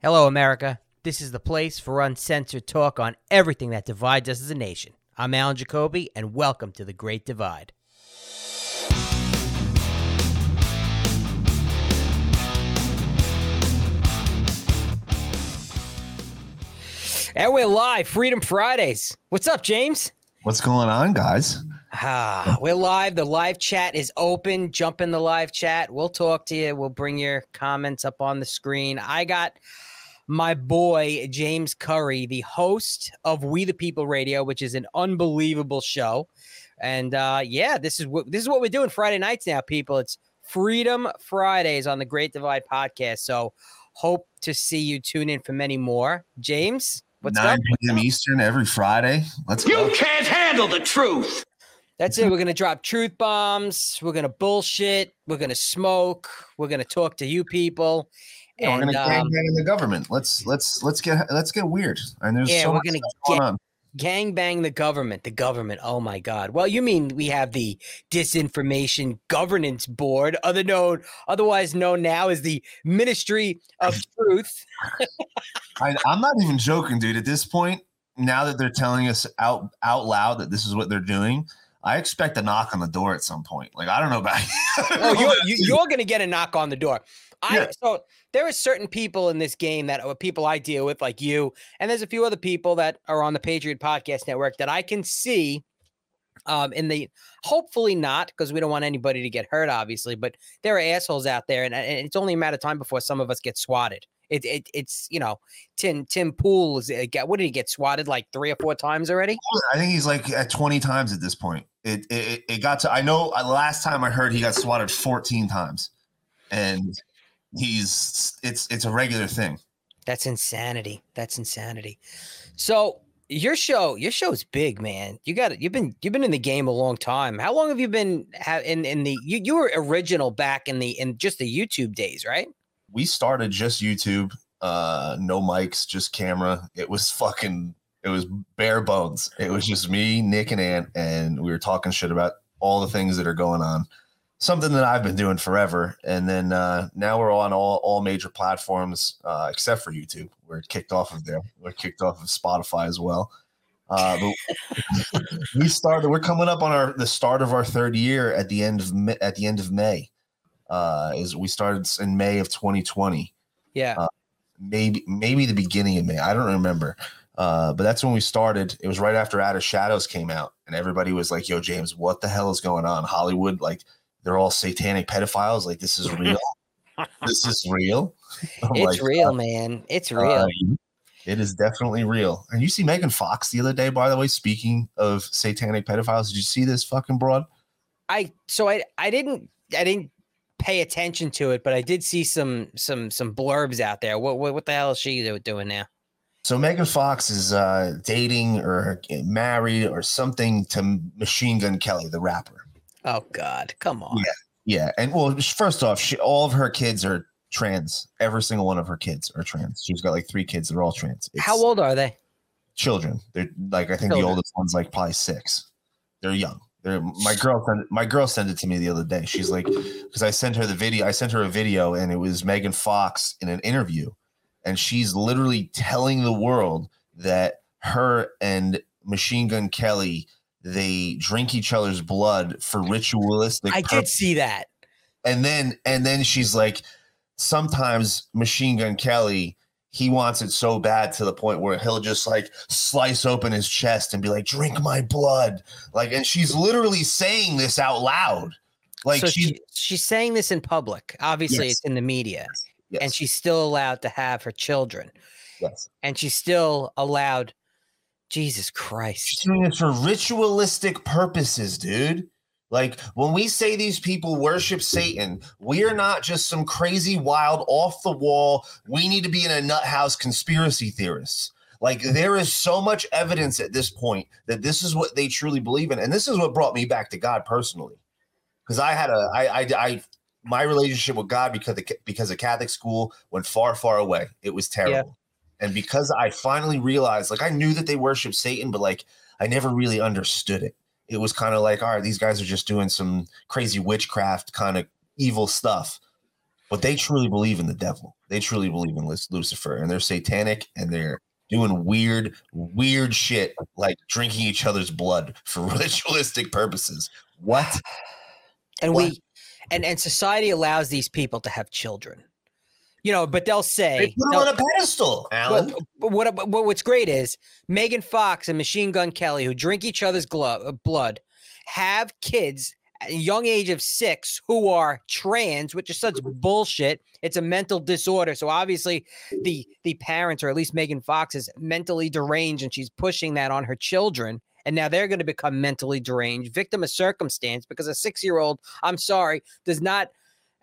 Hello, America. This is the place for uncensored talk on everything that divides us as a nation. I'm Alan Jacoby, and welcome to The Great Divide. And we're live, Freedom Fridays. What's up, James? What's going on, guys? Ah, we're live. The live chat is open. Jump in the live chat. We'll talk to you. We'll bring your comments up on the screen. I got my boy James Curry, the host of We the People Radio, which is an unbelievable show. And uh, yeah, this is what this is what we're doing Friday nights now, people. It's Freedom Fridays on the Great Divide podcast. So hope to see you tune in for many more. James, what's 9 up? p.m. Eastern every Friday. Let's You go. can't handle the truth. That's it. We're gonna drop truth bombs. We're gonna bullshit. We're gonna smoke. We're gonna talk to you people. Yeah, we're gonna um, gang bang in the government. Let's let's let's get let's get weird. And there's Yeah, so we're gonna stuff going on. gang bang the government. The government. Oh my god. Well, you mean we have the disinformation governance board, other known, otherwise known now as the Ministry of Truth. I, I'm not even joking, dude. At this point, now that they're telling us out out loud that this is what they're doing, I expect a knock on the door at some point. Like I don't know about you. Oh, you're you, you're gonna get a knock on the door. I Yeah. so there are certain people in this game that are people I deal with, like you, and there's a few other people that are on the Patriot Podcast Network that I can see. Um, in the hopefully not because we don't want anybody to get hurt, obviously, but there are assholes out there, and, and it's only a matter of time before some of us get swatted. It, it it's you know Tim Tim Pool is uh, what did he get swatted like three or four times already? I think he's like at 20 times at this point. It it, it got to I know uh, last time I heard he got swatted 14 times. And he's it's it's a regular thing. That's insanity. That's insanity. So your show, your show's big, man. You got it. You've been you've been in the game a long time. How long have you been in in the? You, you were original back in the in just the YouTube days, right? We started just YouTube, uh, no mics, just camera. It was fucking, it was bare bones. It was just me, Nick, and Ant, and we were talking shit about all the things that are going on. Something that I've been doing forever, and then uh, now we're on all all major platforms uh, except for YouTube. We're kicked off of there. We're kicked off of Spotify as well. Uh, but we started. We're coming up on our the start of our third year at the end of at the end of May uh, is we started in May of 2020, Yeah. Uh, maybe maybe the beginning of May. I don't remember, uh, but that's when we started. It was right after Out of Shadows came out, and everybody was like, "Yo, James, what the hell is going on? Hollywood, like they're all satanic pedophiles. Like this is real. this is real. I'm it's like, real, man. It's uh, real. it is definitely real. And you see Megan Fox the other day, by the way. Speaking of satanic pedophiles, did you see this fucking broad? I so I I didn't I didn't pay attention to it, but I did see some some some blurbs out there. What what, what the hell is she doing now? So Megan Fox is uh, dating or married or something to Machine Gun Kelly, the rapper. Oh God, come on. Yeah, yeah. and well, first off, she, all of her kids are trans. Every single one of her kids are trans. She's got like three kids. They're all trans. It's How old are they? Children. They're like I think the oldest one's like probably six. They're young. My girl. Sent, my girl sent it to me the other day. She's like, because I sent her the video. I sent her a video, and it was Megan Fox in an interview, and she's literally telling the world that her and Machine Gun Kelly they drink each other's blood for ritualistic. I did see that. and then and then she's like sometimes machine gun kelly he wants it so bad to the point where he'll just like slice open his chest and be like drink my blood like and she's literally saying this out loud like so she's she, she's saying this in public. Obviously, Yes. it's in the media, yes, and she's still allowed to have her children, yes. and she's still allowed. Jesus Christ, she's doing it for ritualistic purposes dude like when we say these people worship satan we're not just some crazy wild off the wall we need to be in a nut house conspiracy theorists. Like there is so much evidence at this point that this is what they truly believe in and this is what brought me back to god personally. Because i had a I, I i my relationship with god because of, because of catholic school went far far away. It was terrible. And because i finally realized like i knew that they worship satan but like i never really understood it it was kind of like all right these guys are just doing some crazy witchcraft kind of evil stuff but they truly believe in the devil. They truly believe in Lucifer, and they're satanic, and they're doing weird, weird shit like drinking each other's blood for ritualistic purposes. What? And what? we, and and society allows these people to have children. You know, but they'll say they put them on a pedestal. Alan. But, what, what what's great is Megan Fox and Machine Gun Kelly, who drink each other's glove, blood, have kids at a young age of six who are trans, which is such bullshit. It's a mental disorder. So obviously the the parents, or at least Megan Fox, is mentally deranged and she's pushing that on her children. And now they're going to become mentally deranged, victim of circumstance, because a six-year-old, I'm sorry, does not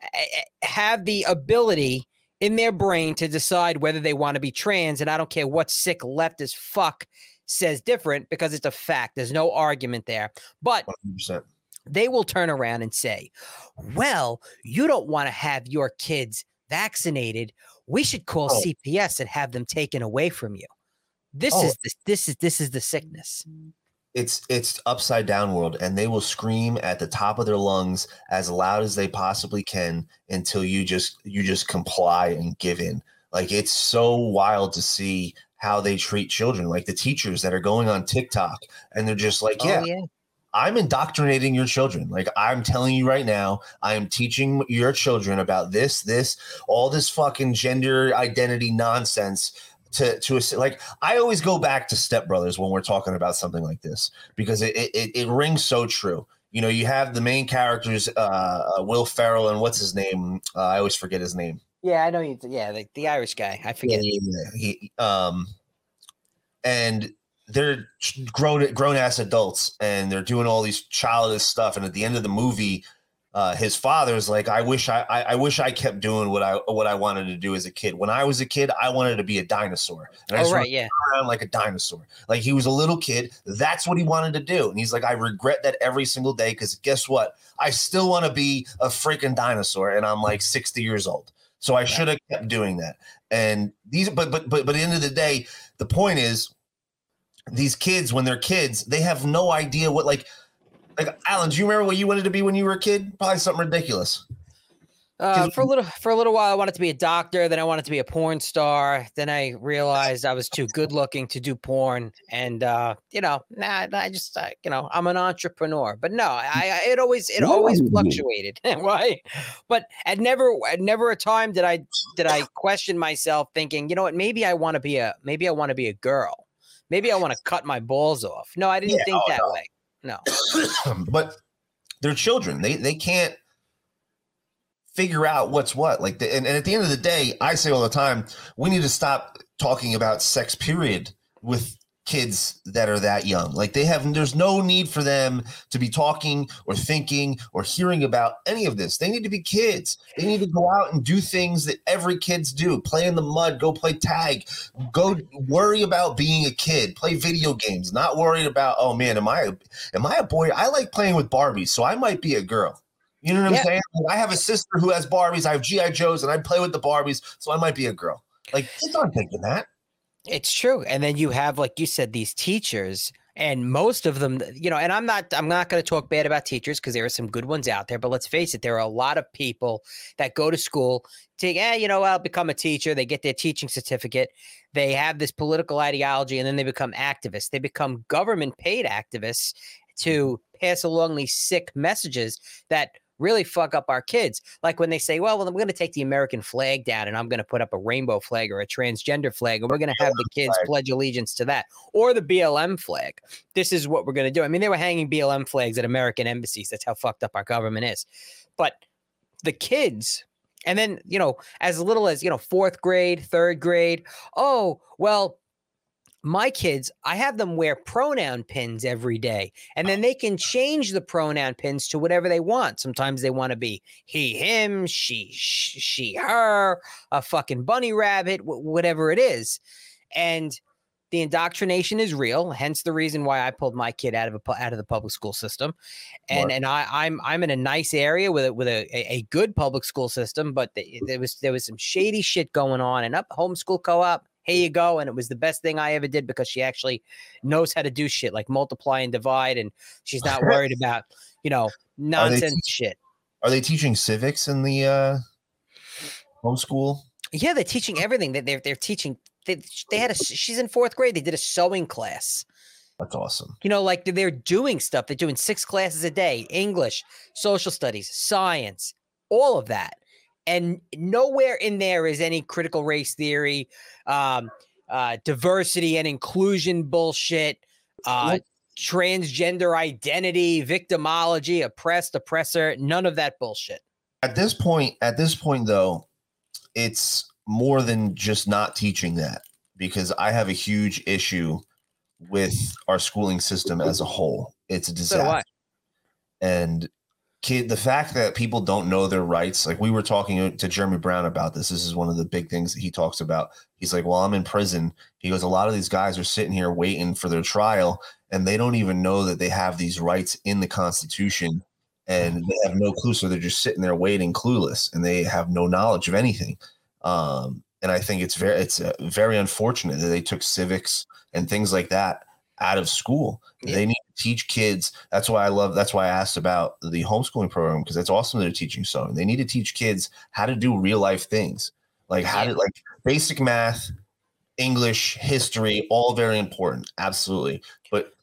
eh, eh, have the ability in their brain to decide whether they want to be trans. And I don't care what sick left as fuck says different because it's a fact. There's no argument there. But 100%. they will turn around and say, well, you don't want to have your kids vaccinated. We should call oh. CPS and have them taken away from you. This oh. is the, this is this is the sickness. It's it's upside down world, and they will scream at the top of their lungs as loud as they possibly can until you just you just comply and give in. Like it's so wild to see how they treat children, like the teachers that are going on TikTok and they're just like, oh, yeah, oh, yeah. I'm indoctrinating your children. Like I'm telling you right now, I am teaching your children about this, this, all this fucking gender identity nonsense to to a, like I always go back to Step Brothers when we're talking about something like this because it it, it rings so true. You know, you have the main characters, uh, uh Will Ferrell and what's his name? Uh, I always forget his name. Yeah, I know you. Yeah, the, the Irish guy. I forget. Yeah, yeah, he, um, and they're grown grown ass adults, and they're doing all these childish stuff. And at the end of the movie, uh, his father's like, "I wish I, I, I, wish I kept doing what I what I wanted to do as a kid. When I was a kid, I wanted to be a dinosaur. And I oh, right, yeah, around like a dinosaur. Like he was a little kid. That's what he wanted to do. And he's like, I regret that every single day because guess what? I still want to be a freaking dinosaur, and I'm like 60 years old. So I should have kept doing that. And these, but but but but at the end of the day, the point is, these kids when they're kids, they have no idea what like. Like Alan, do you remember what you wanted to be when you were a kid? Probably something ridiculous. Uh, for a little for a little while, I wanted to be a doctor. Then I wanted to be a porn star. Then I realized I was too good looking to do porn, and uh, you know, nah, I just uh, you know, I'm an entrepreneur. But no, I, I it always it always fluctuated. Why? But at never at never a time did I did I question myself, thinking, you know what, maybe I want to be a maybe I want to be a girl. Maybe I want to cut my balls off. No, I didn't yeah, think oh, that no. way. No, but they're children. They they can't figure out what's what. Like, the, and, and at the end of the day, I say all the time, we need to stop talking about sex. Period with kids that are that young. Like they have, there's no need for them to be talking or thinking or hearing about any of this. They need to be kids. They need to go out and do things that every kids do. Play in the mud, go play tag, go worry about being a kid, play video games, not worried about, oh man, am I, am I a boy? I like playing with Barbies, so I might be a girl. You know what I'm saying? I have a sister who has Barbies. I have GI Joes, and I play with the Barbies, so I might be a girl. Like kids aren't thinking that. It's true, and then you have, like you said, these teachers, and most of them, you know. And I'm not, I'm not going to talk bad about teachers because there are some good ones out there. But let's face it, there are a lot of people that go to school, take, eh, you know, I'll become a teacher. They get their teaching certificate. They have this political ideology, and then they become activists. They become government paid activists to pass along these sick messages that really fuck up our kids. Like when they say, well, well I'm going to take the American flag down and I'm going to put up a rainbow flag or a transgender flag, and we're going to have the kids pledge allegiance to that or the BLM flag. This is what we're going to do. I mean, they were hanging BLM flags at American embassies. That's how fucked up our government is. But the kids, and then, you know, as little as, you know, fourth grade, third grade, oh, well, my kids, I have them wear pronoun pins every day, and then they can change the pronoun pins to whatever they want. Sometimes they want to be he, him, she, she, her, a fucking bunny rabbit, whatever it is. And the indoctrination is real. Hence the reason why I pulled my kid out of a, out of the public school system, and and I, I'm I'm in a nice area with a, with a, a good public school system, but there was there was some shady shit going on, and up homeschool co-op here you go. And it was the best thing I ever did because she actually knows how to do shit like multiply and divide. And she's not worried about, you know, nonsense are shit. Are they teaching civics in the, uh, homeschool. Yeah, they're teaching everything. They- They're they're teaching. They, they had a. She's in fourth grade. They did a sewing class. That's awesome. You know, like they're doing stuff. They're doing six classes a day: English, social studies, science, all of that. And nowhere in there is any critical race theory, um, uh, diversity and inclusion bullshit, uh, transgender identity, victimology, oppressed, oppressor. None of that bullshit. At this point, at this point though, it's more than just not teaching that because I have a huge issue with our schooling system as a whole. It's a So disaster. And kid, the fact that people don't know their rights, like we were talking to Jeremy Brown about this. This is one of the big things that he talks about. He's like, Well, I'm in prison. He goes, A lot of these guys are sitting here waiting for their trial, and they don't even know that they have these rights in the Constitution. And they have no clue. So they're just sitting there waiting, clueless, and they have no knowledge of anything. Um, and I think it's very it's uh, very unfortunate that they took civics and things like that out of school. Yeah. They need teach kids. That's why I love. That's why I asked about the homeschooling program because it's awesome they're teaching sewing. They need to teach kids how to do real life things, like how to like basic math, English, history, all very important, absolutely. But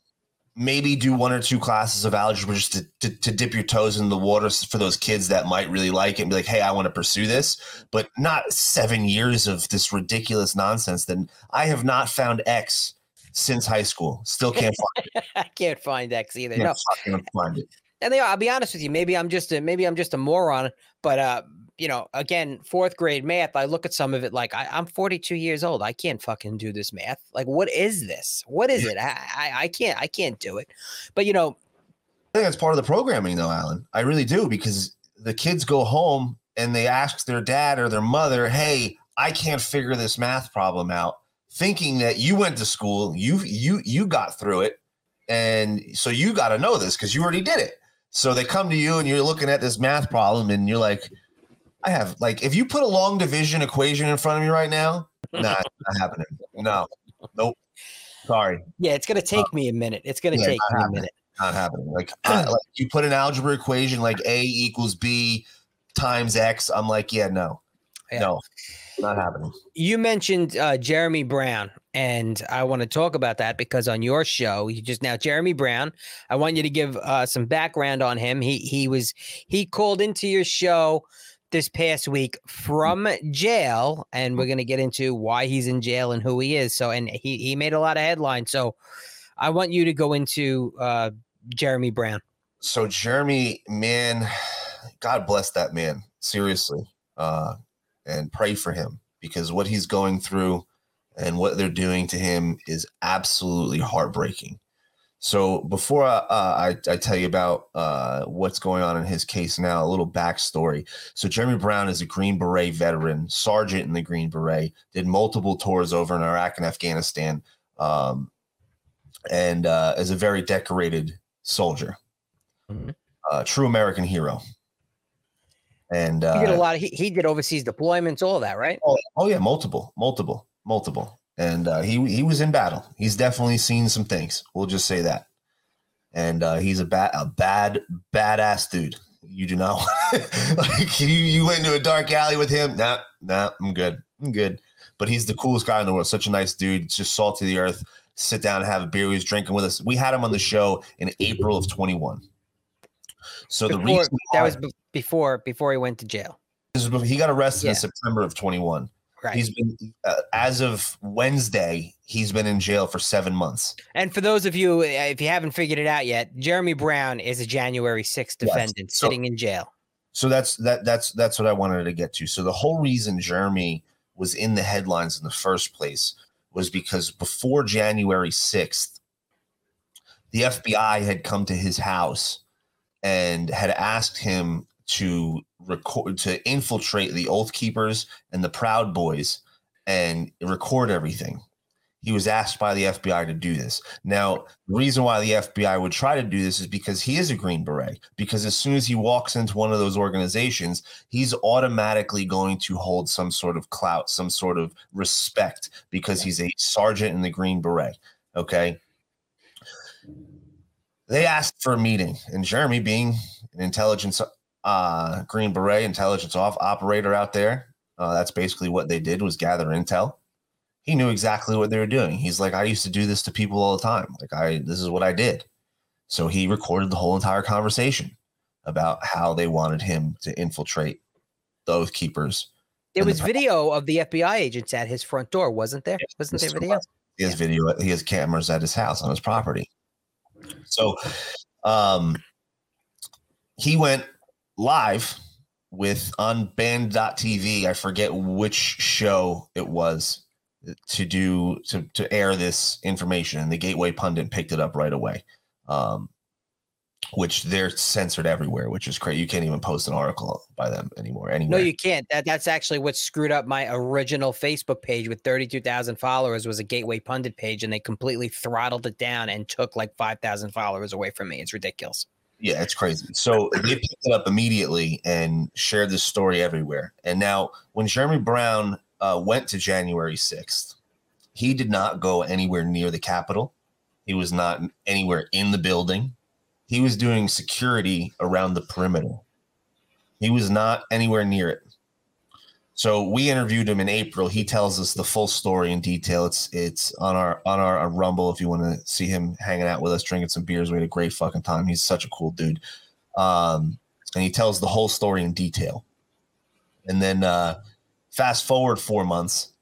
maybe do one or two classes of algebra just to, to, to dip your toes in the water for those kids that might really like it and be like, hey, I want to pursue this, but not seven years of this ridiculous nonsense. Then I have not found X since high school. Still can't find it. I can't find X either. it. No, Can't fucking find it. and they. I'll be honest with you. Maybe I'm just a maybe I'm just a moron. But uh, you know, again, fourth grade math. I look at some of it like I, I'm 42 years old. I can't fucking do this math. Like, what is this? What is it? I, I I can't I can't do it. But you know, I think that's part of the programming, though, Alan. I really do because the kids go home and they ask their dad or their mother, "Hey, I can't figure this math problem out," thinking that you went to school, you you you got through it, and so you got to know this because you already did it. So they come to you and you're looking at this math problem and you're like, "I have like if you put a long division equation in front of me right now, nah, it's not happening. No, nope, sorry." yeah, it's gonna uh, take me a minute. It's gonna yeah, take me a minute. not happening. Like, I, like you put an algebra equation like A equals B times X. I'm like, yeah, no, Yeah. no, not happening. You mentioned uh, Jeremy Brown, and I want to talk about that because on your show, you just now Jeremy Brown. I want you to give uh, some background on him. He he was he called into your show this past week from jail, and we're going to get into why he's in jail and who he is. So, and he he made a lot of headlines. So, I want you to go into uh, Jeremy Brown. So Jeremy, man, God bless that man. Seriously, uh, and pray for him because what he's going through and what they're doing to him is absolutely heartbreaking. So before uh, I, I tell you about uh, what's going on in his case now, a little backstory. So Jeremy Brown is a Green Beret veteran, sergeant in the Green Beret, did multiple tours over in Iraq and Afghanistan, um, and uh, is a very decorated soldier, Mhm. uh, true American hero. And He did a uh, lot. Of, he he did overseas deployments, all that, right? oh, oh yeah, multiple, multiple, multiple. And uh, he he was in battle. He's definitely seen some things. We'll just say that. And uh, he's a bad a bad badass dude. You do not like you, you went into a dark alley with him. Nah, nah, I'm good. I'm good. But he's the coolest guy in the world. Such a nice dude. Just salt to the earth. Sit down and have a beer. He was drinking with us. We had him on the show in April of 21. So the Before, reason that was before before he went to jail. this is before- he got arrested Yeah. in September of 21. Right. He's been uh, as of Wednesday. He's been in jail for seven months. And for those of you, uh, if you haven't figured it out yet, Jeremy Brown is a January 6th Yes. defendant So- sitting in jail. So that's that. That's that's what I wanted to get to. So the whole reason Jeremy was in the headlines in the first place was because before January sixth, the FBI had come to his house and had asked him to record to infiltrate the Oath Keepers and the Proud Boys and record everything. He was asked by the FBI to do this. Now, the reason why the FBI would try to do this is because he is a Green Beret. Because as soon as he walks into one of those organizations, he's automatically going to hold some sort of clout, some sort of respect because he's a sergeant in the Green Beret. Okay. They asked for a meeting, and Jeremy, being an intelligence uh, Green Beret intelligence off operator out there, Uh, that's basically what they did was gather intel. He knew exactly what they were doing. He's like, I used to do this to people all the time. Like I, this is what I did. So he recorded the whole entire conversation about how they wanted him to infiltrate the Oath Keepers. There And the was video of the FBI agents at his front door, wasn't there? Wasn't there Yes, video? was. He has video. He has cameras at his house on his property. So, um, he went live with on band.tv. I forget which show it was to do to to air this information, and the Gateway pundit picked it up right away. Um, which they're censored everywhere, which is crazy. You can't even post an article by them anymore. No, you can't. That that's actually what screwed up my original Facebook page with 32,000 followers was a Gateway Pundit page and they completely throttled it down and took like 5,000 followers away from me. It's ridiculous. Yeah, it's crazy. So they picked it up immediately and shared this story everywhere. And now, when Jeremy Brown uh, went to January 6th, he did not go anywhere near the Capitol. He was not anywhere in the building. He was doing security around the perimeter. He was not anywhere near it. So we interviewed him in April. He tells us the full story in detail. It's it's on our on our, our Rumble if you want to see him hanging out with us, drinking some beers. We had a great fucking time. He's such a cool dude. Um, and he tells the whole story in detail. And then uh, fast forward four months,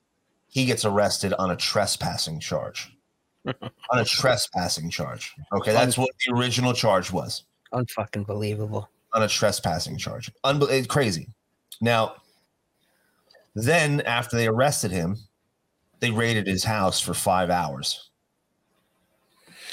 he gets arrested on a trespassing charge. on a trespassing charge. Okay, that's what the original charge was Unfucking believable. on a trespassing charge. Unbe- crazy. Now, then after they arrested him, they raided his house for five hours.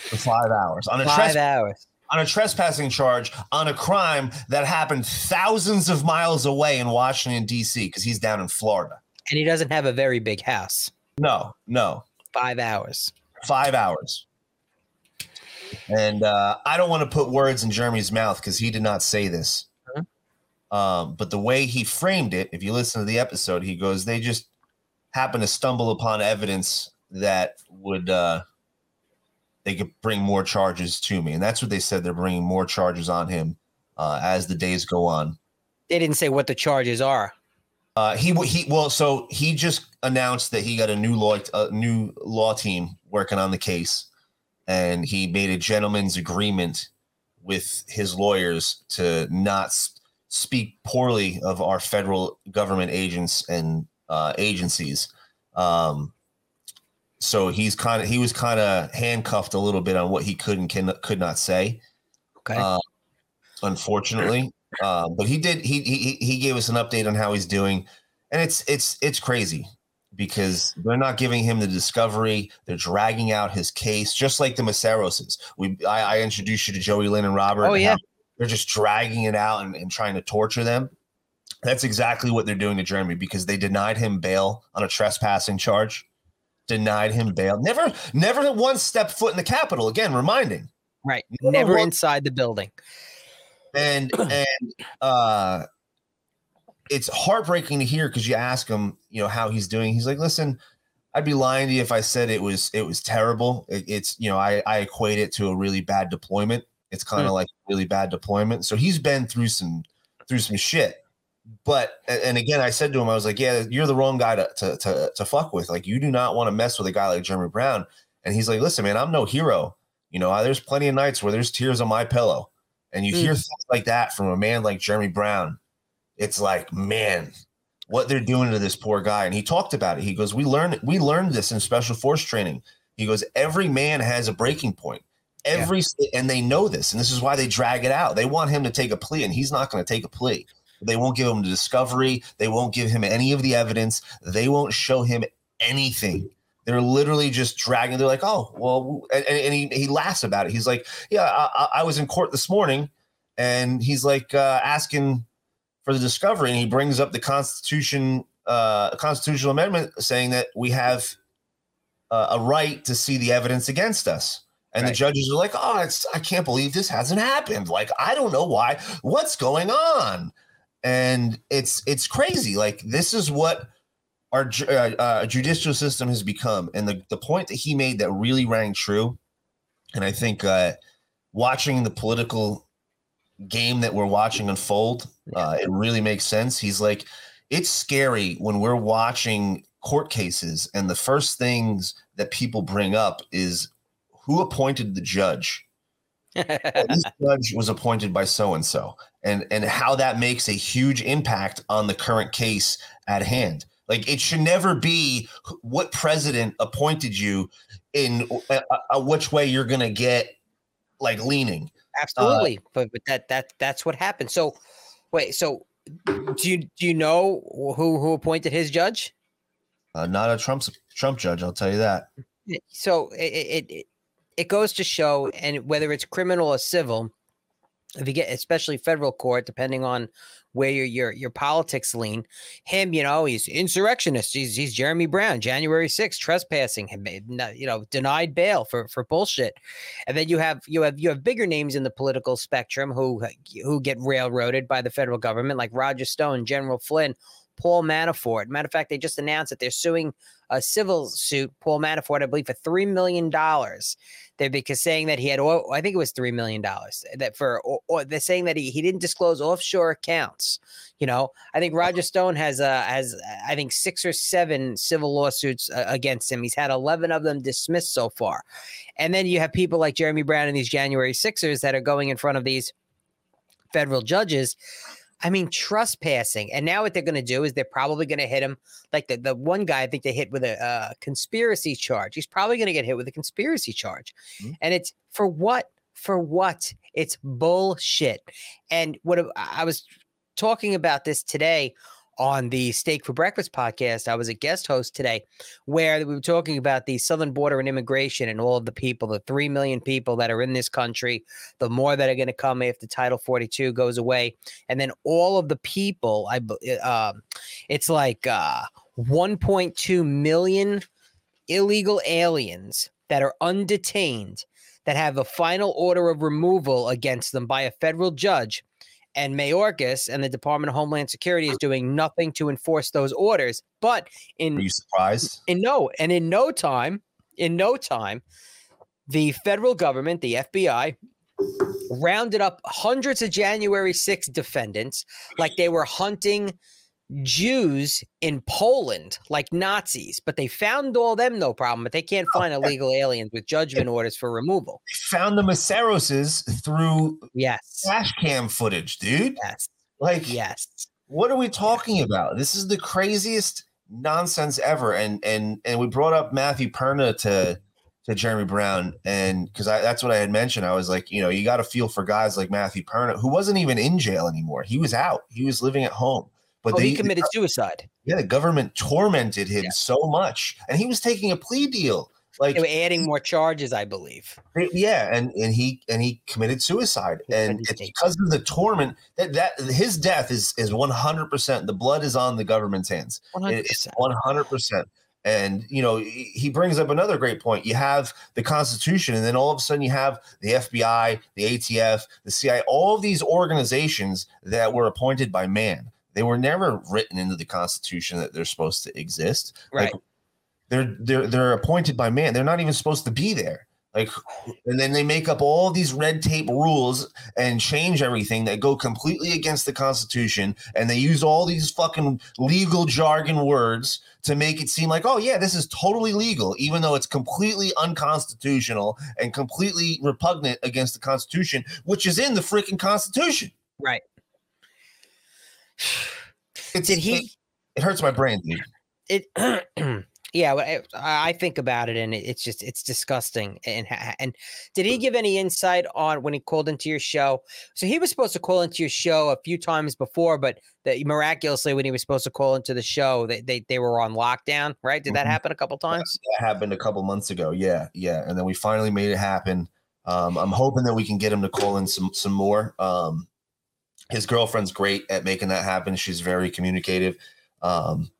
For five hours on a Five tres- hours. on a trespassing charge on a crime that happened thousands of miles away in Washington D.C. because he's down in Florida. And he doesn't have a very big house. No, no, Five hours. five hours. And uh, I don't want to put words in Jeremy's mouth because he did not say this. Um, but the way he framed it, if you listen to the episode, he goes, they just happened to stumble upon evidence that would uh, they could bring more charges to me, and that's what they said. They're bringing more charges on him uh, as the days go on. They didn't say what the charges are. Uh, he he well, so he just announced that he got a new law a new law team working on the case, and he made a gentleman's agreement with his lawyers to not speak poorly of our federal government agents and uh, agencies. Um, so he's kind of he was kind of handcuffed a little bit on what he could and can, could not say Okay. uh, unfortunately. Um, but he did. He, he he gave us an update on how he's doing, and it's it's it's crazy because they're not giving him the discovery. They're dragging out his case, just like the Maceroses. We I, I introduced you to Joey Lynn and Robert. Oh, and yeah. They're just dragging it out and, and trying to torture them. That's exactly what they're doing to Jeremy because they denied him bail on a trespassing charge. Denied him bail. Never, never one step foot in the Capitol. Again, reminding. right. Never well- inside the building. and and uh it's heartbreaking to hear because you ask him you know how he's doing he's like listen i'd be lying to you if i said it was it was terrible it, it's you know i i equate it to a really bad deployment it's kind of like really bad deployment so he's been through some through some shit but and and again i said to him i was like yeah you're the wrong guy to to to, to fuck with like you do not want to mess with a guy like jeremy brown and he's like listen man i'm no hero you know I, there's plenty of nights where there's tears on my pillow and you Mm. hear things like that from a man like Jeremy Brown, it's like, man, what they're doing to this poor guy. And he talked about it. He goes, We learned we learned this in special force training. He goes, Every man has a breaking point. Every and they know this, and this is why they drag it out. They want him to take a plea, and he's not going to take a plea. They won't give him the discovery. They won't give him any of the evidence. They won't show him anything. They're literally just dragging. They're like, oh, well, and, and he, he laughs about it. He's like, yeah, I, I- I was in court this morning, and he's like uh, asking for the discovery, and he brings up the Constitution, uh, constitutional amendment, saying that we have uh, a right to see the evidence against us. And the judges are like, oh, it's, I can't believe this hasn't happened. Like, I don't know why. What's going on? And it's it's crazy. Like, this is what our uh, uh, judicial system has become. And the, the point that he made that really rang true, and I think uh, watching the political game that we're watching unfold, uh, it really makes sense. He's like, it's scary when we're watching court cases and the first things that people bring up is who appointed the judge. this judge was appointed by so and so, and and how that makes a huge impact on the current case at hand. Like it should never be what president appointed you in uh, uh, which way you're going to get like leaning. Absolutely, uh, but but that that that's what happened. So wait, so do you do you know who who appointed his judge? Uh, not a Trump Trump judge, I'll tell you that. So it, it it goes to show, and whether it's criminal or civil, if you get especially federal court, depending on where your your your politics lean. Him, you know, he's insurrectionist. He's he's Jeremy Brown, January 6th, trespassing, him, eh, you know, denied bail for for bullshit. And then you have you have you have bigger names in the political spectrum who who get railroaded by the federal government, like Roger Stone, General Flynn, Paul Manafort. Matter of fact, they just announced that they're suing a civil suit, Paul Manafort, I believe, for three million dollars. They're because saying that he had, I think it was three million dollars. That for, or, or, they're saying that he, he didn't disclose offshore accounts. You know, I think Roger Stone has uh has I think six or seven civil lawsuits uh, against him. He's had eleven of them dismissed so far, and then you have people like Jeremy Brown and these January Sixers that are going in front of these federal judges I mean, trespassing. And now what they're going to do is they're probably going to hit him like the, the one guy I think they hit with a uh, conspiracy charge. He's probably going to get hit with a conspiracy charge. Mm-hmm. And it's for what? For what? It's bullshit. And what I was talking about this today on the Steak for Breakfast podcast. I was a guest host today where we were talking about the southern border and immigration and all of the people, the 3 million people that are in this country, the more that are going to come after Title 42 goes away. And then all of the people, I uh, it's like uh, 1.2 million illegal aliens that are undetained that have a final order of removal against them by a federal judge and Mayorkas and the Department of Homeland Security is doing nothing to enforce those orders. But in Are you surprised? In no, and in no time, in no time, the federal government, the FBI, rounded up hundreds of January 6 defendants like they were hunting Jews in Poland like Nazis, but they found all them no problem, but they can't find illegal aliens with judgment orders for removal. They found the Maceroses through yes dash cam footage, dude. Yes. Like yes. What are we talking about? This is the craziest nonsense ever. And and and we brought up Matthew Perna to to Jeremy Brown, and because that's what I had mentioned. I was like, you know, you got to feel for guys like Matthew Perna, who wasn't even in jail anymore. He was out. He was living at home but oh, they, he committed suicide. Yeah, the government tormented him yeah. so much, and he was taking a plea deal. Like they were adding more charges, I believe. Yeah, and and he and he committed suicide, and it's because of the torment that that his death is is one hundred percent. The blood is on the government's hands. One hundred percent. And you know, he brings up another great point. You have the Constitution, and then all of a sudden you have the FBI, the ATF, the CIA, all of these organizations that were appointed by man. They were never written into the Constitution that they're supposed to exist. Right. Like, they're they're they're appointed by man. They're not even supposed to be there. Like, and then they make up all these red tape rules and change everything that go completely against the Constitution. And they use all these fucking legal jargon words to make it seem like, oh, yeah, this is totally legal, even though it's completely unconstitutional and completely repugnant against the Constitution, which is in the freaking Constitution. Right. It's, Did he? It, it hurts my brain, dude. It. yeah, I think about it, and it's just it's disgusting. And and did he give any insight on when he called into your show? So he was supposed to call into your show a few times before, but that miraculously, when he was supposed to call into the show, they they, they were on lockdown. Right? Did that mm-hmm. happen a couple times? That happened a couple months ago. Yeah, yeah, and then we finally made it happen. Um, I'm hoping that we can get him to call in some some more. Um, his girlfriend's great at making that happen. She's very communicative. Um,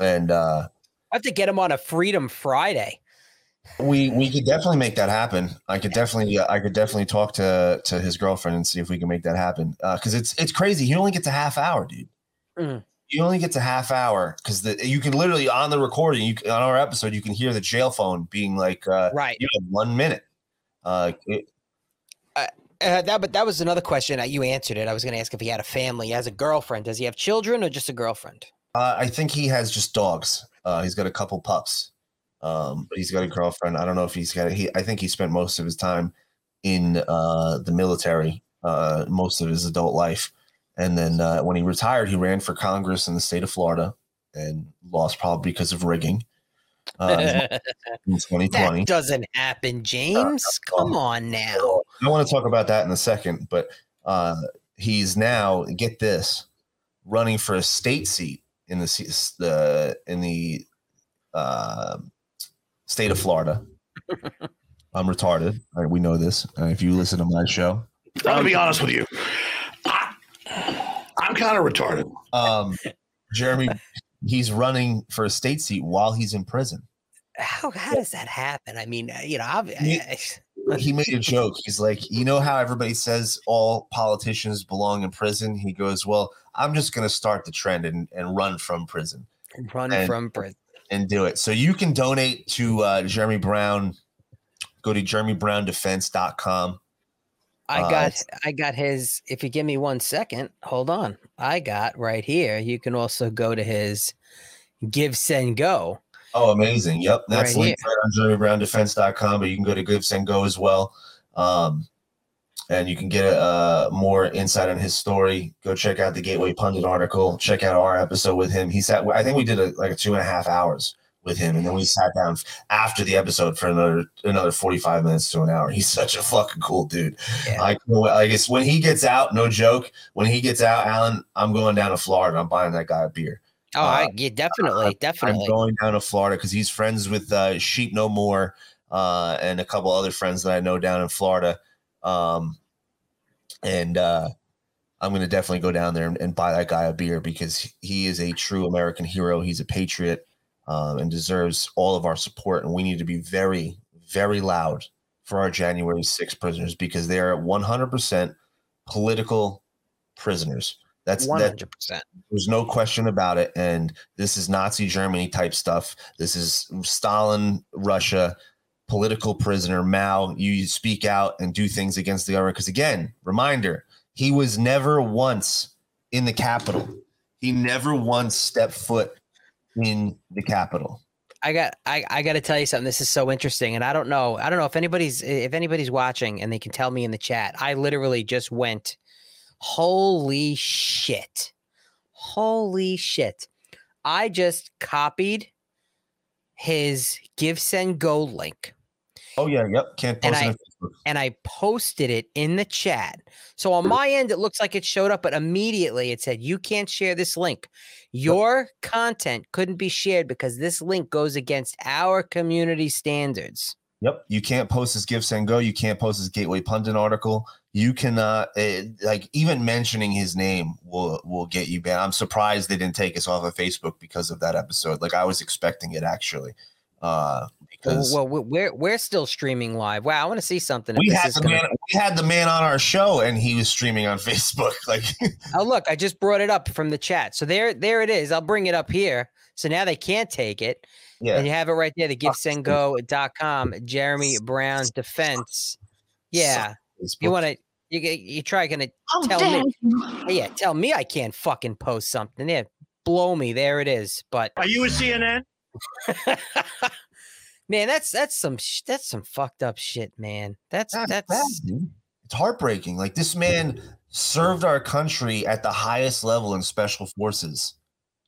and uh, I have to get him on a Freedom Friday. We we could definitely make that happen. I could definitely uh, I could definitely talk to to his girlfriend and see if we can make that happen. Because uh, it's it's crazy. He only gets a half hour, dude. Mm. You only get a half hour because you can literally on the recording you on our episode you can hear the jail phone being like uh, right. You have one minute. Uh, it, uh, that, but that was another question. that you answered it. I was going to ask if he had a family. He has a girlfriend. Does he have children or just a girlfriend? Uh, I think he has just dogs. Uh, he's got a couple pups, um, but he's got a girlfriend. I don't know if he's got. He, I think he spent most of his time in uh, the military, uh, most of his adult life, and then uh, when he retired, he ran for Congress in the state of Florida and lost probably because of rigging. Uh, in 2020. that doesn't happen, James. Come on now. I want to talk about that in a second, but uh, he's now get this running for a state seat in the se- the in the uh, state of Florida. I'm retarded. All right, we know this. Uh, if you listen to my show, I'm gonna be honest with you. I, I'm kind of retarded. um, Jeremy, he's running for a state seat while he's in prison. How how does that happen? I mean, uh, you know, I've, Yeah. he made a joke. He's like, you know how everybody says all politicians belong in prison? He goes, well, I'm just going to start the trend and, and run from prison run and- from prison. and do it. So you can donate to uh, Jeremy Brown. Go to jeremybrown.defense.com. I Uh, got I got his. If you give me one second, hold on. I got right here. You can also go to his Give Send Go. Oh, amazing. Yep. That's Right linked right on jeremybrown.defense.com, but you can go to Give Send Go as well. Um, and you can get uh, more insight on his story. Go check out the Gateway Pundit article. Check out our episode with him. He sat, I think we did a, like a two and a half hours with him. And then we sat down after the episode for another another 45 minutes to an hour. He's such a fucking cool dude. Yeah. I, I guess when he gets out, no joke, when he gets out, Alan, I'm going down to Florida. I'm buying that guy a beer. Oh, I Uh, yeah, definitely, definitely. I'm going down to Florida because he's friends with uh, Sheep No More uh, and a couple other friends that I know down in Florida. Um, and uh, I'm going to definitely go down there and, and buy that guy a beer because he is a true American hero. He's a patriot um, and deserves all of our support. And we need to be very, very loud for our January 6 prisoners because they are 100% political prisoners. That's hundred percent. there's no question about it. And this is Nazi Germany type stuff. This is Stalin, Russia, political prisoner, Mao. You speak out and do things against the government. Because again, reminder, he was never once in the Capitol. He never once stepped foot in the Capitol. I got I, I got to tell you something. This is so interesting, and I don't know. I don't know if anybody's if anybody's watching, and they can tell me in the chat. I literally just went, holy shit, holy shit! I just copied his Give Send Go link. Oh yeah, yep. Can't And post it I- and I posted it in the chat. So on my end, it looks like it showed up, but immediately it said, You can't share this link. Your content couldn't be shared because this link goes against our community standards. Yep. You can't post this Give Send Go. You can't post this Gateway Pundit article. You cannot uh, like even mentioning his name will will get you banned. I'm surprised they didn't take us off of Facebook because of that episode. Like I was expecting it actually. Uh because Well, well, we're we're still streaming live. Wow, I want to see something. we had the gonna- man we had the man on our show and he was streaming on Facebook. Like Oh, look, I just brought it up from the chat. So there, there it is. I'll bring it up here. So now they can't take it. yeah. And you have it right there, the givesendgo.com, Jeremy Brown Defense. Yeah. Facebook. You want to, you, you try going to oh, How Tell dare me. Yeah, tell me I can't fucking post something. Yeah, blow me. There it is. But Are you a CNN? man, that's that's some sh- that's some fucked up shit, man. That's That's that's bad. It's heartbreaking. Like this man served our country at the highest level in special forces,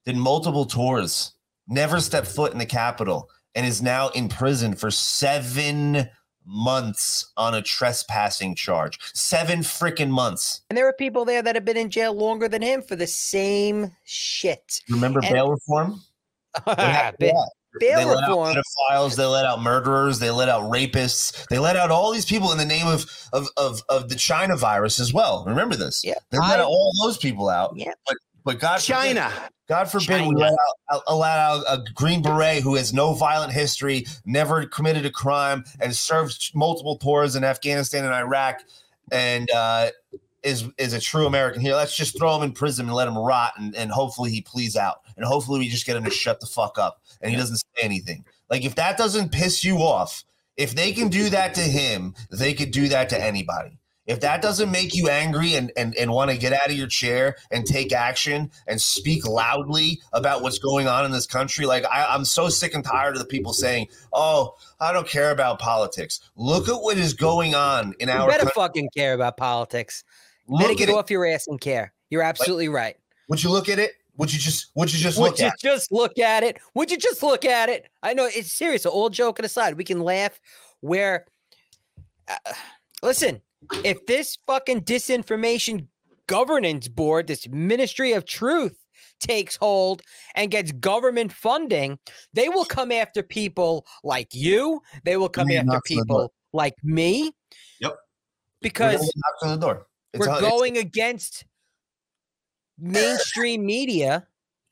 did multiple tours, never stepped foot in the Capitol, and is now in prison for seven months on a trespassing charge. Seven freaking months. and there are people there that have been in jail longer than him for the same shit. Remember And- bail reform? What happened to Bail they let reform. out pedophiles, they let out murderers, they let out rapists, they let out all these people in the name of of of, of the China virus as well. Remember this? Yeah, they let I- all those people out. Yeah. but but God forbid- China. God forbid we let out, allow out a Green Beret who has no violent history, never committed a crime, and served multiple tours in Afghanistan and Iraq, and uh, is is a true American here. Let's just throw him in prison and let him rot, and, and hopefully he pleads out, and hopefully we just get him to shut the fuck up, and he doesn't say anything. Like if that doesn't piss you off, if they can do that to him, they could do that to anybody. If that doesn't make you angry and, and, and want to get out of your chair and take action and speak loudly about what's going on in this country, like I, I'm so sick and tired of the people saying, "Oh, I don't care about politics." Look at what is going on in You our better country. fucking care about politics. better Look get at it. off your ass and care. You're absolutely right. Would you look at it? Would you just would you just Would look you at? it? Just look at it? Would you just look at it? I know it's serious. All joking aside, we can laugh. Where, uh, listen, if this fucking disinformation governance board, this Ministry of Truth, takes hold and gets government funding, they will come after people like you. They will come Yeah, after knocks on door. people like me. Yep. We're Because gonna knock on the door. We're all- going against mainstream media,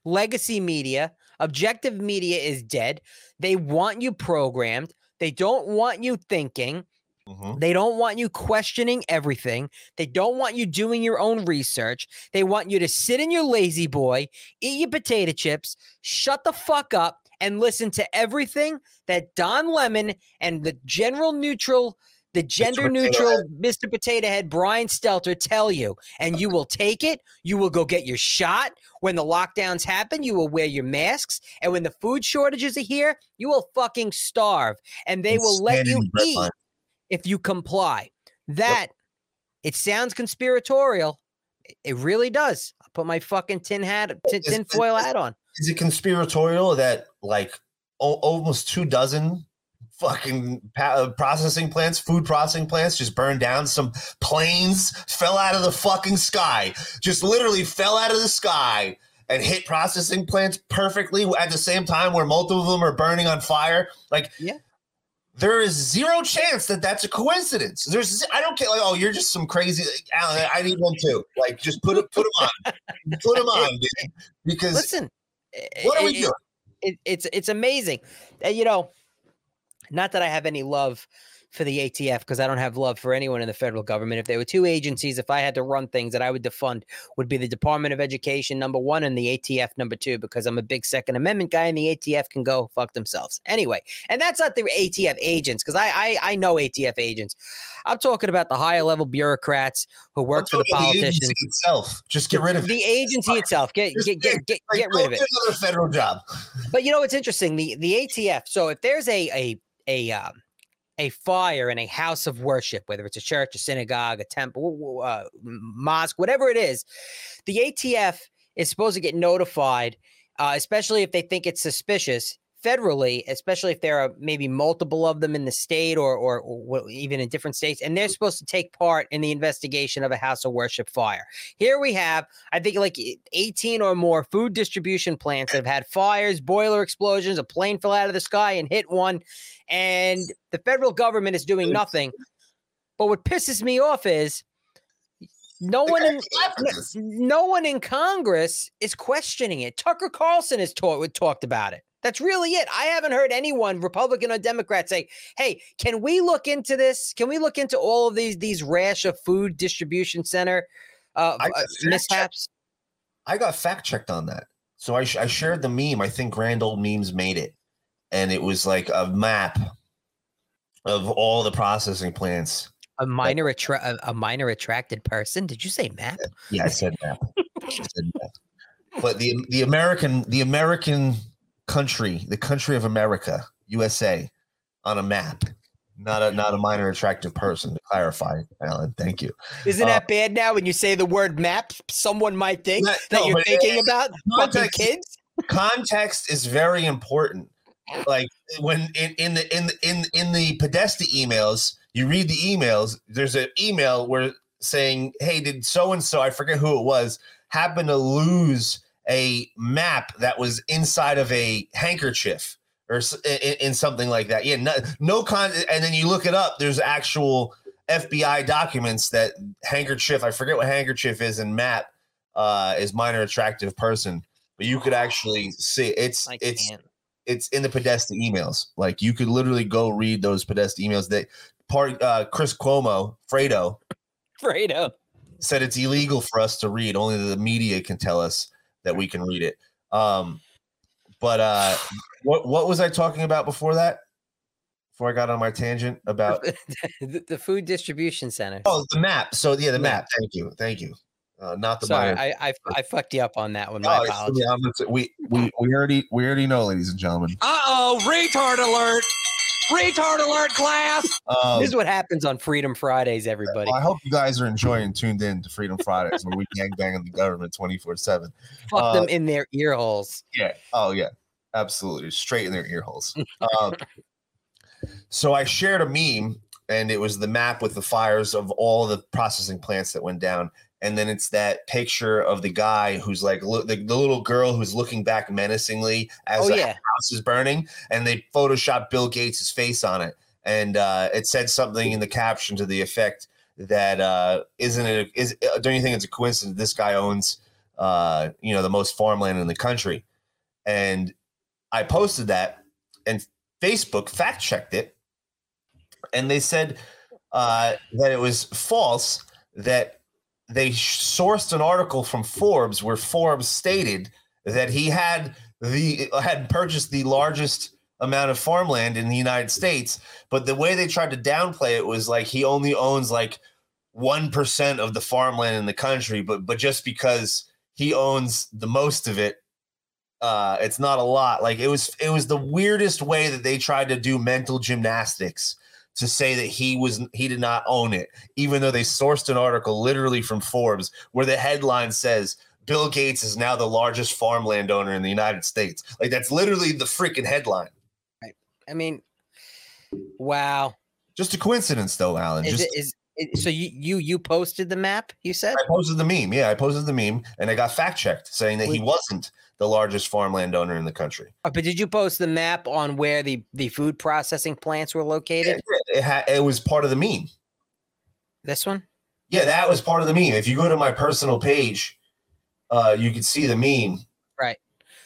legacy media. Objective media is dead. They want you programmed. They don't want you thinking. Mhm. They don't want you questioning everything. They don't want you doing your own research. They want you to sit in your lazy boy, eat your potato chips, shut the fuck up, and listen to everything that Don Lemon and the general neutral, the gender neutral Mr. Potato Head Brian Stelter tell you. And you will take it. You will go get your shot. When the lockdowns happen, you will wear your masks. And when the food shortages are here, you will fucking starve. And they It's will let you eat line. If you comply. That it sounds conspiratorial. It- really does. I'll put my fucking tin hat, tin, tin foil hat on. Is it conspiratorial that like o- almost two dozen fucking pa- uh, processing plants, food processing plants, just burned down? Some planes fell out of the fucking sky, just literally fell out of the sky and hit processing plants perfectly at the same time, where multiple of them are burning on fire. Like, Yeah. There is zero chance that that's a coincidence. There's, I don't care. Like, oh, you're just some crazy. Alan, I need one too. Like, just put it, put them on, put them on, dude. Because Listen, what are we it- doing? it, it's it's amazing. And you know, not that I have any love for the ATF because I don't have love for anyone in the federal government. If there were two agencies, if I had to run things that I would defund, would be the Department of Education number one and the ATF number two because I'm a big Second Amendment guy and the ATF can go fuck themselves. Anyway, and that's not the ATF agents because I, I I know ATF agents. I'm talking about the higher level bureaucrats who work for the politicians. agency itself. Just get rid of it. The agency itself, get Just get get get, Like, get rid of it. another federal job. But you know what's interesting? The the ATF. So if there's a a a um, a fire in a house of worship, whether it's a church, a synagogue, a temple, uh, mosque, whatever it is, the ATF is supposed to get notified, uh, especially if they think it's suspicious federally, especially if there are maybe multiple of them in the state or, or, or even in different states, and they're supposed to take part in the investigation of a house of worship fire. Here we have, I think, like e- 18 or more food distribution plants that have had fires, boiler explosions, a plane fell out of the sky and hit one, and the federal government is doing nothing. But what pisses me off is no one in no, no one in Congress is questioning it. Tucker Carlson has talked talked about it. That's really it. I haven't heard anyone, Republican or Democrat, say, "Hey, can we look into this? Can we look into all of these these rash of food distribution center uh, I uh, mishaps?" I got fact checked on that. So I, sh- I shared the meme. I think Grand Old Memes made it. And it was like a map of all the processing plants. A minor attra- a, a minor attracted person. Did you say map? Yeah, I said map. I said map. But the the American the American country, the country of America, USA, on a map. Not a not a minor attractive person to clarify, Alan. Thank you. Isn't Uh, that bad now? When you say the word map, someone might think No, that no, you're thinking it- about context- kids. context is very important. Like when in, in the in the- in in the Podesta emails, you read the emails. There's an email where saying, "Hey, did so and so? I forget who it was. Happen to lose a map that was inside of a handkerchief or in, in something like that." Yeah, no, no con. And then you look it up. There's actual FBI documents that handkerchief. I forget what handkerchief is, and map uh, is minor attractive person but you could actually see it's I it's can't. it's in the Podesta emails. Like you could literally go read those Podesta emails. That part uh, Chris Cuomo, Fredo Fredo. said it's illegal for us to read. Only the media can tell us that we can read it. Um, but uh, what what was I talking about before that? before I got on my tangent about the, the food distribution center. oh the map. So yeah, the Yeah. map. Thank you, thank you. Uh, not the Sorry, bio- I, I I fucked you up on that one. My Oh, apologies. yeah, I'm gonna say- we we we already we already know, ladies and gentlemen. Uh oh, retard alert! Retard alert, class! Um, This is what happens on Freedom Fridays, everybody. well, I hope you guys are enjoying tuned in to Freedom Fridays where we gang bang on the government 24 7. Fuck uh, them in their ear holes. Yeah. Oh, yeah. Absolutely. Straight in their ear holes. um, so I shared a meme and it was the map with the fires of all the processing plants that went down. And then it's that picture of the guy who's like look, the, the little girl who's looking back menacingly as Oh the yeah, house is burning, and they photoshopped Bill Gates' face on it, and uh, it said something in the caption to the effect that uh, isn't it is uh, don't you think it's a coincidence this guy owns uh, you know the most farmland in the country, and I posted that, and Facebook fact checked it, and they said uh, that it was false that they sourced an article from Forbes where Forbes stated that he had the had purchased the largest amount of farmland in the United States, but the way they tried to downplay it was like he only owns like 1% of the farmland in the country, but but just because he owns the most of it uh it's not a lot. Like it was it was the weirdest way that they tried to do mental gymnastics to say that he was he did not own it even though they sourced an article literally from Forbes where the headline says Bill Gates is now the largest farmland owner in the United States. Like that's literally the freaking headline. Right. I mean, wow. Just a coincidence, though, Alan. Is Just it is it, so you you you posted the map? You said I posted the meme. Yeah, I posted the meme, and I got fact checked saying that he wasn't the largest farmland owner in the country. Uh, but did you post the map on where the the food processing plants were located? It, ha- it was part of the meme. This one? Yeah, that was part of the meme. If you go to my personal page, uh, you can see the meme. Right.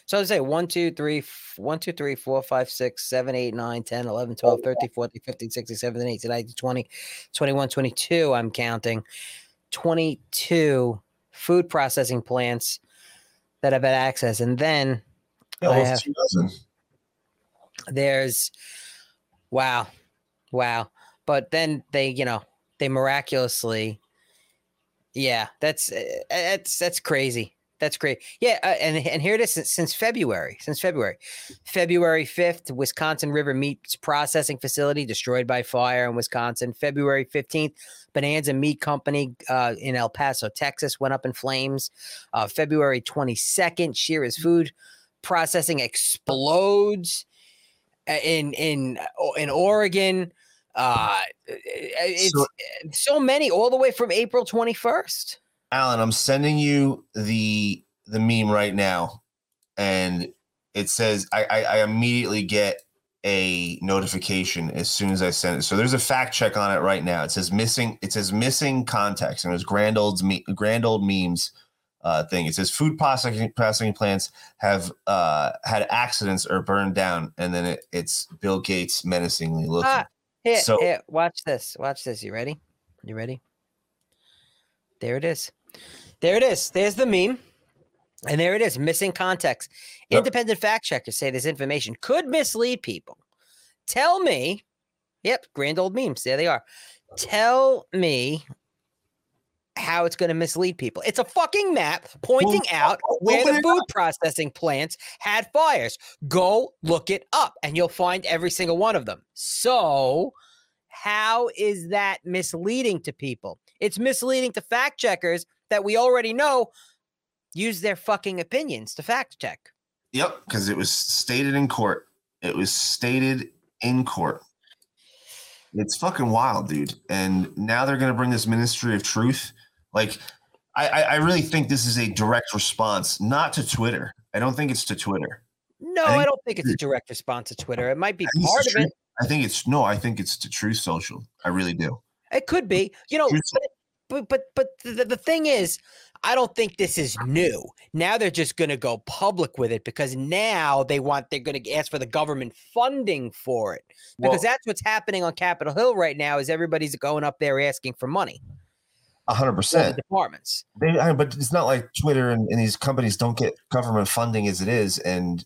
So I say 1, 2, 3, f- 1, 2, 3, 4, 5, 6, 7, 8, 9, 10, 11, 12, 13, 14, 15, 16, 17, 18, 19, 20, 21, 22. I'm counting 22 food processing plants that I have had access. And then Yeah, have- 2,000. there's wow wow. But then they you know they miraculously yeah that's uh, that's that's crazy. That's great. Yeah uh, and and here it is since, since february since february. February 5th wisconsin river meats processing facility destroyed by fire in wisconsin. February 15th bonanza meat company uh, in el paso texas went up in flames. Uh, february 22nd shearer's food processing explodes in in in Oregon. Uh, it's So- so, many all the way from April 21st. Alan, I'm sending you the the meme right now, and it says I, I, I immediately get a notification as soon as I send it. So there's a fact check on it right now. It says missing. It says missing context, and it was grand old me, grand old memes uh, thing. It says food processing processing plants have uh, had accidents or burned down, and then it, it's Bill Gates menacingly looking. Ah, here, So- here, watch this. Watch this. You ready? You ready? There it is. There it is. There's the meme. And there it is, missing context. Yep. Independent fact checkers say this information could mislead people. Tell me, yep, grand old memes. There they are. Tell me how it's going to mislead people. It's a fucking map pointing out where the food processing plants had fires. Go look it up and you'll find every single one of them. So, how is that misleading to people? It's misleading to fact checkers that we already know use their fucking opinions to fact check. Yep, because it was stated in court. It was stated in court. It's fucking wild, dude. And now they're gonna bring this Ministry of Truth. Like, I, I, really think this is a direct response, not to Twitter. I don't think it's to Twitter. No, I I, don't think it's a direct response to Twitter. It might be think part of it. I think it's no, I think it's to Truth Social. I really do. It could be. You know, but but but, but the, the thing is, I don't think this is new. Now they're just going to go public with it because now they want they're going to ask for the government funding for it because Well, that's what's happening on Capitol Hill right now. Is everybody's going up there asking for money hundred percent. departments. They, I, but it's not like Twitter and, and these companies don't get government funding as it is, and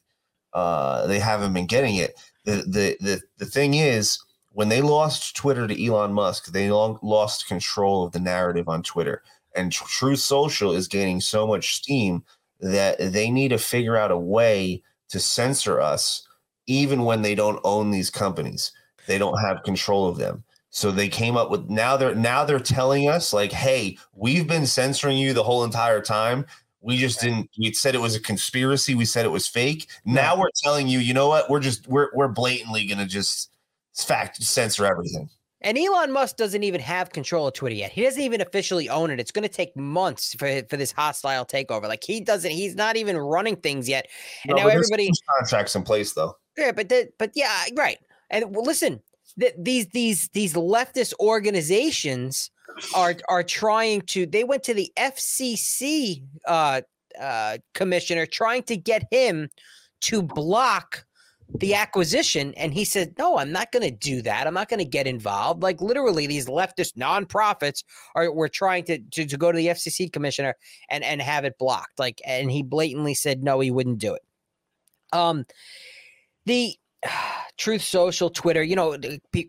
uh, they haven't been getting it. The, the the the thing is, when they lost Twitter to Elon Musk, they long, lost control of the narrative on Twitter. And Tr- Truth Social is gaining so much steam that they need to figure out a way to censor us, even when they don't own these companies. They don't have control of them. So they came up with now they're now they're telling us like, hey, we've been censoring you the whole entire time. We just didn't. We said it was a conspiracy. We said it was fake. Now we're telling you, you know what? We're just we're we're blatantly gonna just fact censor everything. And Elon Musk doesn't even have control of Twitter yet. He doesn't even officially own it. It's going to take months for for this hostile takeover. Like he doesn't. He's not even running things yet. And No, now everybody. contracts in place though. Yeah, but the, but yeah, right. And well, listen, th- these these these leftist organizations are are trying to. They went to the FCC uh, uh, commissioner trying to get him to block the acquisition, and he said, "No, I'm not going to do that. I'm not going to get involved." Like literally, these leftist nonprofits are were trying to, to to go to the FCC commissioner and and have it blocked. Like, and he blatantly said no, he wouldn't do it. Um, the Truth Social, Twitter, you know,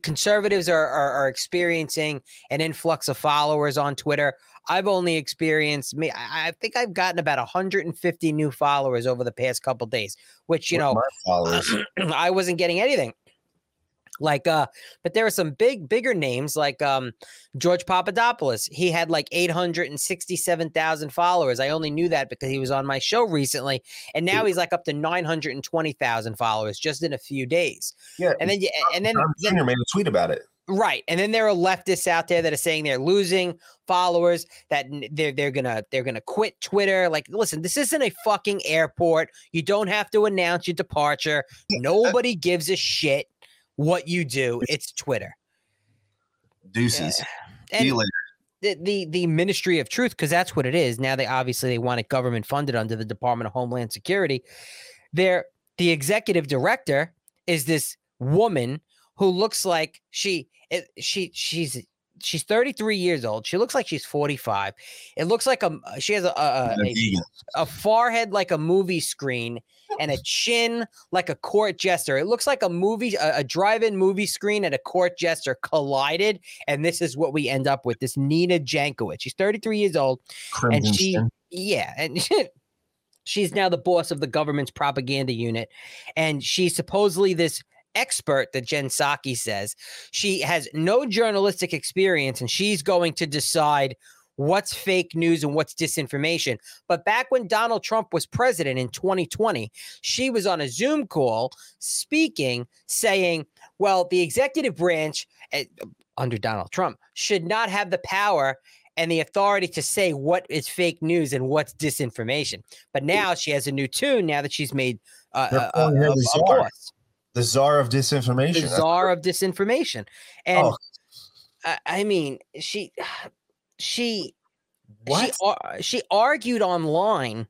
conservatives are, are are experiencing an influx of followers on Twitter. I've only experienced me. I I think I've gotten about 150 new followers over the past couple days, which you With know. I wasn't getting anything. Like uh, but there are some big, bigger names like um George Papadopoulos. He had like 867,000 followers. I only knew that because he was on my show recently, and now he's like up to 920,000 followers just in a few days. yeah, And then you and then, Jr. made a tweet about it. Right. And then there are leftists out there that are saying they're losing followers, that they're they're gonna they're gonna quit Twitter. Like, listen, this isn't a fucking airport. You don't have to announce your departure. Nobody gives a shit what you do. It's Twitter. Deuces. Uh, See you later. the, the the Ministry of Truth, because that's what it is. Now they obviously they want it government funded under the Department of Homeland Security. They're the executive director is this woman who looks like she it, she she's she's 33 years old. She looks like she's 45. It looks like a she has a a, a a, a forehead like a movie screen and a chin like a court jester. It looks like a movie, a, a drive-in movie screen and a court jester collided, and this is what we end up with. This Nina Jankowicz. She's 33 years old, Crimson and she, yeah, and she's now the boss of the government's propaganda unit, and she's supposedly this expert that Jen Psaki says she has no journalistic experience, and she's going to decide what's fake news and what's disinformation. But back when Donald Trump was president in 2020, she was on a Zoom call speaking, saying, well, the executive branch eh, under Donald Trump should not have the power and the authority to say what is fake news and what's disinformation. But now she has a new tune now that she's made uh, They're a, a, calling her a- the czar. boss, The czar of disinformation. the czar of disinformation. And Oh. I, I mean, she, she, What? she she argued online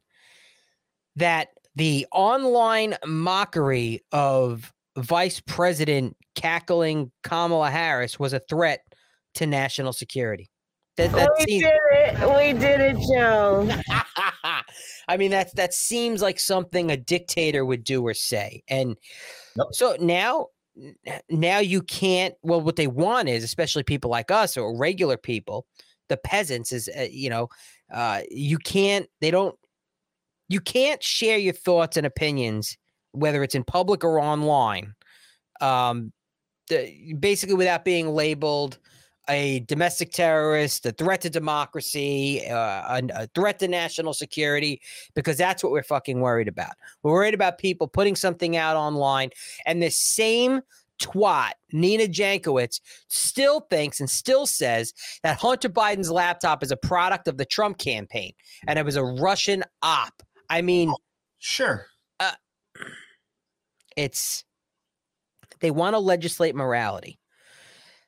that the online mockery of Vice President cackling Kamala Harris was a threat to national security. That, that we seems, did it. We did it, Joe. I mean, that that seems like something a dictator would do or say. And Yep. so now, now you can't. Well, what they want is, especially people like us or regular people, the peasants, is uh, you know, uh, you can't. They don't. You can't share your thoughts and opinions, whether it's in public or online, um, the, basically without being labeled a domestic terrorist, a threat to democracy, uh, a, a threat to national security, because that's what we're fucking worried about. We're worried about people putting something out online, and the same twat, Nina Jankowicz, still thinks and still says that Hunter Biden's laptop is a product of the Trump campaign and it was a Russian op. I mean, oh, Sure. Uh, it's they want to legislate morality.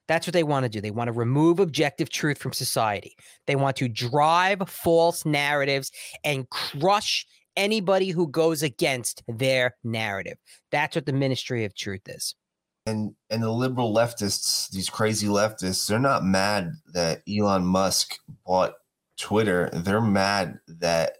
That's what they want to do. They want to remove objective truth from society. They want to drive false narratives and crush anybody who goes against their narrative. That's what the Ministry of Truth is. And and the liberal leftists, these crazy leftists, they're not mad that Elon Musk bought Twitter. They're mad that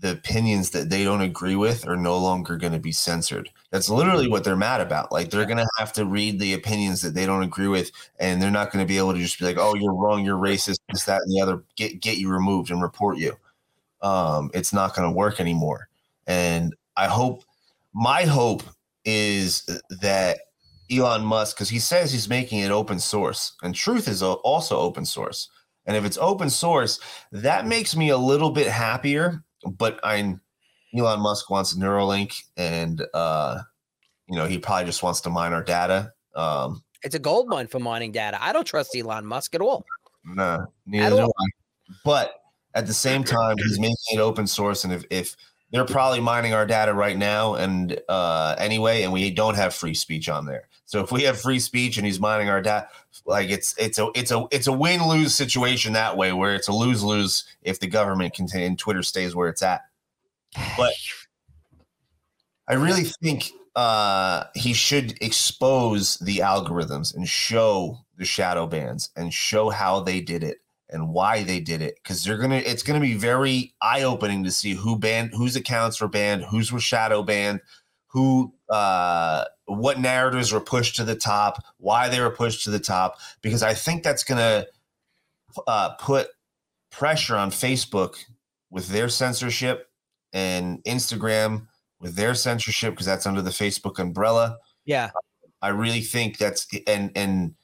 the opinions that they don't agree with are no longer going to be censored. That's literally what they're mad about. Like they're going to have to read the opinions that they don't agree with, and they're not going to be able to just be like, "Oh, you're wrong, you're racist, this, that, and the other." Get get you removed and report you. Um, it's not going to work anymore. And I hope, my hope is that Elon Musk, because he says he's making it open source, and truth is also open source. And if it's open source, that makes me a little bit happier. But I, Elon Musk wants Neuralink, and uh, you know he probably just wants to mine our data. Um, It's a gold mine for mining data. I don't trust Elon Musk at all. nah, neither do. I. But at the same time, he's making it open source, and if if they're probably mining our data right now, and uh, anyway, and we don't have free speech on there. So if we have free speech and he's mining our data, like it's it's a it's a it's a win lose situation that way, where it's a lose lose if the government can and Twitter stays where it's at. But I really think uh, he should expose the algorithms and show the shadow bans and show how they did it and why they did it because they're gonna it's gonna be very eye-opening to see who banned whose accounts were banned whose were shadow banned who uh what narratives were pushed to the top why they were pushed to the top because i think that's gonna uh put pressure on facebook with their censorship and instagram with their censorship because that's under the facebook umbrella Yeah. I really think that's and and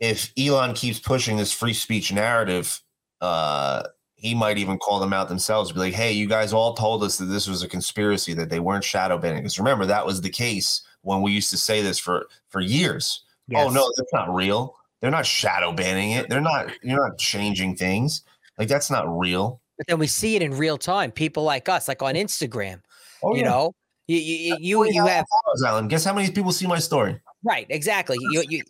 if Elon keeps pushing this free speech narrative, uh, he might even call them out themselves, be like, "Hey, you guys all told us that this was a conspiracy, that they weren't shadow banning." Because remember, that was the case when we used to say this for for years. Oh no, that's not real. They're not shadow banning it. They're not. You're not changing things. Like that's not real. But then we see it in real time. People like us, like on Instagram, Oh, you yeah. know, you you, you, you have Alan. Guess how many people see my story? right, exactly. You you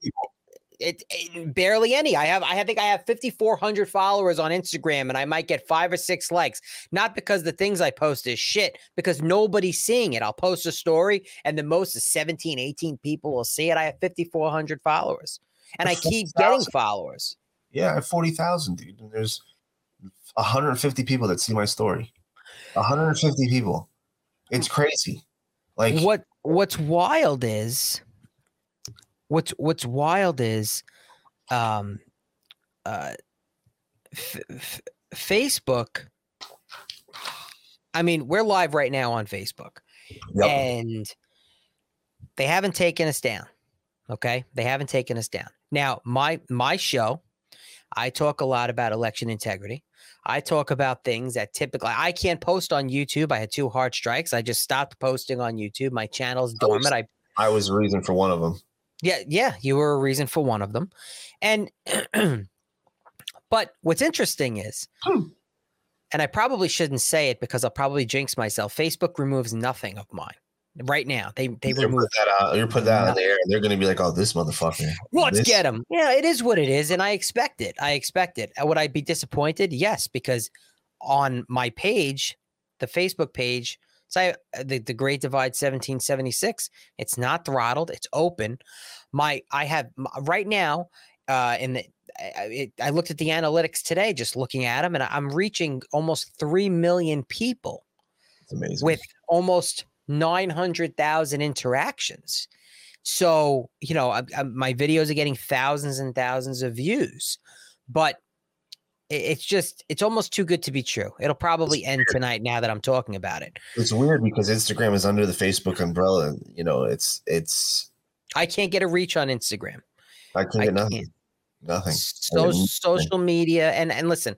it, it barely any. I have I think I have 5400 followers on Instagram and I might get 5 or 6 likes. Not because the things I post is shit, because nobody's seeing it. I'll post a story and the most is 17 18 people will see it. I have 5400 followers. And I keep getting 40,000. followers. Yeah, I have 40,000, dude. And there's 150 people that see my story. 150 people. It's crazy. Like, what what's wild is what's what's wild is um uh f- f- facebook i mean we're live right now on facebook Yep. and they haven't taken us down okay? They haven't taken us down. Now my my show i talk a lot about election integrity. I talk about things that typically i can't post on youtube. I had two hard strikes. I just stopped posting on youtube. My channel's I was- dormant. I I was the reason for one of them. Yeah, yeah, you were a reason for one of them. And but what's interesting is Hmm. and I probably shouldn't say it because I'll probably jinx myself. Facebook removes nothing of mine. Right now. They they You remove put that out. You put that out there. And they're going to be like, "Oh, this motherfucker." let's This- get them. Yeah, it is what it is, and I expect it. I expect it. Uh, Would I be disappointed? Yes, because on my page, the Facebook page, say the, the Great Divide 1776, it's not throttled, it's open. My I have right now uh in the I, I- it, I looked at the analytics today, just looking at them, and I'm reaching almost three million people It's amazing. with almost 900,000 interactions. So, you know, I, I, my videos are getting thousands and thousands of views, but i- it's just, it's almost too good to be true. It'll probably end tonight now that I'm talking about it. it's weird because Instagram is under the Facebook umbrella. You know, it's it's. I can't get a reach on Instagram. I can't I get nothing. can't. Nothing. So, social media and and listen,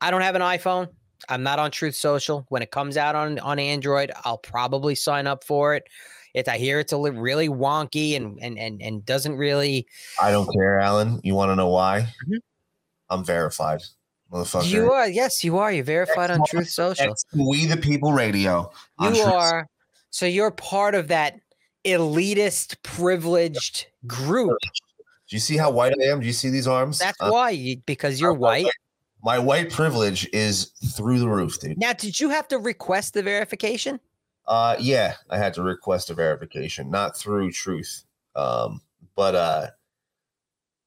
I don't have an iPhone. I'm not on Truth Social. When it comes out on on Android, I'll probably sign up for it. If I hear it's a really wonky and and and and doesn't really I don't care, Alan. You want to know why? Mhm. I'm verified, motherfucker. You are, yes, you are. You're verified on Truth Social. We the People Radio. You Truth- are. So you're part of that elitist, privileged group. Do you see how white I am? Do you see these arms? That's Uh, why, you, because you're white. My white privilege is through the roof, dude. Now, did you have to request the verification? Uh yeah, I had to request a verification, not through truth. Um, but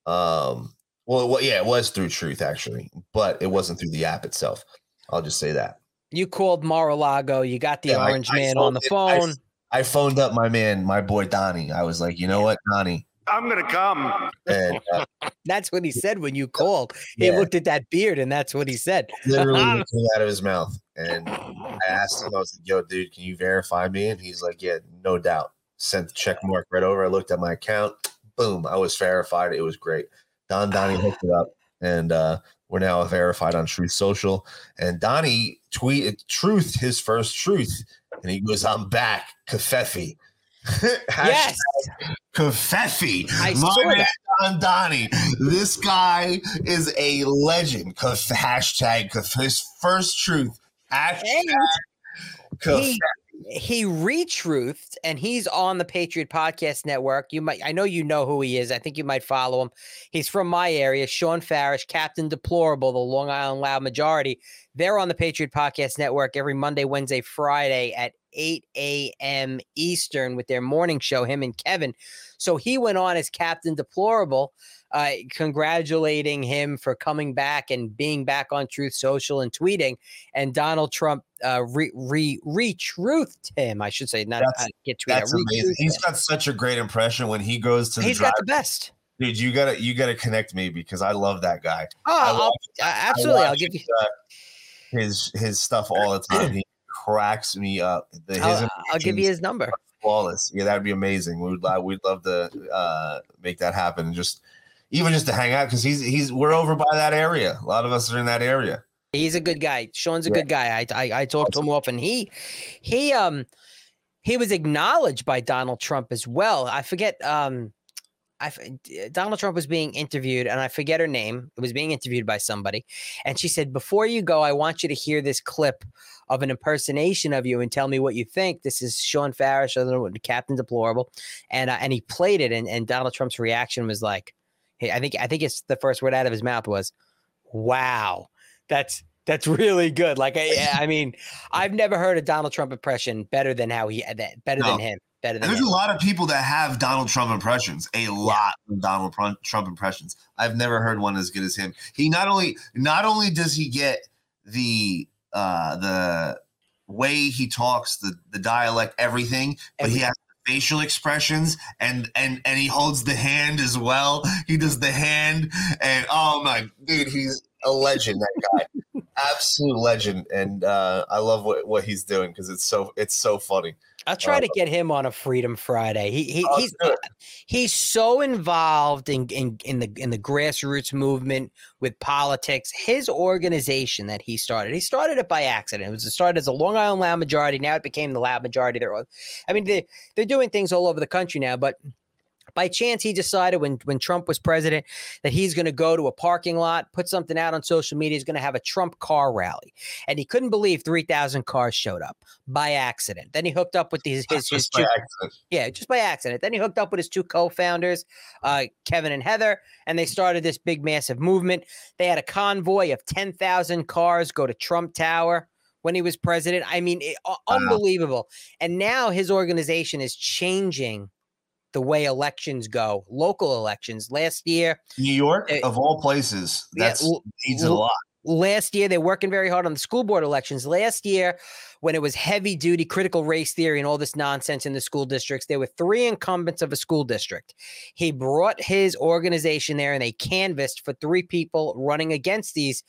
uh um well, well yeah, it was through truth actually, but it wasn't through the app itself. I'll just say that. You called Mar-a-Lago. You got the Yeah, orange I man on the it- phone. I phoned up my man, my boy Donnie. I was like, you know what, Donnie? I'm gonna come. And uh, That's what he said when you called. He Yeah. looked at that beard, and that's what he said. literally what came out of his mouth. And I asked him, I was like, yo, dude, can you verify me? And he's like, yeah, no doubt. Sent the check mark right over. I looked at my account. Boom, I was verified. It was great. Don Donnie hooked it up. And uh, we're now verified on Truth Social. And Donnie tweeted truth, his first truth. And he goes, I'm back. Covfefe. Yes, Covfefe. My man. Don Donnie. This guy is a legend. Kaf- hashtag Kaf- his first truth. Hashtag Kaf- he, he retruthed, and he's on the Patriot Podcast Network. You might, I know you know who he is. I think you might follow him. He's from my area. Shawn Farash, Captain Deplorable, the Long Island Loud Majority. They're on the Patriot Podcast Network every Monday, Wednesday, Friday at 8 a.m. Eastern with their morning show, him and Kevin. So he went on as Captain Deplorable, uh, congratulating him for coming back and being back on Truth Social and tweeting. And Donald Trump uh, re, re retruthed him. I should say, not That's- uh, get tweeted. That's amazing. He's got such a great impression when he goes to the He's drive. got the best. Dude, you gotta you gotta connect me because I love that guy. Oh, uh, I absolutely. I'll watch give you. his, uh, his his stuff all the time. He cracks me up. The, his I'll, I'll give you his number. flawless. Yeah, that'd be amazing. We would li- we'd love to uh, make that happen. And just even just to hang out because he's he's we're over by that area. A lot of us are in that area. He's a good guy. Sean's a Yeah. good guy. I I, I talked to him often. He he um he was acknowledged by Donald Trump as well. I forget um I Donald Trump was being interviewed and I forget her name. It was being interviewed by somebody and she said before you go I want you to hear this clip of an impersonation of you and tell me what you think. This is Shawn Farash, I don't know, what- Captain Deplorable, and uh, and he played it and and Donald Trump's reaction was like, hey, I think I think it's the first word out of his mouth was, "Wow." that's that's really good. Like I, I mean, I've never heard a Donald Trump impression better than how he better No. than him. Better than there's him. a lot of people that have Donald Trump impressions, a lot of Donald Trump impressions. I've never heard one as good as him. He not only not only does he get the uh the way he talks, the the dialect, everything, but he has facial expressions and and and he holds the hand as well. He does the hand and oh my dude, he's a legend that guy. Absolute legend and uh I love what what he's doing because it's so it's so funny. I'll try uh, to get him on a Freedom Friday. He, he Oh, he's he's so involved in, in in the in the grassroots movement with politics. His organization that he started, he started it by accident. It was started as a Long Island Loud Majority. Now it became the Loud Majority. They're, all- I mean, they they're doing things all over the country now, but. By chance, he decided when when Trump was president that he's going to go to a parking lot, put something out on social media. He's going to have a Trump car rally, and he couldn't believe three thousand cars showed up by accident. Then he hooked up with his his, his two, yeah, just by accident. Then he hooked up with his two co-founders, uh, Kevin and Heather, and they started this big, massive movement. They had a convoy of ten thousand cars go to Trump Tower when he was president. I mean, it, u- unbelievable. And now his organization is changing the way elections go, local elections. Last year, New York, Uh, of all places, yeah, that's l- needs it a lot. last year they're working very hard on the school board elections last year when it was heavy duty critical race theory and all this nonsense in the school districts there were three incumbents of a school district he brought his organization there and they canvassed for three people running against these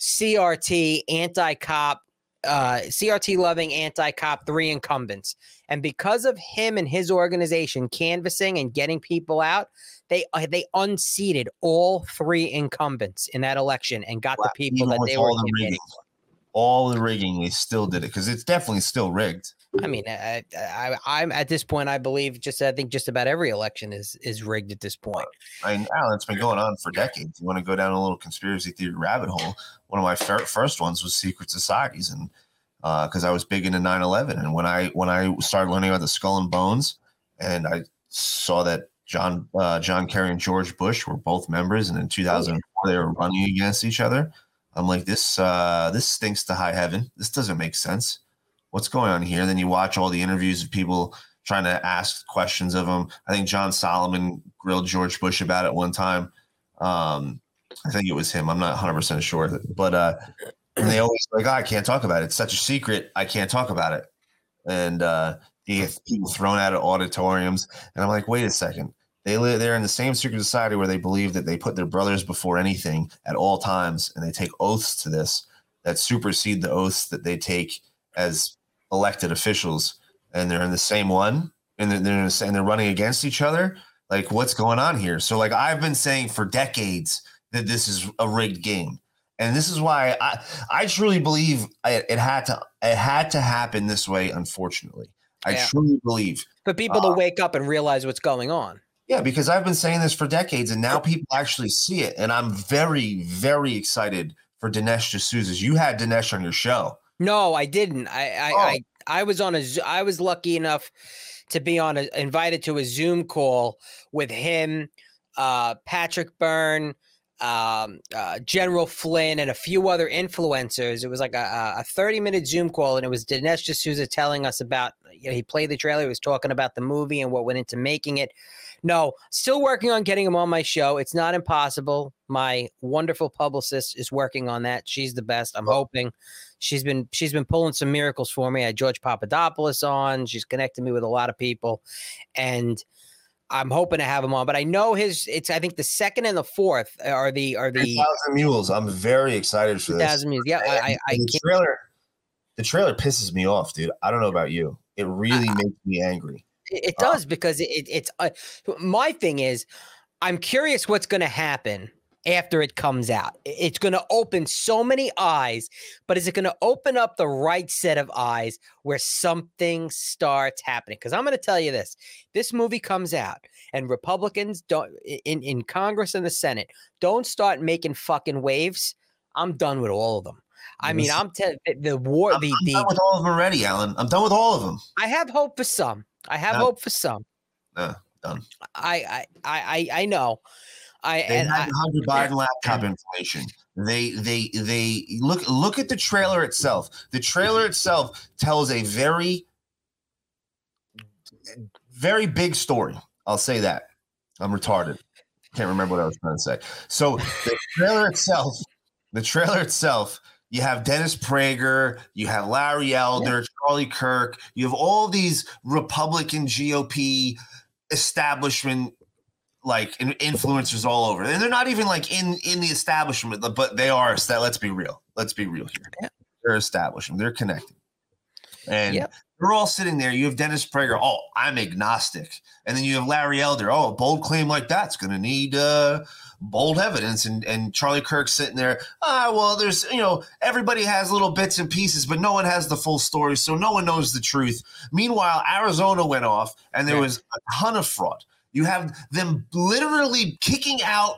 crt anti-cop uh, CRT loving anti cop three incumbents. And because of him and his organization canvassing and getting people out, they uh, they unseated all three incumbents in that election and got the people that they were all the rigging. All the rigging, they still did it because it's definitely still rigged. I mean, I, I, I'm at this point. I believe just I think just about every election is is rigged at this point. I mean, Alan, it's been going on for decades. You want to go down a little conspiracy theory rabbit hole? One of my fir- first ones was secret societies, and because I was big into 9/11, and when I when I started learning about the skull and bones, and I saw that John uh, John Kerry and George Bush were both members, and in 2004 they were running against each other. I'm like, this uh, this stinks to high heaven. This doesn't make sense. What's going on here? Then you watch all the interviews of people trying to ask questions of him. I think John Solomon grilled George Bush about it one time. Um, I think it was him. I'm not 100 percent sure, but uh, and they always like, oh, I can't talk about it. It's such a secret. I can't talk about it. And uh, he gets people thrown out of auditoriums. And I'm like, wait a second. They live they're in the same secret society where they believe that they put their brothers before anything at all times, and they take oaths to this that supersede the oaths that they take as elected officials. And they're in the same one, and they're, the and they're running against each other. Like, what's going on here? So, like, I've been saying for decades that this is a rigged game and this is why I I truly believe it, it had to it had to happen this way. Unfortunately, I Yeah. truly believe. For people to uh, wake up and realize what's going on. Yeah, because I've been saying this for decades, and now people actually see it, and I'm very very excited for Dinesh D'Souza. You had Dinesh on your show. No, I didn't. I I Oh. I, I was on a I was lucky enough to be on a invited to a Zoom call with him, uh, Patrick Byrne, um, uh, General Flynn, and a few other influencers. It was like a, a 30 minute Zoom call, and it was Dinesh D'Souza telling us about, you know, he played the trailer, he was talking about the movie and what went into making it. No, still working on getting him on my show. It's not impossible. My wonderful publicist is working on that. She's the best. I'm hoping. She's been she's been pulling some miracles for me. I had George Papadopoulos on. She's connected me with a lot of people, and I'm hoping to have him on. But I know his. It's I think the second and the fourth are the are the thousand mules. I'm very excited for this. 2000 Mules. Yeah, I I, I the can't. trailer, the trailer pisses me off, dude. I don't know about you. It really makes me angry. It Uh, does because it, it, it's uh, my thing is I'm curious what's going to happen after it comes out. It's going to open so many eyes, but is it going to open up the right set of eyes where something starts happening? Because I'm going to tell you this: this movie comes out, and Republicans don't in in Congress and the Senate don't start making fucking waves. I'm done with all of them. I mean, I'm telling the war. I'm, The I'm the done with all of them already, Alan. I'm done with all of them. I have hope for some. I have No. hope for some. No, done. I I I I know. I They and had Hunter Biden laptop inflation. They they they look look at the trailer itself. The trailer mm-hmm. itself tells a very very big story. I'll say that. I'm retarded. Can't remember what I was trying to say. So the trailer itself, the trailer itself, you have Dennis Prager, you have Larry Elder, Charlie Kirk, you have all these Republican GOP establishment like influencers all over, and they're not even like in in the establishment, but they are. That let's be real. Let's be real here. Yeah. They're establishing. They're connected, and Yep. they're all sitting there. You have Dennis Prager. Oh, I'm agnostic, and then you have Larry Elder. Oh, a bold claim like that's going to need uh, bold evidence, and and Charlie Kirk sitting there. Ah, well, there's you know everybody has little bits and pieces, but no one has the full story, so no one knows the truth. Meanwhile, Arizona went off, and there Yeah. was a ton of fraud. You have them literally kicking out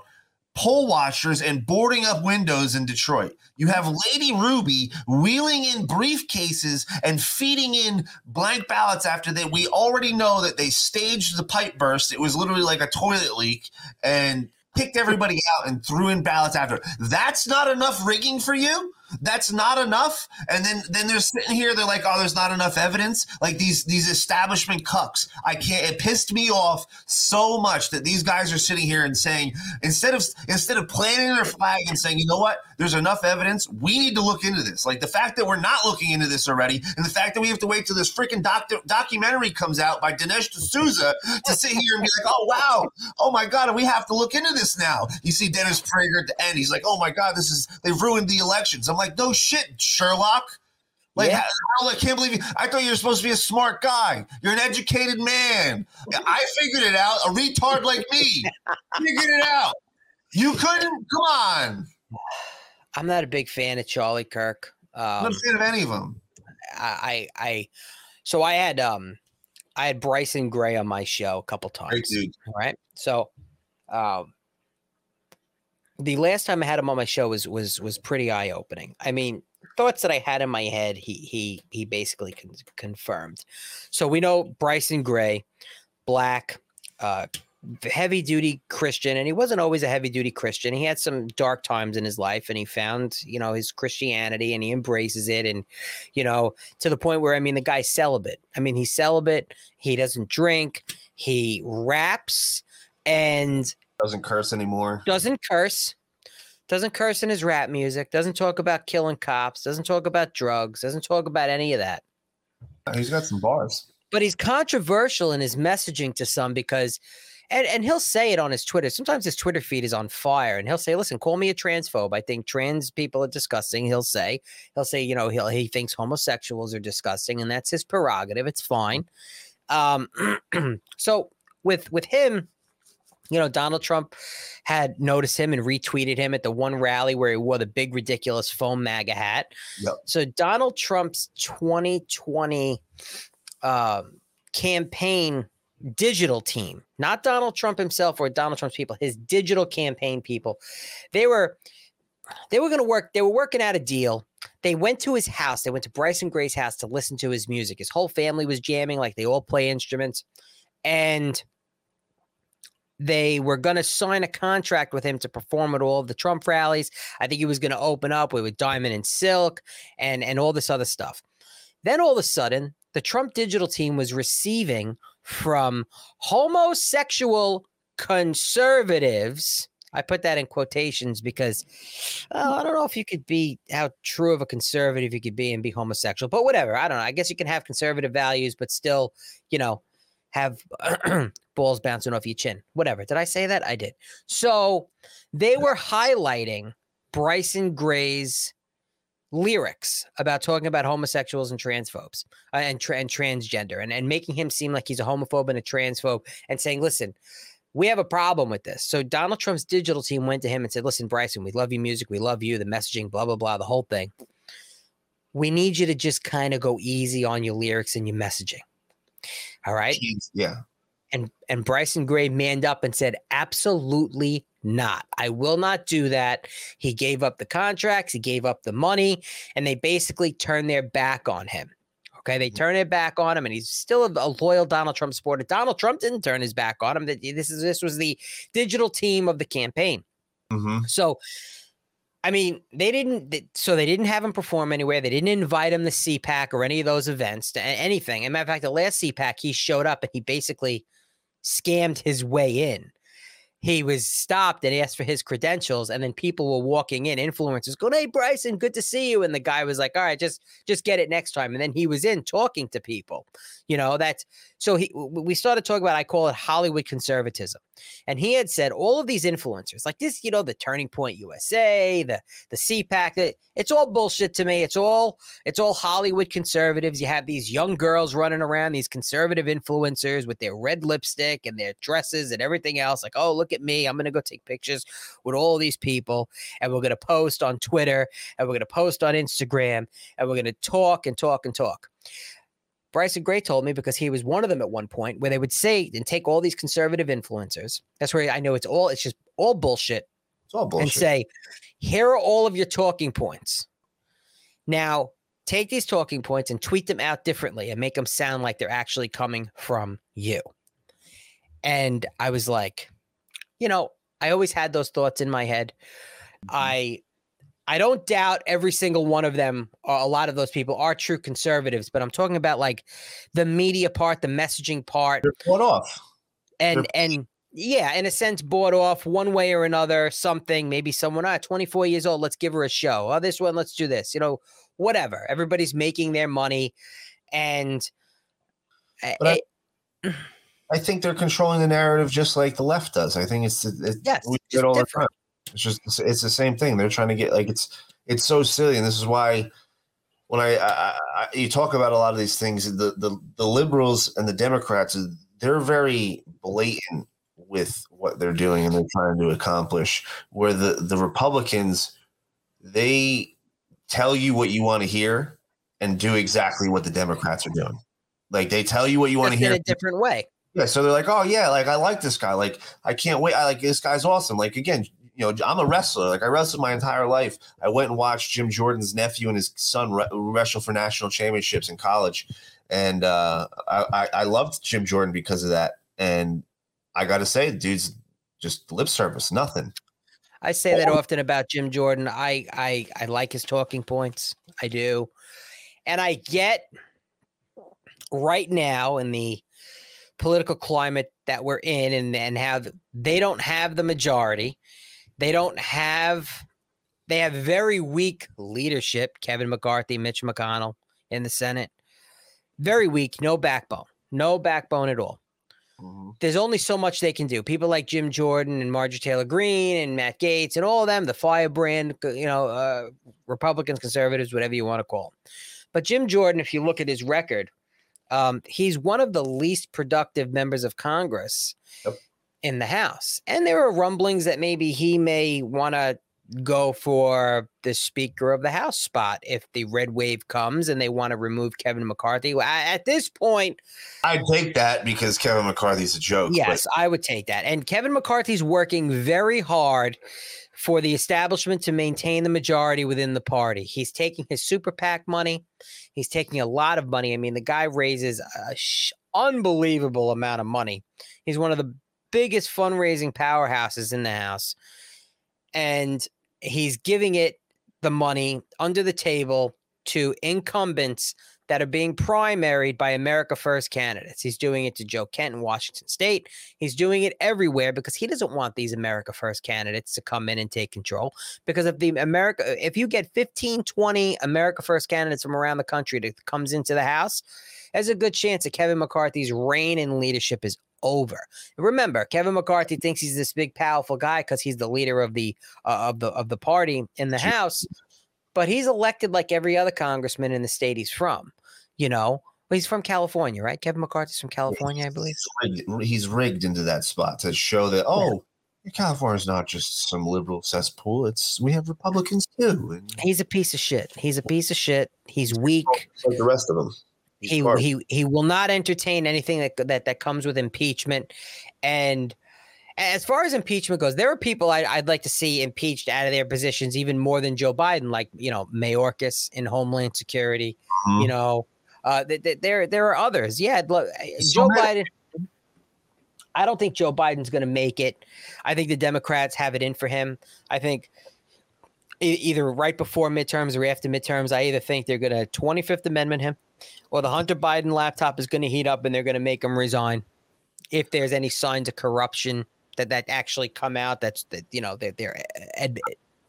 poll watchers and boarding up windows in Detroit. You have Lady Ruby wheeling in briefcases and feeding in blank ballots after that. We already know that they staged the pipe burst. It was literally like a toilet leak and picked everybody out and threw in ballots after. That's not enough rigging for you? That's not enough. And then then they're sitting here, they're like, oh, there's not enough evidence. Like these these establishment cucks. I can't it pissed me off so much that these guys are sitting here and saying, instead of instead of planting their flag and saying, you know what, there's enough evidence, we need to look into this. Like the fact that we're not looking into this already, and the fact that we have to wait till this freaking doc- documentary comes out by Dinesh D'Souza to sit here and be like, oh wow, oh my god, we have to look into this now. You see Dennis Prager at the end, he's like, oh my god, this is they've ruined the elections. I'm like, no shit, Sherlock. Like, Yeah. I can't believe you. I thought you were supposed to be a smart guy. You're an educated man. I figured it out. A retard like me figured it out. You couldn't? Come on. I'm not a big fan of Charlie Kirk. I'm not Um, a fan of any of them. I, I I so I had um I had Bryson Gray on my show a couple times. Right. So um the last time I had him on my show was was was pretty eye opening. I mean, thoughts that I had in my head, he he he basically con- confirmed. So we know Bryson Gray, black, uh, heavy duty Christian, and he wasn't always a heavy duty Christian. He had some dark times in his life, and he found you know his Christianity, and he embraces it, and you know to the point where I mean the guy's celibate. I mean he's celibate. He doesn't drink. He raps and Doesn't curse anymore. doesn't curse. Doesn't curse in his rap music. Doesn't talk about killing cops. Doesn't talk about drugs. Doesn't talk about any of that. He's got some bars. But he's controversial in his messaging to some because, and, and he'll say it on his Twitter. Sometimes his Twitter feed is on fire and he'll say, listen, call me a transphobe. I think trans people are disgusting. He'll say, he'll say, you know, he'll, he thinks homosexuals are disgusting and that's his prerogative. It's fine. Um, so with, with him, you know, Donald Trump had noticed him and retweeted him at the one rally where he wore the big, ridiculous foam MAGA hat. Yep. So Donald Trump's 2020 um, campaign digital team, not Donald Trump himself or Donald Trump's people, his digital campaign people, they were they were going to work. They were working out a deal. They went to his house. They went to Bryson Gray's house to listen to his music. His whole family was jamming, like they all play instruments, and they were going to sign a contract with him to perform at all of the Trump rallies. I think he was going to open up with, with Diamond and Silk and and all this other stuff. Then all of a sudden, the Trump digital team was receiving from homosexual conservatives. I put that in quotations because I don't know if you could be how true of a conservative you could be and be homosexual, but whatever. I don't know. I guess you can have conservative values, but still, you know, have balls bouncing off your chin. Whatever. Did I say that? I did. So they were highlighting Bryson Gray's lyrics about talking about homosexuals and transphobes uh, and, tra- and transgender and, and making him seem like he's a homophobe and a transphobe and saying, listen, we have a problem with this. So Donald Trump's digital team went to him and said, listen, Bryson, we love your music. We love you, the messaging, blah, blah, blah, the whole thing. We need you to just kind of go easy on your lyrics and your messaging. All right. Yeah. And and Bryson Gray manned up and said, absolutely not. I will not do that. He gave up the contracts, he gave up the money, and they basically turned their back on him. Okay, they turn it back on him, and he's still a, a, loyal Donald Trump supporter. Donald Trump didn't turn his back on him. This is this was the digital team of the campaign. Mm-hmm. So I mean, they didn't. So they didn't have him perform anywhere. They didn't invite him to CPAC or any of those events to anything. As a matter of fact, the last CPAC he showed up and he basically scammed his way in he was stopped and asked for his credentials and then people were walking in influencers going hey bryson good to see you and the guy was like all right just just get it next time and then he was in talking to people you know that's so he we started talking about i call it hollywood conservatism and he had said all of these influencers like this you know the turning point usa the the cpac it's all bullshit to me. It's all it's all hollywood conservatives. You have these young girls running around these conservative influencers with their red lipstick and their dresses and everything else like oh look at me. I'm gonna go take pictures with all these people and we're gonna post on twitter and we're gonna post on instagram and we're gonna talk and talk and talk Bryson Gray told me because he was one of them at one point where they would say and take all these conservative influencers. That's where I know it's all it's just all bullshit. It's all bullshit. And say, here are all of your talking points. Now, take these talking points and tweet them out differently and make them sound like they're actually coming from you. And I was like, you know, I always had those thoughts in my head. Mm-hmm. I I don't doubt every single one of them, a lot of those people are true conservatives, but I'm talking about like the media part, the messaging part. They're bought off. And They're- and yeah, in a sense, bought off one way or another, something, maybe someone, ah, 24 years old, let's give her a show. Oh, this one, let's do this. You know, whatever. Everybody's making their money. And I, I, think they're controlling the narrative just like the left does. I think it's, it's yes, we do it all different. the time. It's just it's the same thing. They're trying to get like it's it's so silly, and this is why when I, I, I you talk about a lot of these things, the the the liberals and the Democrats, they're very blatant with what they're doing and they're trying to accomplish. Where the the Republicans, they tell you what you want to hear and do exactly what the Democrats are doing. Like they tell you what you want to hear in a different way. Yeah, so they're like, "Oh yeah, like I like this guy. Like I can't wait. I like this guy's awesome." Like again, you know, I'm a wrestler. Like I wrestled my entire life. I went and watched Jim Jordan's nephew and his son re- wrestle for national championships in college, and uh, I, I loved Jim Jordan because of that. And I got to say, dude's just lip service, nothing. I say that often about Jim Jordan. I I I like his talking points. I do, and I get right now in the political climate that we're in and and have they don't have the majority they don't have they have very weak leadership. Kevin McCarthy, Mitch McConnell in the Senate, very weak, no backbone, no backbone at all. Mhm. There's only so much they can do. People like Jim Jordan and Marjorie Taylor Greene and Matt Gaetz and all of them, the firebrand, you know, uh, Republicans, conservatives, whatever you want to call them. But Jim Jordan, if you look at his record, um, he's one of the least productive members of Congress Yep. In the House. And there are rumblings that maybe he may want to go for the Speaker of the House spot if the red wave comes and they want to remove Kevin McCarthy. At this point, I'd take that because Kevin McCarthy's a joke. but Yes, I would take that. And Kevin McCarthy's working very hard for the establishment to maintain the majority within the party. He's taking his super PAC money. He's taking a lot of money. I mean, the guy raises a sh- unbelievable amount of money. He's one of the biggest fundraising powerhouses in the house. And he's giving it the money under the table to incumbents that are being primaried by America First candidates. He's doing it to Joe Kent in Washington State. He's doing it everywhere because he doesn't want these America First candidates to come in and take control. Because if the America, if you get 15, 20 America First candidates from around the country that comes into the House, there's a good chance that Kevin McCarthy's reign in leadership is over. Remember, Kevin McCarthy thinks he's this big, powerful guy because he's the leader of the uh, of the of the party in the. House, but he's elected like every other congressman in the state he's from. You know, well, he's from California, right? Kevin McCarthy's from California, I believe. He's rigged, he's rigged into that spot to show that oh, California's not just some liberal cesspool. It's we have Republicans too, and He's a piece of shit. He's a piece of shit. He's weak. like the rest of them. He he he will not entertain anything that that that comes with impeachment. And as far as impeachment goes, there are people I, I'd like to see impeached out of their positions even more than Joe Biden, like you know Mayorkas in Homeland Security. You Mhm. know, uh, th- th- there there are others. Yeah, look, So Joe. Biden. I don't think Joe Biden's going to make it. I think the Democrats have it in for him. I think either right before midterms or after midterms, I either think they're going to 25th Amendment him or the Hunter Biden laptop is going to heat up and they're going to make him resign if there's any signs of corruption that that actually come out. That's that you know that they're, uh, ad-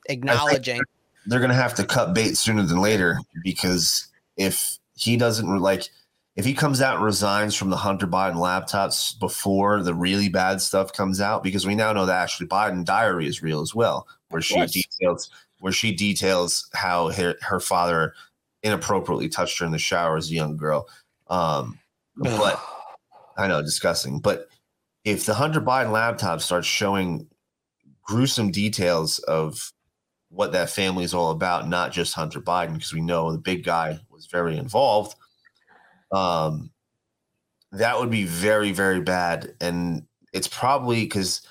acknowledging. they're gonna have to cut bait sooner than later because if he doesn't like if he comes out and resigns from the Hunter Biden laptops before the really bad stuff comes out, because we now know that Ashley Biden diary is real as well, where she course. details where she details how her, her father inappropriately touched her in the shower as a young girl. Um, but I know, disgusting. But if the Hunter Biden laptop starts showing gruesome details of what that family is all about, not just Hunter Biden, because we know the big guy was very involved, um, that would be very, very bad. And it's probably because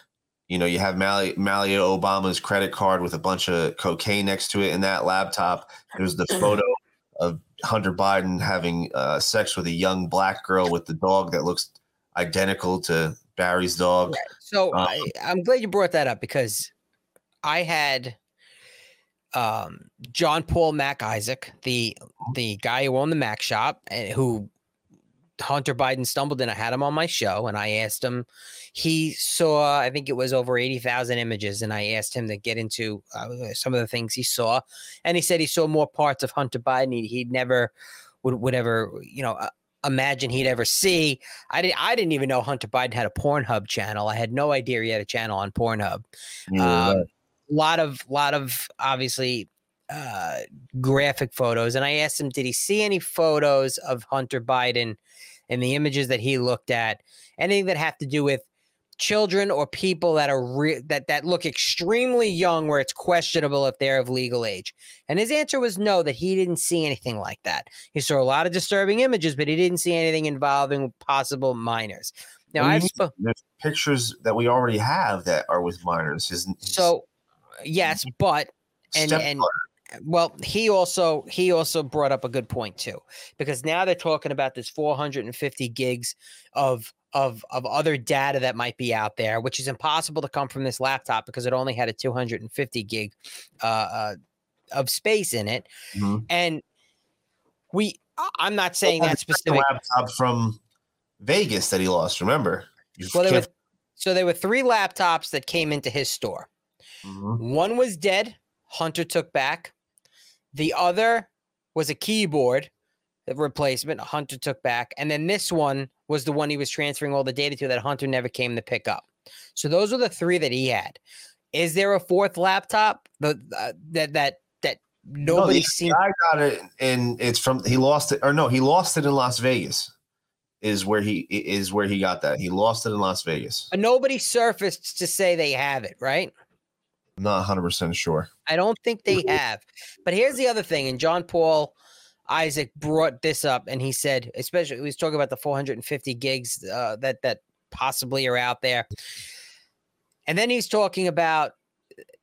you know you have Mali- Malia Obama's credit card with a bunch of cocaine next to it in that laptop. There's the photo of Hunter Biden having uh, sex with a young black girl with the dog that looks identical to Barry's dog. So Um, I, I'm glad you brought that up because I had um, John Paul Mac Isaac, the the guy who owned the Mac shop, and who Hunter Biden stumbled in. I had him on my show, and I asked him. He saw, I think it was over eighty thousand images, and I asked him to get into uh, some of the things he saw, and he said he saw more parts of Hunter Biden he, he'd never would would ever you know. Uh, imagine he'd ever see I didn't I didn't even know Hunter Biden had a Pornhub channel. I had no idea he had a channel on Pornhub. Um, lot of lot of obviously uh graphic photos and I asked him did he see any photos of Hunter Biden and the images that he looked at anything that have to do with children or people that are re- that that look extremely young where it's questionable if they're of legal age and his answer was no that he didn't see anything like that he saw a lot of disturbing images but he didn't see anything involving possible minors now i've mean? There's pictures that we already have that are with minors. His, his so yes but and- and-. Well he also he also brought up a good point too because now they're talking about this 450 gigs of of of other data that might be out there which is impossible to come from this laptop because it only had a 250 gig uh, uh of space in it Mhm. and we i'm not saying Well, that specific laptop from Vegas that he lost. Remember? You well there were so there were three laptops that came into his store Mhm. One was dead, Hunter took back. The other was a keyboard replacement Hunter took back. And then this one was the one he was transferring all the data to that Hunter never came to pick up. So those are the three that he had. Is there a fourth laptop the, uh, that that that nobody no, seen? I got it, and it's from he lost it, or no, he lost it in Las Vegas. Is where he is where he got that. He lost it in Las Vegas. But nobody surfaced to say they have it, right? I'm not 100 percent sure. I don't think they have. But here's the other thing, and John Paul Isaac brought this up, and he said, especially he was talking about the 450 gigs uh, that that possibly are out there, and then he's talking about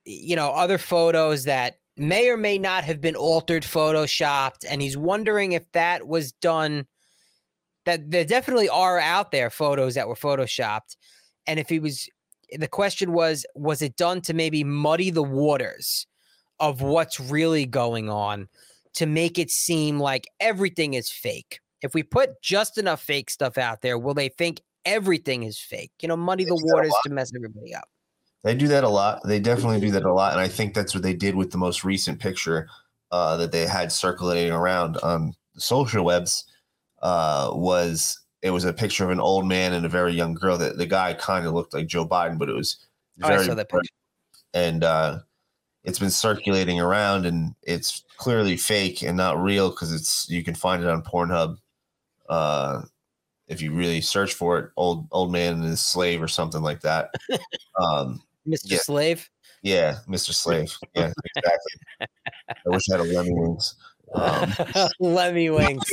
you know other photos that may or may not have been altered, photoshopped, and he's wondering if that was done. That there definitely are out there photos that were photoshopped, and if he was, the question was, was it done to maybe muddy the waters of what's really going on? to make it seem like everything is fake. If we put just enough fake stuff out there, will they think everything is fake? You know, muddy the waters to mess everybody up. They do that a lot. They definitely do that a lot, and I think that's what they did with the most recent picture uh, that they had circulating around on the social webs. Uh, was it was a picture of an old man and a very young girl. That the guy kind of looked like Joe Biden, but it was very. Oh, I saw that picture. And uh, it's been circulating around and it's clearly fake and not real because it's you can find it on Pornhub. Uh, if you really search for it, old old man and his slave or something like that. Um, Mr. yeah. Slave. Yeah, Mr. Slave. Yeah, exactly. I wish I had a Lemmiwinks. Um, Lemmiwinks.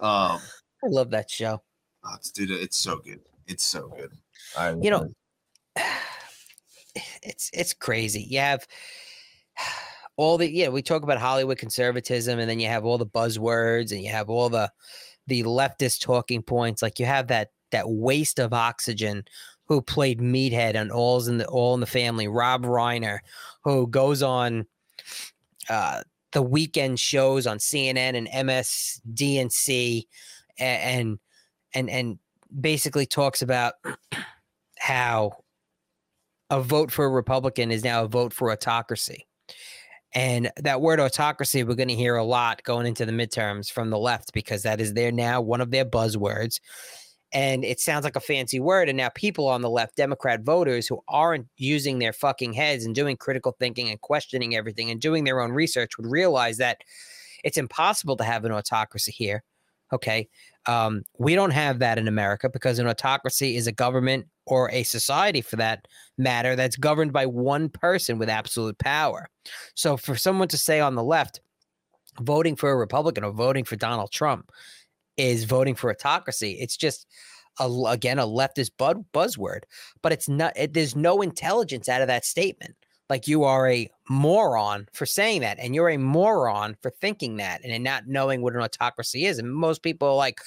Um, I love that show. oh, it's, dude, it's so good. It's so good. I, You know, it's it's crazy. You have all the yeah, we talk about Hollywood conservatism, and then you have all the buzzwords, and you have all the the leftist talking points. Like you have that that waste of oxygen who played Meathead on All's in the All in the Family, Rob Reiner, who goes on uh, the weekend shows on CNN and MSDNC, and and and basically talks about how a vote for a Republican is now a vote for autocracy. And that word autocracy, we're going to hear a lot going into the midterms from the left because that is there now, one of their buzzwords. And it sounds like a fancy word. And now people on the left, Democrat voters who aren't using their fucking heads and doing critical thinking and questioning everything and doing their own research would realize that it's impossible to have an autocracy here. Okay. Um, we don't have that in America because an autocracy is a government or a society for that matter that's governed by one person with absolute power. So for someone to say on the left, voting for a Republican or voting for Donald Trump is voting for autocracy, it's just a, again a leftist bud, buzzword, but it's not. It, there's no intelligence out of that statement. Like you are a moron for saying that, and you're a moron for thinking that, and not knowing what an autocracy is. And most people are like,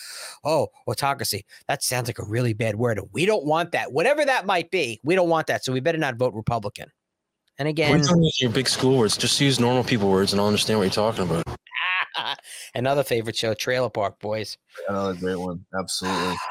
"Oh, autocracy. That sounds like a really bad word. We don't want that. Whatever that might be, we don't want that. So we better not vote Republican." And again, your big school words. Just use normal people words, and I'll understand what you're talking about. another favorite show, Trailer Park Boys. Another great one. Absolutely.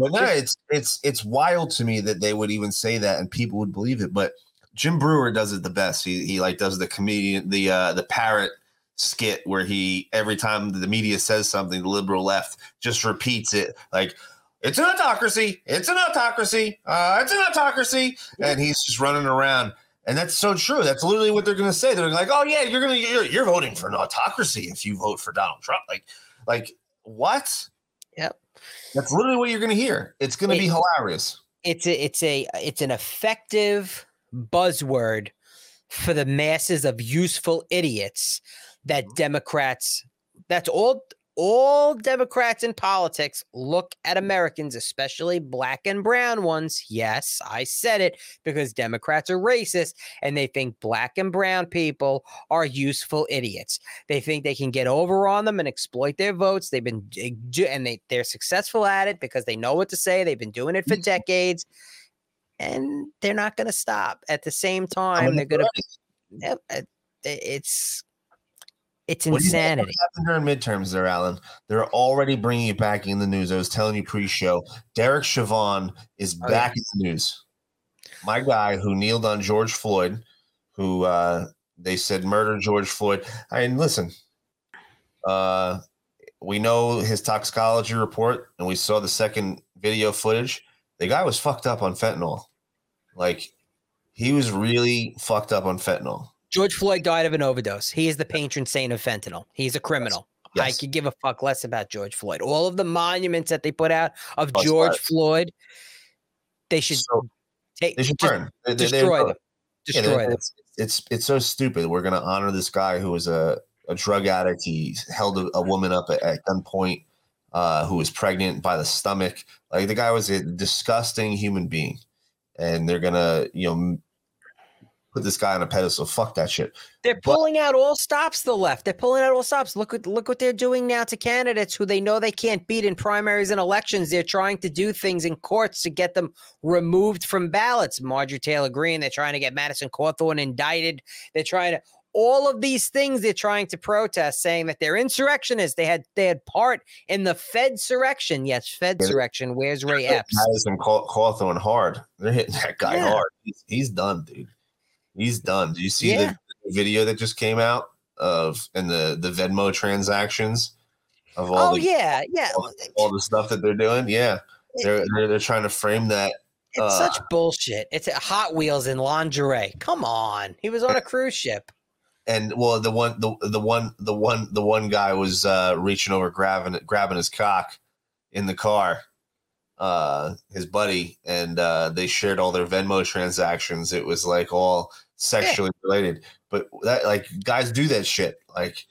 But no, it's it's it's wild to me that they would even say that and people would believe it. But Jim Breuer does it the best. He he like does the comedian the uh the parrot skit where he every time the media says something, the liberal left just repeats it like it's an autocracy, it's an autocracy, uh, it's an autocracy, and he's just running around. And that's so true. That's literally what they're going to say. They're like, "Oh yeah, you're going to you're, you're voting for an autocracy if you vote for Donald Trump." Like, like what? Yep. That's literally what you're going to hear. It's going to be hilarious. it's a it's a it's an effective buzzword for the masses of useful idiots that mm-hmm. Democrats that's all all Democrats in politics look at Americans, especially black and brown ones. Yes, I said it because Democrats are racist and they think black and brown people are useful idiots. They think they can get over on them and exploit their votes. They've been eh, and they they're successful at it because they know what to say. They've been doing it for decades, and they're not going to stop. At the same time, they're going to. Be eh, it's it's What do you think insanity. happened during midterms there, Alan? They're already bringing it back in the news. I was telling you pre-show, Derek Chauvin is Oh, yeah. back in the news. my guy who kneeled on George Floyd, who uh, they said murdered George Floyd. I mean, listen, uh, we know his toxicology report, and we saw the second video footage. The guy was fucked up on fentanyl. Like, he was really fucked up on fentanyl. George Floyd died of an overdose. He is the patron saint of fentanyl. He's a criminal. I Yes. could give a fuck less about George Floyd. All of the monuments that they put out of Oh, George. Floyd, they should So take they should just burn. They- they- they destroy burn. them. Destroy they- them. it's, it's it's so stupid. We're gonna honor this guy who was a, a drug addict. He held a, a woman up at, at gunpoint uh, who was pregnant by the stomach. Like the guy was a disgusting human being, and they're gonna you know put this guy on a pedestal. Fuck that shit. They're But- pulling out all stops. The left. They're pulling out all stops. Look what look what they're doing now to candidates who they know they can't beat in primaries and elections. They're trying to do things in courts to get them removed from ballots. Marjorie Taylor Greene. They're trying to get Madison Cawthorn indicted. They're trying to all of these things they're trying to protest, saying that they're insurrectionists. They had they had part in the Fed surrection. Yes, Fed Yeah. surrection. Where's Ray Epps? Madison Cawthorn hard. They're hitting that guy Yeah. hard. He's, he's done, dude. He's done. Do you see Yeah. the video that just came out of and the the Venmo transactions of all Oh the yeah, yeah. all, all the stuff that they're doing. Yeah, they're they're, they're trying to frame that. It's Uh, such bullshit. It's Hot Wheels in lingerie. Come on. He was on a cruise ship. And well, the one the the one the one the one guy was uh, reaching over grabbing grabbing his cock in the car, uh, his buddy, and uh, they shared all their Venmo transactions. It was like all sexually related, but that like guys do that shit. Like,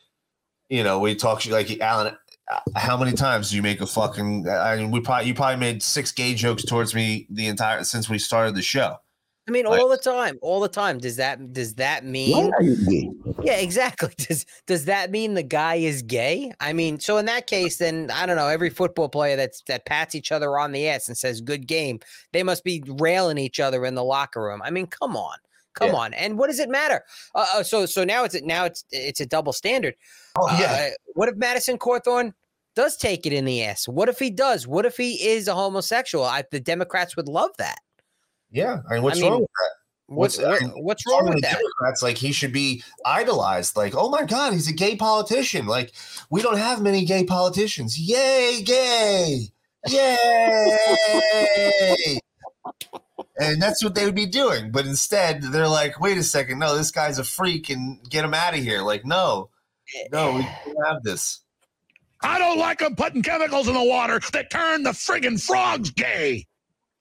you know, we talk like Alan. uh, How many times do you make a fucking? I mean, we probably you probably made six gay jokes towards me the entire since we started the show. I mean, Right. all the time, all the time. Does that does that mean? are you gay? Yeah, exactly. Does does that mean the guy is gay? I mean, so in that case, then I don't know. Every football player that's that pats each other on the ass and says "good game," they must be railing each other in the locker room. I mean, come on, come Yeah. on. And what does it matter? Uh, uh, so so now it's now it's it's a double standard. Oh Uh, what if Madison Cawthorn does take it in the ass? What if he does? What if he is a homosexual? I, the Democrats would love that. yeah. I mean, what's I mean, wrong with that? What's What's- I mean, what's wrong with that? Democrats? Like he should be idolized. Like, oh my God, he's a gay politician. Like, we don't have many gay politicians. Yay, gay! Yay! And that's what they would be doing. But instead, they're like, wait a second, no, this guy's a freak, and get him out of here. Like, no, no, we eh. can't have this. I don't like them putting chemicals in the water that turn the friggin' frogs gay.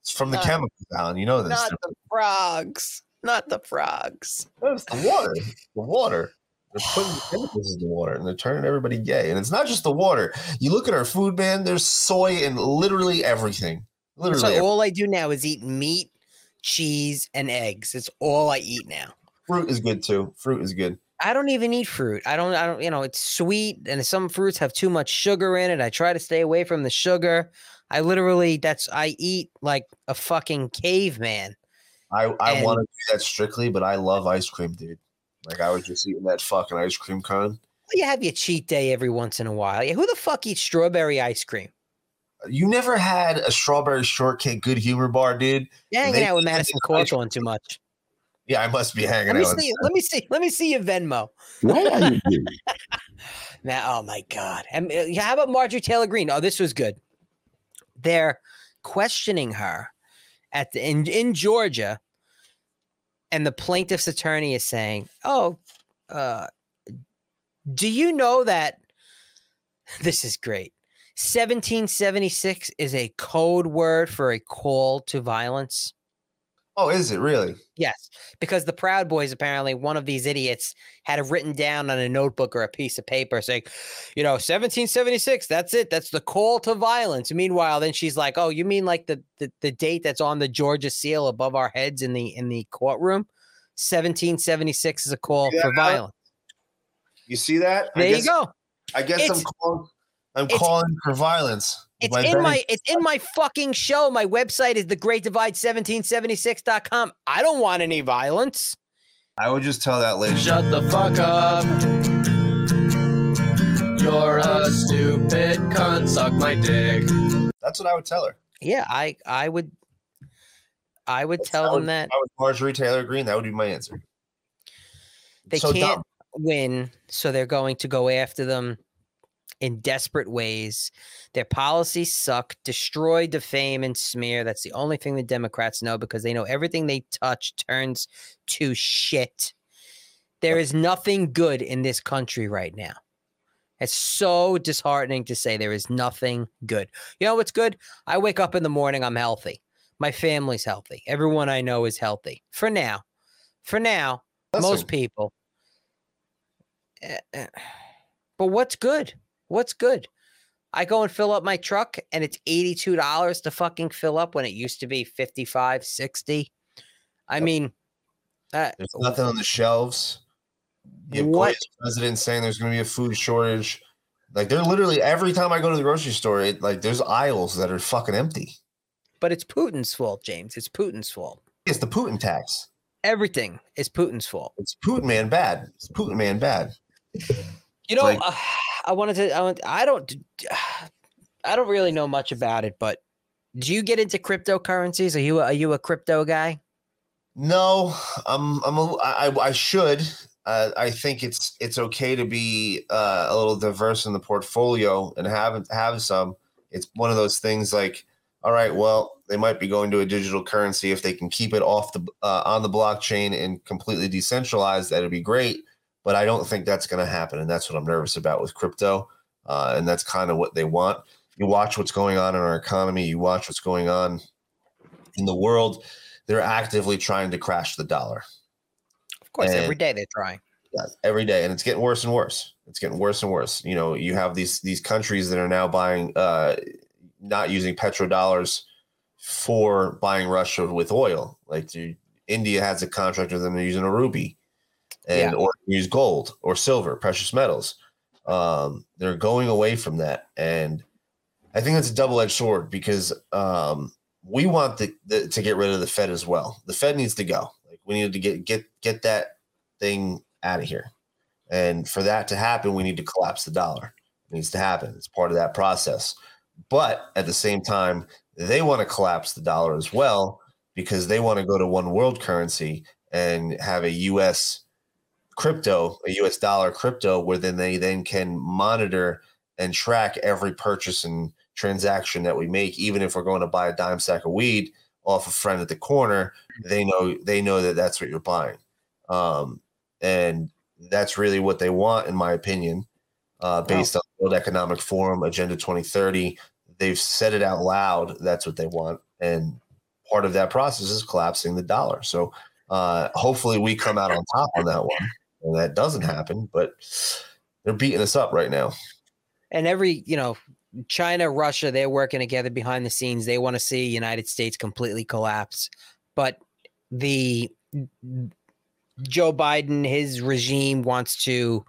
It's from the Not- chemicals, Alan. You know this. Not the frogs. Not the frogs. No, it's the water. The water. They're putting the chemicals in the water and they're turning everybody gay. And it's not just the water. You look at our food, man, there's soy in literally everything. Literally. So every- all I do now is eat meat, cheese, and eggs. It's all I eat now. fruit is good too. Fruit is good. I don't even eat fruit. I don't. I don't. You know, it's sweet, and some fruits have too much sugar in it. I try to stay away from the sugar. I literally, that's I eat like a fucking caveman. I, I And- want to do that strictly, but I love ice cream, dude. Like I was just eating that fucking ice cream cone. You have your cheat day every once in a while. Yeah, who the fuck eats strawberry ice cream? You never had a strawberry shortcake good humor bar, dude? You're hanging They out with give Madison you Cawthorn too much. Yeah, I must be hanging Let me out. see. Let me see. Let me see your Venmo. Why are you gay? Now, oh my God. And uh, how about Marjorie Taylor Greene? Oh, this was good. They're questioning her at the in, in Georgia, and the plaintiff's attorney is saying, Oh, uh, do you know that this is great? 1776 is a code word for a call to violence. Oh, is it really? Yes, because the Proud Boys apparently one of these idiots had it written down on a notebook or a piece of paper saying, you know, 1776, that's it. That's the call to violence. Meanwhile, then she's like, "Oh, you mean like the the, the date that's on the Georgia seal above our heads in the in the courtroom? 1776 is a call for violence." You see that? I There you guess- go. I guess I'm It's- calling. I'm it's- calling for violence. It's by in Benny- my it's in my fucking show. My website is the Great Divide 1776.com. I don't want any violence. I would just tell that lady. Shut the fuck up. You're a stupid cunt. Suck my dick. That's what I would tell her. Yeah, I I would I would If tell them was- that if I was Marjorie Taylor Greene, that would be my answer. they So can't dumb. win, so they're going to go after them in desperate ways. Their policies suck, destroy, defame, and smear. That's the only thing the Democrats know because they know everything they touch turns to shit. There is nothing good in this country right now. It's so disheartening to say there is nothing good. You know what's good? I wake up in the morning, I'm healthy. My family's healthy. Everyone I know is healthy. For now. For now, Listen, most people. Eh, eh. But what's good? What's good? I go and fill up my truck and it's $82 to fucking fill up when it used to be 55, 60. I mean, uh, There's nothing on the shelves. You have What? President saying there's going to be a food shortage. Like they're literally every time I go to the grocery store, it, like there's aisles that are fucking empty. but it's Putin's fault, James. It's Putin's fault. It's the Putin tax. Everything is Putin's fault. It's Putin man bad. It's Putin man bad. You know, uh, I wanted to. I, want, I don't. I don't really know much about it, but do you get into cryptocurrencies? Are you a, are you a crypto guy? No, I'm I'm a, I, I should. Uh, I think it's it's okay to be uh, a little diverse in the portfolio and have have some. It's one of those things like, all right, well, they might be going to a digital currency if they can keep it off the uh, on the blockchain and completely decentralized. That'd be great, but I don't think that's going to happen, and that's what I'm nervous about with crypto. Uh, and that's kind of what they want. You watch what's going on in our economy. You watch what's going on in the world they're actively trying to crash the dollar Of course, every And- day they're trying. Yeah, every day and it's getting worse and worse it's getting worse and worse you know you have these these countries that are now buying uh not using petrodollars for buying russia with oil like the, india has a contract with them they're using a rupee and Yeah. or use gold or silver precious metals um they're going away from that and i think that's a double-edged sword because um we want the, the to get rid of the fed as well the fed needs to go like we need to get get get that thing out of here. And for that to happen, we need to collapse the dollar. It needs to happen. It's part of that process. But at the same time, they want to collapse the dollar as well because they want to go to one world currency and have a US crypto, a US dollar crypto, where then they then can monitor and track every purchase and transaction that we make, even if we're going to buy a dime sack of weed off a friend at the corner, they know they know that that's what you're buying um, and that's really what they want, in my opinion, uh, based on World Economic Forum Agenda 2030. They've said it out loud. That's what they want, and part of that process is collapsing the dollar. So uh, hopefully, we come out on top on that one, and that doesn't happen. But they're beating us up right now. And every, you know, China, Russia, they're working together behind the scenes. They want to see United States completely collapse. But the Joe Biden, his regime wants to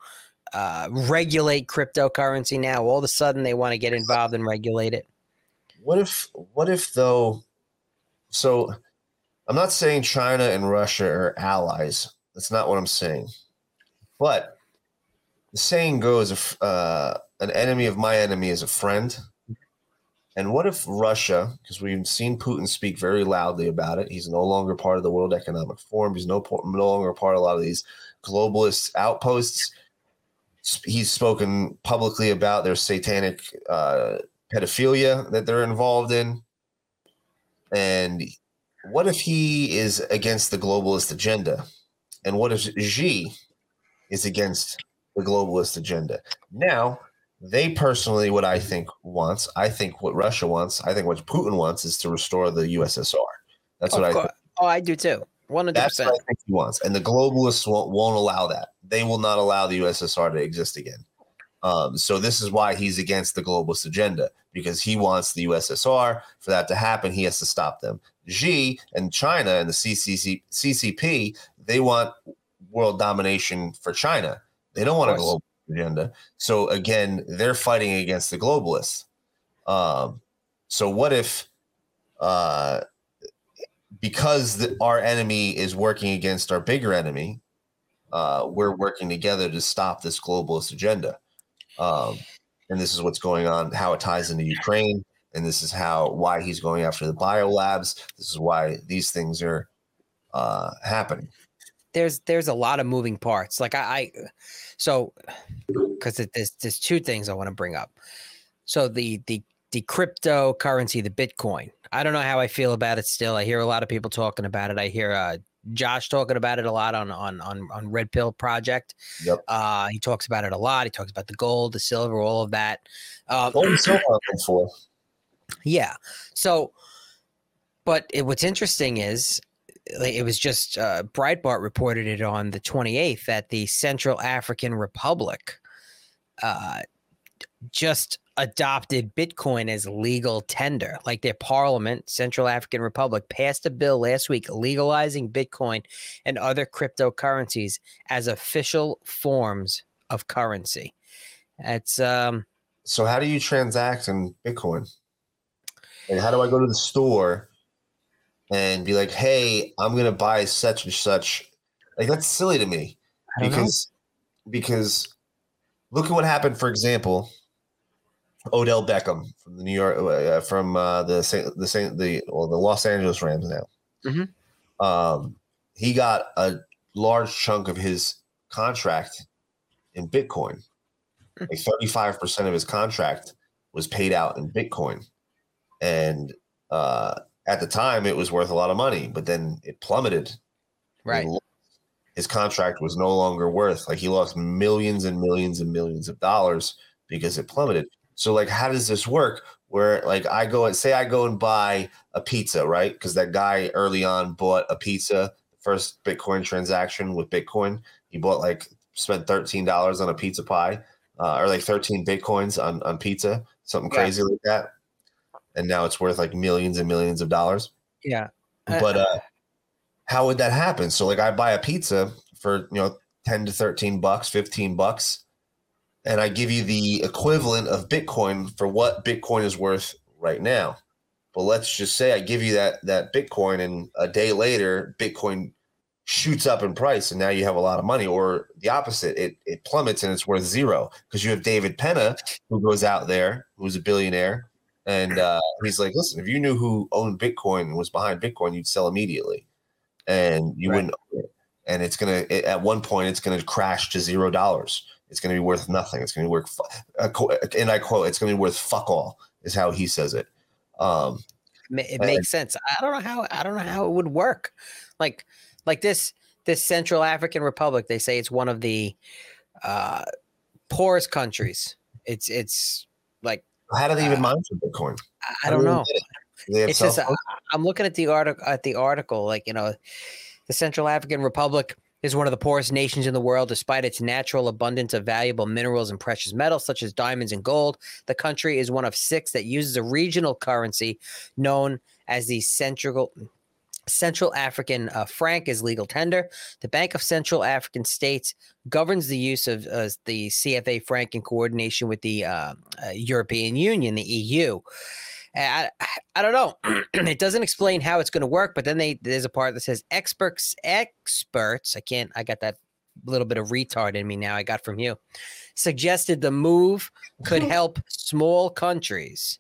uh, regulate cryptocurrency now. All of a sudden, they want to get involved and regulate it. What if what if though so I'm not saying China and Russia are allies. That's not what I'm saying. But the saying goes uh, an enemy of my enemy is a friend. And what if Russia, because we've seen Putin speak very loudly about it, he's no longer part of the World Economic Forum, he's no, no longer part of a lot of these globalist outposts. He's spoken publicly about their satanic uh, pedophilia that they're involved in. And what if he is against the globalist agenda? And what if Xi is against the globalist agenda? Now, they personally, what I think wants, I think what Russia wants, I think what Putin wants is to restore the USSR. That's Of what I think. Oh, I do too. One hundred percent. That's what. I think he wants. And the globalists won't, won't allow that. They will not allow the USSR to exist again. Um, so this is why he's against the globalist agenda because he wants the USSR. For that to happen, he has to stop them. Xi and China and the CCC, CCP, they want world domination for China. They don't want a global agenda. So again, they're fighting against the globalists. Um, so what if, uh, because the, our enemy is working against our bigger enemy, uh, we're working together to stop this globalist agenda. Um, and this is what's going on, how it ties into Ukraine and this is how why he's going after the biolabs. This is why these things are uh, happening. There's there's a lot of moving parts. Like I, I so because there's there's two things I want to bring up. So the the the cryptocurrency, the Bitcoin. I don't know how I feel about it still. I hear a lot of people talking about it. I hear uh, Josh talking about it a lot on on on on Red Pill Project. Yep. Uh, he talks about it a lot. He talks about the gold, the silver, all of that. Um, was Silver for? yeah. So, but it, what's interesting is it was just uh, Breitbart reported it on the 28th that the Central African Republic uh, just adopted Bitcoin as legal tender. Like their parliament, Central African Republic, passed a bill last week legalizing Bitcoin and other cryptocurrencies as official forms of currency. It's um So how do you transact in Bitcoin? And how do I go to the store and be like, "Hey, I'm gonna buy such and such"? Like that's silly to me don't know. because because look at what happened. For example, Odell Beckham from the New York uh, from uh, the Saint, the Saint, the well, the Los Angeles Rams now. Mhm. Um, he got a large chunk of his contract in Bitcoin. Like 35% of his contract was paid out in Bitcoin. And uh, at the time, it was worth a lot of money, but then it plummeted. right. His contract was no longer worth, like, he lost millions and millions and millions of dollars because it plummeted. So, like, how does this work? Where, like, I go and say I go and buy a pizza, right? Because that guy early on bought a pizza, first Bitcoin transaction with Bitcoin. He bought like spent thirteen dollars on a pizza pie, uh, or like thirteen bitcoins on on pizza, something Yeah. crazy like that. And now it's worth like millions and millions of dollars. Yeah. Uh, But uh, how would that happen? So like I buy a pizza for you know ten to thirteen bucks, fifteen bucks, and I give you the equivalent of Bitcoin for what Bitcoin is worth right now. But let's just say I give you that that Bitcoin, and a day later, Bitcoin shoots up in price, and now you have a lot of money. Or the opposite, it it plummets and it's worth zero because you have David Penna who goes out there, who's a billionaire, and uh, he's like, "Listen, if you knew who owned Bitcoin and was behind Bitcoin, you'd sell immediately, and you Right. wouldn't." own it. And it's gonna at one point, it's gonna crash to zero dollars. It's gonna be worth nothing. It's gonna be worth, and I quote, "It's gonna be worth fuck all," is how he says it. Um, it And- makes sense. I don't know how I don't know how it would work. Like like this this Central African Republic, they say it's one of the uh poorest countries. It's it's like how do they even mine for Bitcoin? I- I don't do know. it? Do they have It's just cell uh. I'm looking at the article at the article like you know the Central African Republic is one of the poorest nations in the world despite its natural abundance of valuable minerals and precious metals such as diamonds and gold. The country is one of six that uses a regional currency known as the Central Central African uh, franc is legal tender. The Bank of Central African States governs the use of uh, the CFA franc in coordination with the uh, uh, European Union, the EU. I, I don't know. it doesn't explain how it's going to work, but then they there's a part that says experts experts. I can't. I got that little bit of retard in me now. I got from you. Suggested the move could help small countries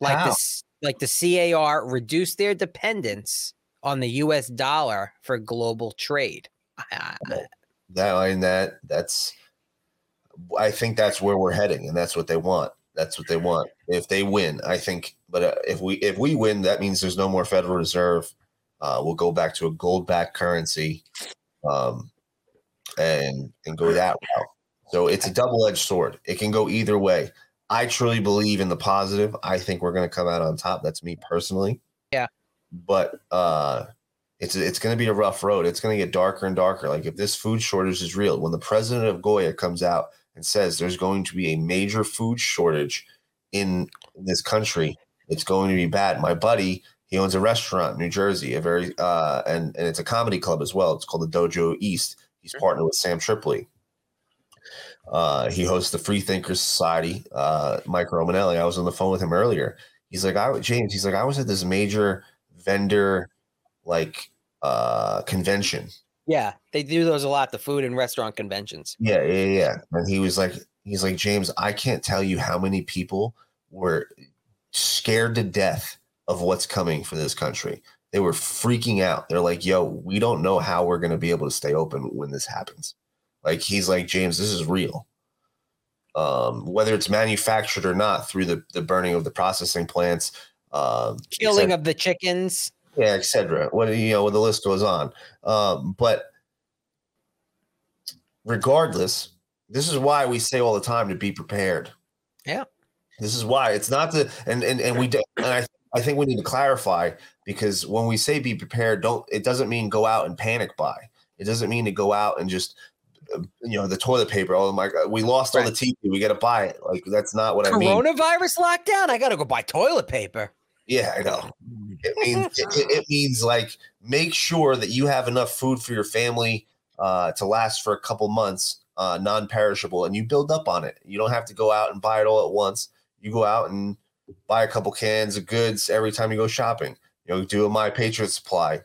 like How? this, like the CAR, reduce their dependence on the U.S. dollar for global trade. I- I- that and that that's i think that's where we're heading and that's what they want. That's what they want. If they win i think but uh, if we if we win that means there's no more federal reserve. Uh, we'll go back to a gold backed currency um, and and go that route. So it's a double-edged sword. It can go either way. I truly believe in the positive. I think we're going to come out on top. That's me personally. Yeah. But uh it's it's going to be a rough road. It's going to get darker and darker. Like if this food shortage is real, when the president of Goya comes out and says there's going to be a major food shortage in this country, it's going to be bad. My buddy, he owns a restaurant in New Jersey, a very uh, and and it's a comedy club as well. It's called the Dojo East. He's partnered with Sam Tripoli. Uh, he hosts the Free Thinkers Society. Uh, Mike Romanelli. I was on the phone with him earlier. He's like, I James. He's like, I was at this major vendor like uh convention. yeah, they do those a lot. The food and restaurant conventions. Yeah, yeah, yeah. And he was like, he's like, James, I can't tell you how many people were scared to death of what's coming for this country. They were freaking out. They're like, yo, we don't know how we're going to be able to stay open when this happens. Like, he's like, James, this is real. Um, whether it's manufactured or not through the, the burning of the processing plants, et Killing of the chickens. yeah, etc. What you know, the list goes on. Um, but regardless, this is why we say all the time to be prepared. Yeah. This is why it's not the and and and we do, and I I think we need to clarify because when we say be prepared, don't it doesn't mean go out and panic buy. It doesn't mean to go out and just uh, you know the toilet paper. Oh my god, we lost all the TV. We got to buy it. Like that's not what I mean. Coronavirus lockdown. I got to go buy toilet paper. Yeah, I know. It means it, it- it means like make sure that you have enough food for your family uh, to last for a couple months, uh, non-perishable, and you build up on it. You don't have to go out and buy it all at once. You go out and buy a couple cans of goods every time you go shopping. You know, do a My Patriot Supply,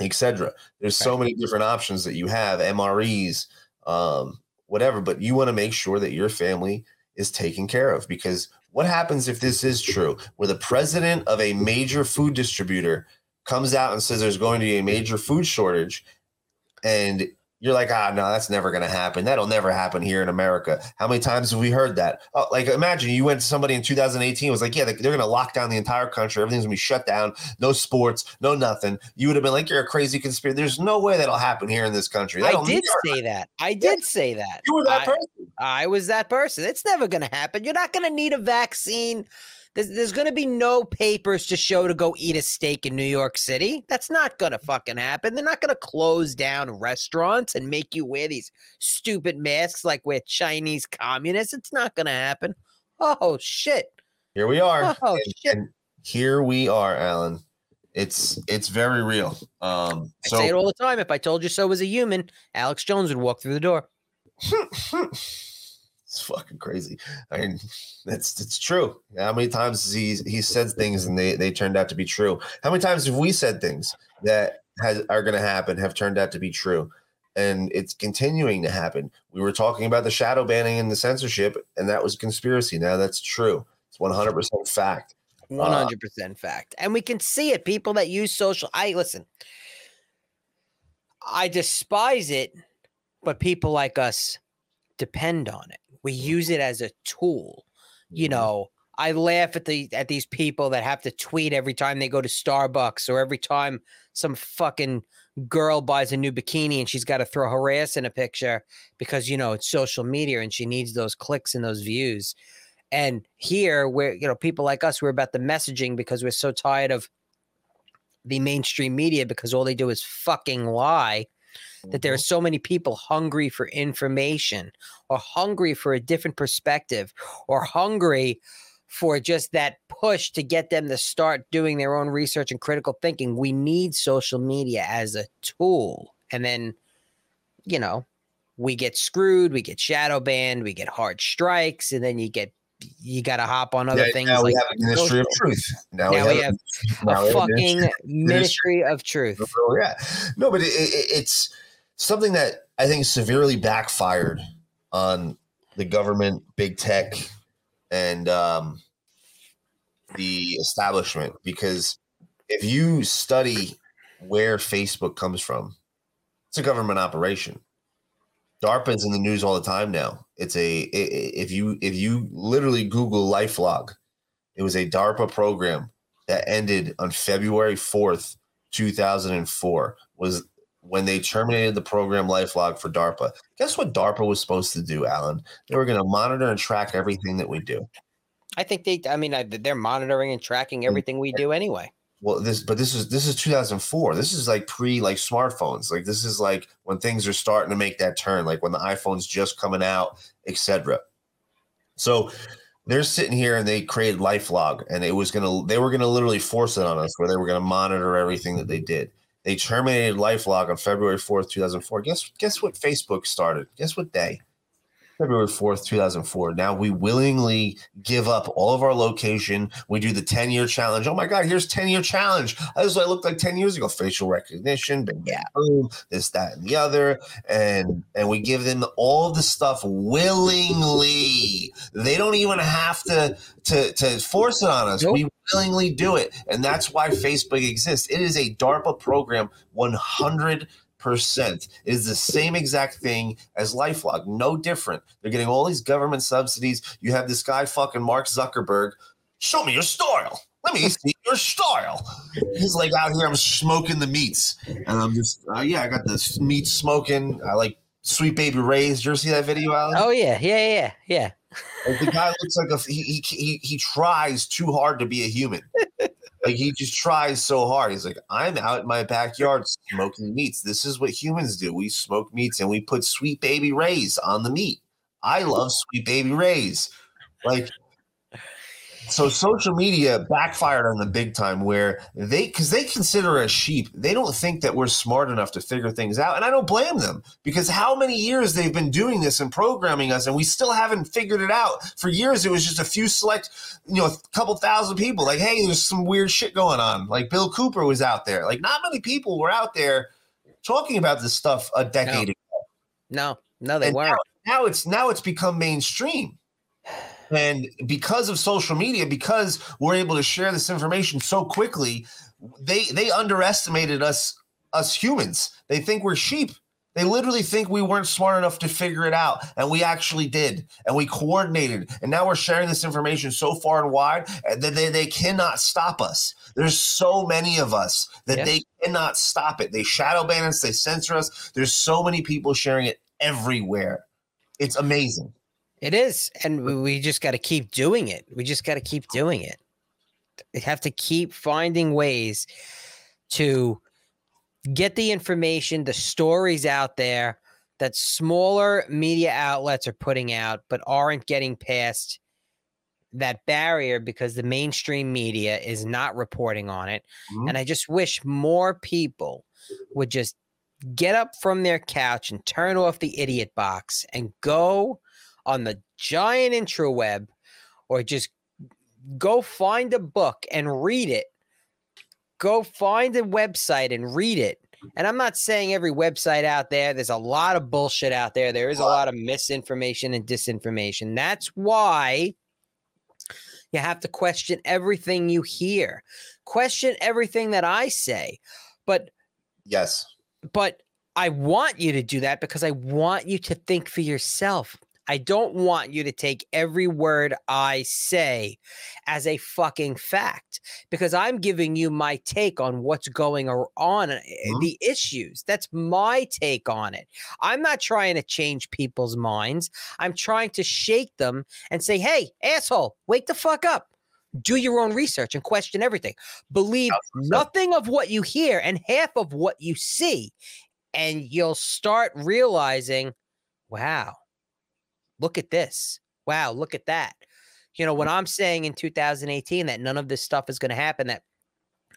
etc. There's so many different options that you have, MREs, um, whatever. But you want to make sure that your family is taken care of because what happens if this is true where the president of a major food distributor comes out and says there's going to be a major food shortage and you're like ah no that's never going to happen that'll never happen here in america how many times have we heard that oh, like imagine you went to somebody in 2018 was like yeah they're going to lock down the entire country everything's going to be shut down no sports no nothing you would have been like you're a crazy conspiracy there's no way that'll happen here in this country I That'll did never- say that. I did say that. you were that I- person I was that person. It's never going to happen. You're not going to need a vaccine. There's, there's going to be no papers to show to go eat a steak in New York City. That's not going to fucking happen. They're not going to close down restaurants and make you wear these stupid masks like we're Chinese communists. It's not going to happen. Oh, shit. here we are Oh, And- shit. and here we are alan it's it's very real um I so say it all the time. If I told you so as a human, Alex Jones would walk through the door. it's fucking crazy. I mean, it's it's true. How many times has he he said things and they they turned out to be true? How many times have we said things that has are going to happen have turned out to be true? And it's continuing to happen. We were talking about the shadow banning and the censorship, and that was a conspiracy. Now that's true. It's one hundred percent fact. Uh, one hundred percent fact, and we can see it. People that use social, I listen. I despise it, but people like us depend on it. We use it as a tool. You mm-hmm. know, I laugh at the at these people that have to tweet every time they go to Starbucks or every time some fucking girl buys a new bikini and she's got to throw her ass in a picture because you know it's social media and she needs those clicks and those views. And here, where you know people like us, we're about the messaging because we're so tired of the mainstream media because all they do is fucking lie. That there are mm-hmm. so many people hungry for information, or hungry for a different perspective, or hungry for just that push to get them to start doing their own research and critical thinking. We need social media as a tool, and then, you know, we get screwed, we get shadow banned, we get hard strikes, and then you get you got to hop on other Yeah, things now we like have a ministry of truth. Now, Now we have a we have fucking ministry of truth. Oh, yeah. No, but it, it, it's something that I think severely backfired on the government, big tech, and um, the establishment. Because if you study where Facebook comes from, it's a government operation. DARPA is in the news all the time now. It's a if you if you literally Google LifeLog, it was a DARPA program that ended on February fourth, two thousand and four. Was when they terminated the program LifeLog for DARPA. Guess what DARPA was supposed to do, Alan? They were going to monitor and track everything that we do. I think they. I mean, I, they're monitoring and tracking everything we do anyway. well this but this is this is 2004 this is like pre like smartphones like this is like when things are starting to make that turn like when the iphone's just coming out etc so they're sitting here and they created lifelog and it was gonna they were gonna literally force it on us where they were gonna monitor everything that they did they terminated lifelog on february 4th 2004 guess guess what facebook started? Guess what day February 4th, 2004. Now we willingly give up all of our location. We do the 10 year challenge. Oh my God, here's 10 year challenge. This is what I looked like 10 years ago. Facial recognition, bing, bang, boom, this, that, and the other. And and we give them all the stuff willingly. They don't even have to to, to force it on us. Nope. We willingly do it. And that's why Facebook exists. It is a DARPA program 100 percent. Is the same exact thing as lifelog no different. They're getting all these government subsidies. You have this guy fucking mark zuckerberg. Show me your style. Let me see your style. He's like out here i'm smoking the meats. And i'm just uh, yeah i got this meat smoking. I like sweet baby rays. Did you ever see that video Alan? Oh yeah, yeah, yeah, yeah. Like, the guy looks like a he, he he he tries too hard to be a human. like he just tries so hard. He's like, I'm out in my backyard smoking meats. This is what humans do. We smoke meats and we put sweet baby rays on the meat. I love sweet baby rays. Like so social media backfired on them big time where they because they consider us sheep they don't think that we're smart enough to figure things out and i don't blame them because how many years they've been doing this and programming us and we still haven't figured it out for years it was just a few select you know a couple thousand people like hey there's some weird shit going on like bill cooper was out there like not many people were out there talking about this stuff a decade No. ago No, no, they and weren't. Now, now it's now it's become mainstream. And because of social media, because we're able to share this information so quickly, they they underestimated us us humans. They think we're sheep. They literally think we weren't smart enough to figure it out, and we actually did, and we coordinated, and now we're sharing this information so far and wide eh, that they, they cannot stop us. There's so many of us that Yeah. they cannot stop it. They shadow ban us, they censor us. There's so many people sharing it everywhere. It's amazing. It is, and we, we just got to keep doing it. We just got to keep doing it. We have to keep finding ways to get the information, the stories out there that smaller media outlets are putting out, but aren't getting past that barrier because the mainstream media is not reporting on it. Mhm. And I just wish more people would just get up from their couch and turn off the idiot box and go on the giant intraweb or just go find a book and read it. Go find a website and read it. And I'm not saying every website out there, there's a lot of bullshit out there. There is a lot of misinformation and disinformation. That's why you have to question everything you hear, question everything that I say. But Yes. but I want you to do that because I want you to think for yourself. I don't want you to take every word I say as a fucking fact because I'm giving you my take on what's going on, uh, Mhm. the issues. That's my take on it. I'm not trying to change people's minds. I'm trying to shake them and say, hey, asshole, wake the fuck up. Do your own research and question everything. Believe nothing of what you hear and half of what you see and you'll start realizing, wow, look at this. Wow, look at that. You know, when I'm saying in 2018 that none of this stuff is going to happen, that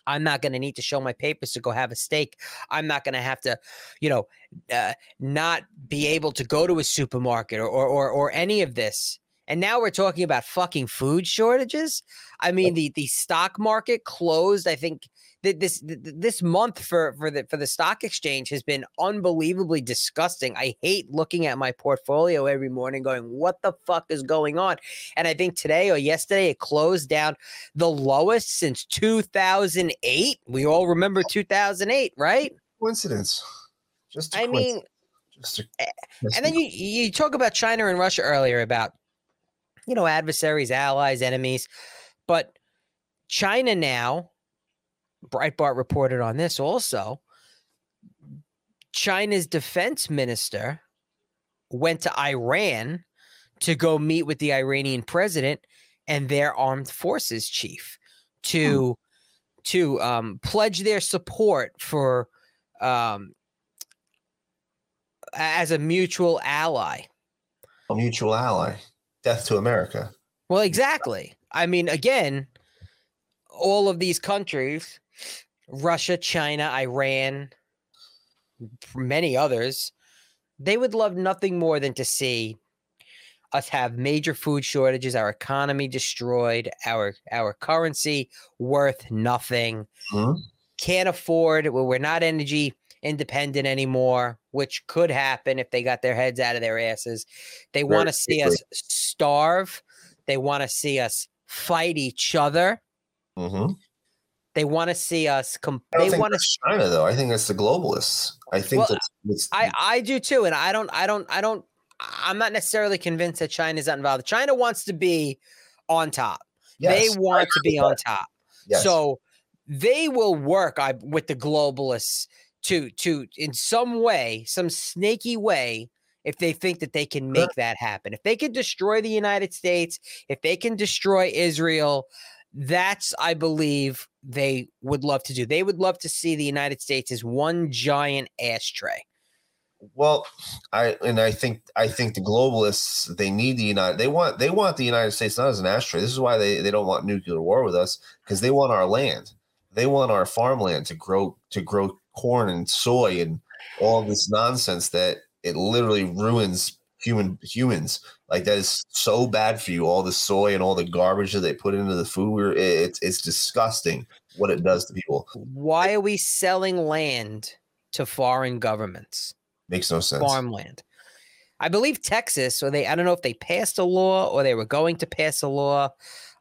I'm not going to need to show my papers to go have a steak. I'm not going to have to, you know, uh, not be able to go to a supermarket or, or or or any of this. And now we're talking about fucking food shortages. I mean, the the stock market closed. I think th- this th- th- this month for for the for the stock exchange has been unbelievably disgusting. I hate looking at my portfolio every morning, going, "What the fuck is going on?" And I think today or yesterday it closed down the lowest since 2008. We all remember 2008, right? Coincidence. Just I coincidence. mean, Just a- eh, and then you you talk about China and Russia earlier about you know adversaries, allies, enemies, but China now, Breitbart reported on this also. China's defense minister went to Iran to go meet with the Iranian president and their armed forces chief to to um, pledge their support for um, as a mutual ally. a mutual ally. Death to America. Well, exactly. I mean, again, all of these countries Russia, China, Iran, many others they would love nothing more than to see us have major food shortages, our economy destroyed, our our currency worth nothing. Mhm. Can't afford. Well, we're not energy independent anymore, which could happen if they got their heads out of their asses. They want to see us starve. They want to see us fight each other. Mhm. They want to see us. Com- they want to. China though. I think that's the globalists. I think Well, that's it's, I I do too, and I don't I don't I don't I'm not necessarily convinced that China's not involved. China wants to be on top. yes, they want to be on top. Yes. So they will work I, with the globalists to to in some way, some snaky way, if they think that they can make that happen. If they can destroy the United States, if they can destroy Israel, that's I believe they would love to do. They would love to see the United States as one giant ashtray. Well, I and I think I think the globalists they need the United they want they want the United States not as an ashtray. This is why they, they don't want nuclear war with us because they want our land. They want our farmland to grow to grow corn and soy and all this nonsense that it literally ruins human humans. Like that is so bad for you. All the soy and all the garbage that they put into the food. It's it's disgusting what it does to people. Why are we selling land to foreign governments? Makes no sense. farmland. I believe Texas, or they, I don't know if they passed a law or they were going to pass a law.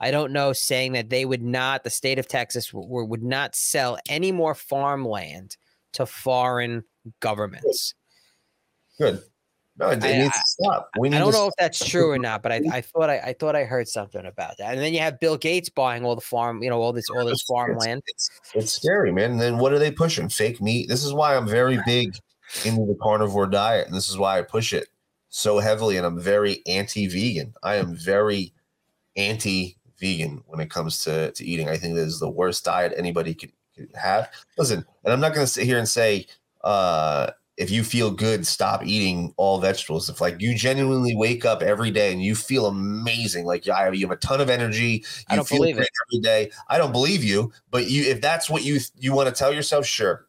I don't know, saying that they would not, the state of Texas w- would not sell any more farmland to foreign governments. Good. No, it, I- needs to stop. We need I don't know if that's true or not, but I, I thought I, I thought I heard something about that. And then you have Bill Gates buying all the farm, you know, all this all this It's- farmland. It's, it's scary, man. And then what are they pushing? Fake meat. This is why I'm very big into the carnivore diet, and this is why I push it so heavily. And I'm very anti-vegan. I am very anti-vegan when it comes to, to eating. I think this is the worst diet anybody could have. Listen, and I'm not going to sit here and say uh, if you feel good, stop eating all vegetables. If like you genuinely wake up every day and you feel amazing, like you have, you have a ton of energy, I don't feel believe great every day. I don't believe you, but you if that's what you you want to tell yourself, sure,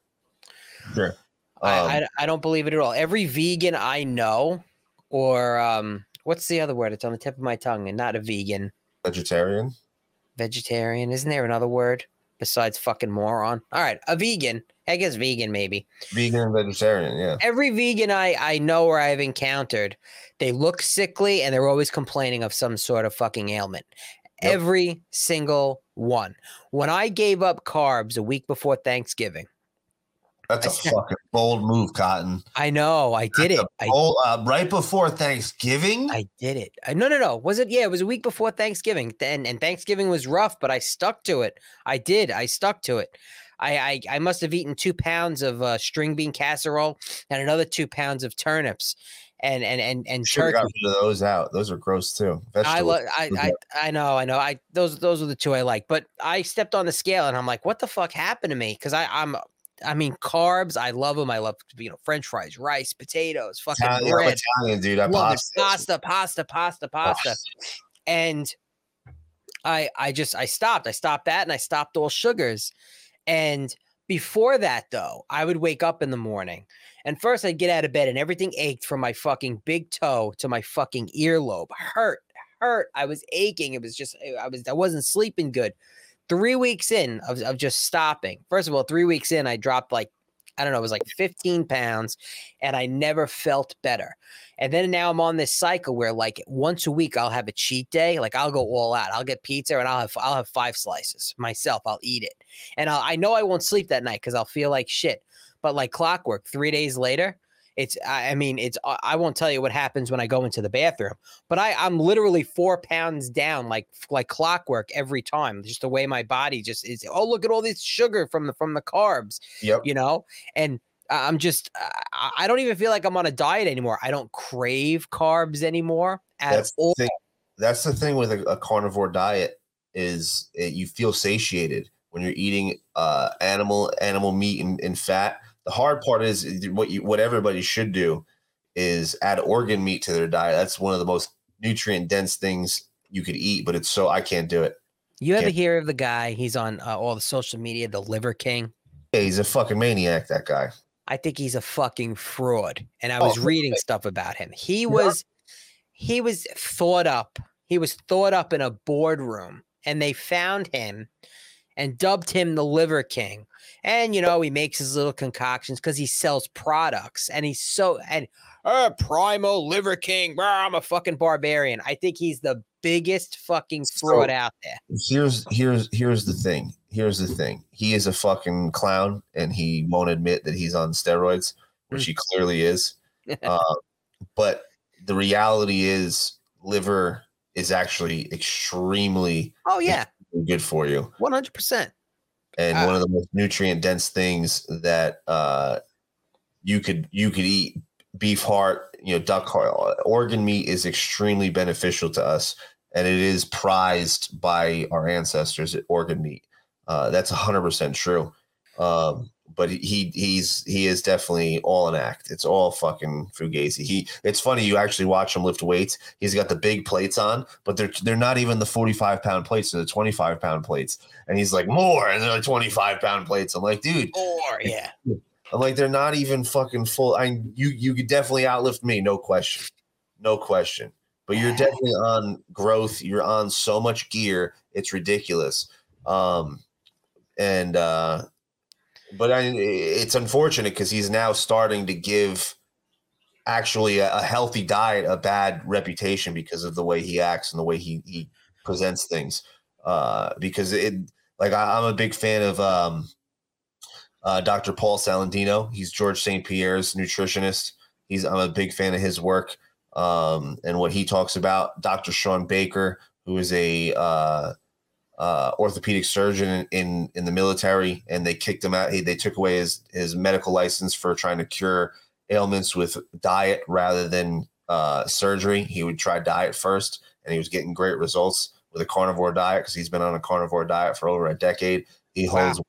sure. Um, I, I I don't believe it at all. Every vegan I know, or um, what's the other word? It's on the tip of my tongue, and not a vegan. vegetarian. vegetarian. Isn't there another word besides fucking moron? All right, a vegan. I guess vegan maybe. Vegan and vegetarian, yeah. Every vegan I I know or I've encountered, they look sickly and they're always complaining of some sort of fucking ailment. Yep. Every single one. When I gave up carbs a week before Thanksgiving, That's a said- fucking bold move, Cotton. I know I did That's it. a I bold- uh, right before Thanksgiving. I did it. I, no, no, no. Was it? Yeah, it was a week before Thanksgiving, and and Thanksgiving was rough, but I stuck to it. I did. I stuck to it. I I, I must have eaten two pounds of uh, string bean casserole and another two pounds of turnips, and and and and Should have got turkey. those out. Those are gross too. I, lo- I I I know I know I those those are the two I like, but I stepped on the scale and I'm like, what the fuck happened to me? Because I I'm I mean carbs, I love them. I love you know French fries, rice, potatoes, fucking Italian, I'm bread. Italian, dude. I love pasta. Pasta, pasta, pasta, oh, pasta. And I I just I stopped. I stopped that and I stopped all sugars. And before that though, I would wake up in the morning and first I'd get out of bed and everything ached from my fucking big toe to my fucking earlobe. Hurt, hurt. I was aching. It was just I was I wasn't sleeping good. Three weeks in of, of just stopping. First of all, three weeks in, I dropped like I don't know, it was like 15 pounds, and I never felt better. And then now I'm on this cycle where like once a week I'll have a cheat day. Like I'll go all out. I'll get pizza and I'll have I'll have five slices myself. I'll eat it, and I'll, I know I won't sleep that night because I'll feel like shit. But like clockwork, three days later, it's I mean it's I won't tell you what happens when I go into the bathroom. But I I'm literally four pounds down like like clockwork every time. Just the way my body just is. Oh look at all this sugar from the from the carbs Yep. you know and i'm just I- i don't even feel like i'm on a diet anymore i don't crave carbs anymore at That's all the thing. That's the thing with a, a carnivore diet is it, you feel satiated when you're eating uh, animal animal meat and, and fat. The hard part is what you what everybody should do is add organ meat to their diet. That's one of the most nutrient dense things you could eat, but it's so I can't do it. you ever can't- hear of the guy he's on uh, all the social media the liver king Yeah, he's a fucking maniac. That guy. i think he's a fucking fraud and i Oh, was for reading stuff about him he Yeah. was he was thought up. He was thought up in a boardroom, and they found him and dubbed him the Liver King. And you know, he makes his little concoctions because he sells products, and he's so and uh, primal Liver King. brr, I'm a fucking barbarian. I think he's the biggest fucking fraud So- out there. here's here's here's the thing. Here's the thing. He is a fucking clown, and he won't admit that he's on steroids, which he clearly is. Uh, but the reality is, liver is actually extremely Oh yeah, good for you, one hundred percent. And Ah. one of the most nutrient dense things that uh, you could you could eat. Beef heart, you know, duck heart, organ meat is extremely beneficial to us, and it is prized by our ancestors. Organ meat, uh, that's hundred percent true. Um, but he he's he is definitely all an act. It's all fucking fugazi. He it's funny you actually watch him lift weights. He's got the big plates on, but they're they're not even the 45 pound plates, they're the 25 pound plates. And he's like, more, and they're like 25 pound plates. I'm like, dude, more, yeah, I'm like, they're not even fucking full. I you you could definitely outlift me, no question. No question. But you're definitely on growth. You're on so much gear, it's ridiculous. Um and uh but I it's unfortunate because he's now starting to give actually a, a healthy diet a bad reputation because of the way he acts and the way he he presents things. Uh because it like I, I'm a big fan of um uh, Dr. Paul Saladino. He's George St. Pierre's nutritionist. He's I'm a big fan of his work um, and what he talks about. Dr. Shawn Baker, who is a uh, uh, orthopedic surgeon in, in the military, and they kicked him out. He, they took away his his medical license for trying to cure ailments with diet rather than uh, surgery. He would try diet first, and he was getting great results with a carnivore diet because he's been on a carnivore diet for over a decade. He Wow. holds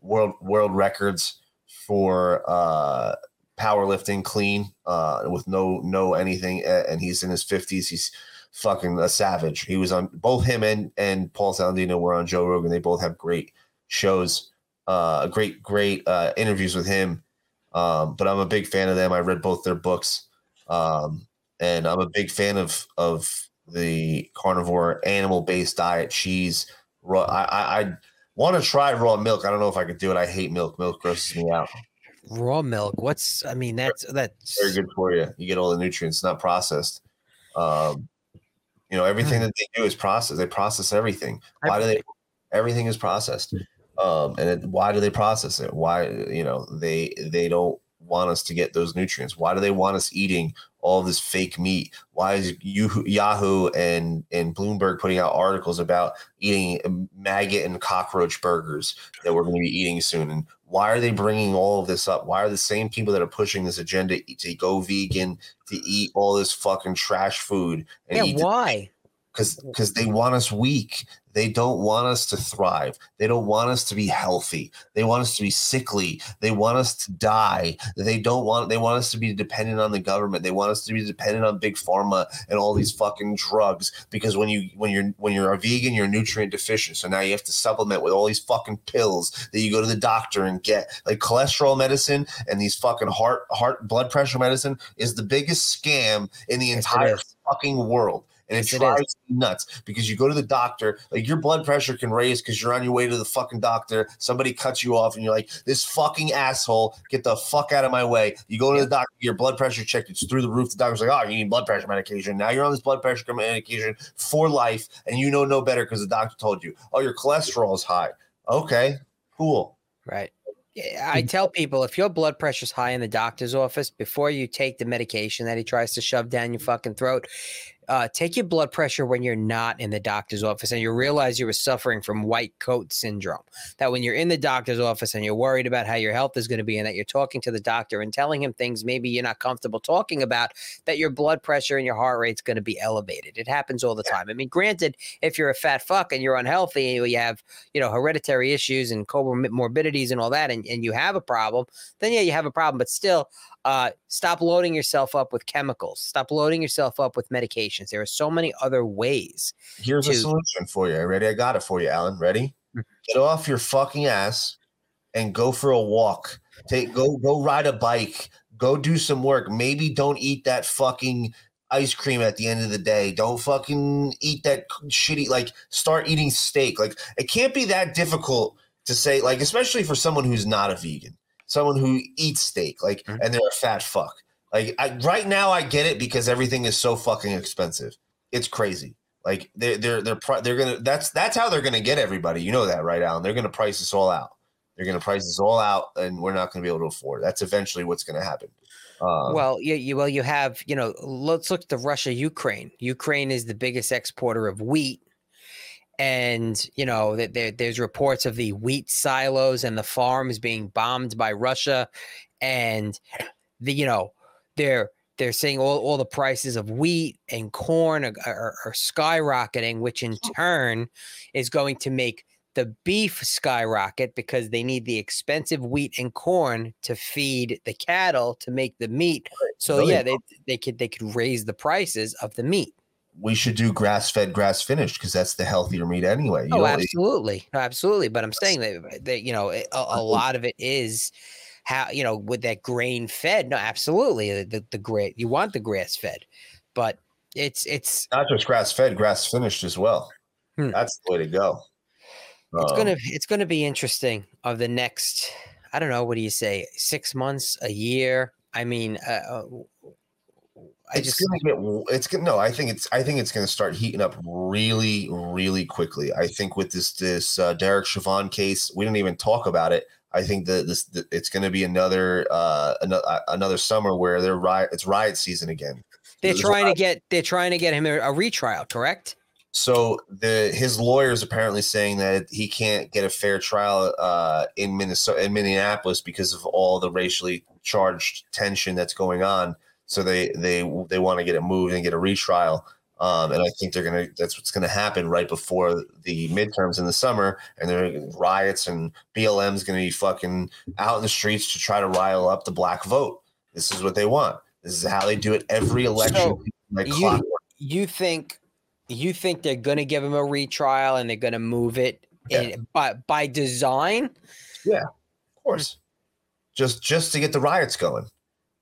world world records for uh powerlifting clean uh with no no anything and he's in his 50s he's fucking a savage he was on both him and and paul saladino were on joe rogan they both have great shows uh great great uh interviews with him um but i'm a big fan of them i read both their books um and i'm a big fan of of the carnivore animal based diet cheese raw i i, I want to try raw milk. I don't know if I could do it. I hate milk. Milk grosses me out. raw milk. What's I mean that's that's Very good for you. You get all the nutrients, not processed. Um, you know, everything that they do is processed. They process everything. Why do they? Everything is processed. Um, and it, why do they process it? Why you know they they don't want us to get those nutrients? Why do they want us eating all this fake meat? Why is you, Yahoo and and Bloomberg putting out articles about eating maggot and cockroach burgers that we're going to be eating soon? And why are they bringing all of this up? Why are the same people that are pushing this agenda to go vegan, to eat all this fucking trash food, and yeah. Why? Because because they want us weak. They don't want us to thrive. They don't want us to be healthy. They want us to be sickly. They want us to die. They don't want. They want us to be dependent on the government. They want us to be dependent on big pharma and all these fucking drugs. Because when you when you're when you're a vegan, you're nutrient deficient. So now you have to supplement with all these fucking pills that you go to the doctor and get. Like cholesterol medicine and these fucking heart heart blood pressure medicine is the biggest scam in the entire fucking world. And it Yes, it drives me nuts because you go to the doctor, like your blood pressure can raise because you're on your way to the fucking doctor. Somebody cuts you off, and you're like, "This fucking asshole, get the fuck out of my way." You go to the doctor, your blood pressure checked, it's through the roof. The doctor's like, "Oh, you need blood pressure medication." Now you're on this blood pressure medication for life, and you know no better because the doctor told you, "Oh, your cholesterol is high." Okay, cool. Right. I mm. tell people if your blood pressure's high in the doctor's office, before you take the medication that he tries to shove down your fucking throat, uh, take your blood pressure when you're not in the doctor's office and you realize you were suffering from white coat syndrome. That when you're in the doctor's office and you're worried about how your health is going to be and that you're talking to the doctor and telling him things maybe you're not comfortable talking about, that your blood pressure and your heart rate's going to be elevated. It happens all the time. I mean, granted, if you're a fat fuck and you're unhealthy and you have, you know, hereditary issues and comorbidities and all that, and, and you have a problem, then yeah, you have a problem. But still, uh, stop loading yourself up with chemicals. Stop loading yourself up with medications. There are so many other ways. Here's a solution for you. Ready? I got it for you, Alan. Ready? Mm. Get off your fucking ass and go for a walk. Take go go ride a bike. Go do some work. Maybe don't eat that fucking ice cream at the end of the day. Don't fucking eat that shitty. Like, start eating steak. Like, it can't be that difficult to say. Like, especially for someone who's not a vegan, someone who eats steak. Like, Mhm. and they're a fat fuck. Like, I, right now, I get it because everything is so fucking expensive. It's crazy. Like, they're they're they're they're gonna. That's that's how they're gonna get everybody. You know that, right, Alan? They're gonna price us all out. They're to price us all out, and we're not to be able to afford. it. That's eventually what's to happen. Um, well, you, you well you have you know let's look to Russia Ukraine. Ukraine is the biggest exporter of wheat, and you know that there, there's reports of the wheat silos and the farms being bombed by Russia, and the you know they're they're saying all, all the prices of wheat and corn are, are, are skyrocketing, which in turn is going to make the beef skyrocket because they need the expensive wheat and corn to feed the cattle to make the meat. So Really? yeah, they they could they could raise the prices of the meat. We should do grass fed, grass finished because that's the healthier meat anyway. You Oh, absolutely, No, absolutely. But I'm saying that, that you know a, a lot of it is how you know with that grain fed. No, absolutely, the the, the you want the grass fed, but it's it's not just grass fed, grass finished as well. Hmm. That's the way to go. it's Um, gonna it's gonna be interesting of the next i don't know what do you say six months a year i mean uh, uh, i it's just gonna get. It's gonna. No, I think it's. I think it's gonna start heating up really, really quickly. I think with this this uh, Derek Chauvin case, we didn't even talk about it. I think that this that it's going to be another uh another, another summer where they're riot. It's riot season again. they're there's trying to get they're trying to get him a, a retrial correct So the his lawyers apparently saying that he can't get a fair trial uh, in Minnesota in Minneapolis because of all the racially charged tension that's going on. So they they they want to get it moved and get a retrial. Um, and I think they're gonna that's what's gonna happen right before the midterms in the summer, and there are riots and BLM's gonna be fucking out in the streets to try to rile up the black vote. This is what they want. This is how they do it every election. So, like you- clockwork. you think you think they're gonna give him a retrial and they're gonna move it Yeah. in, by by design Yeah, of course just just to get the riots going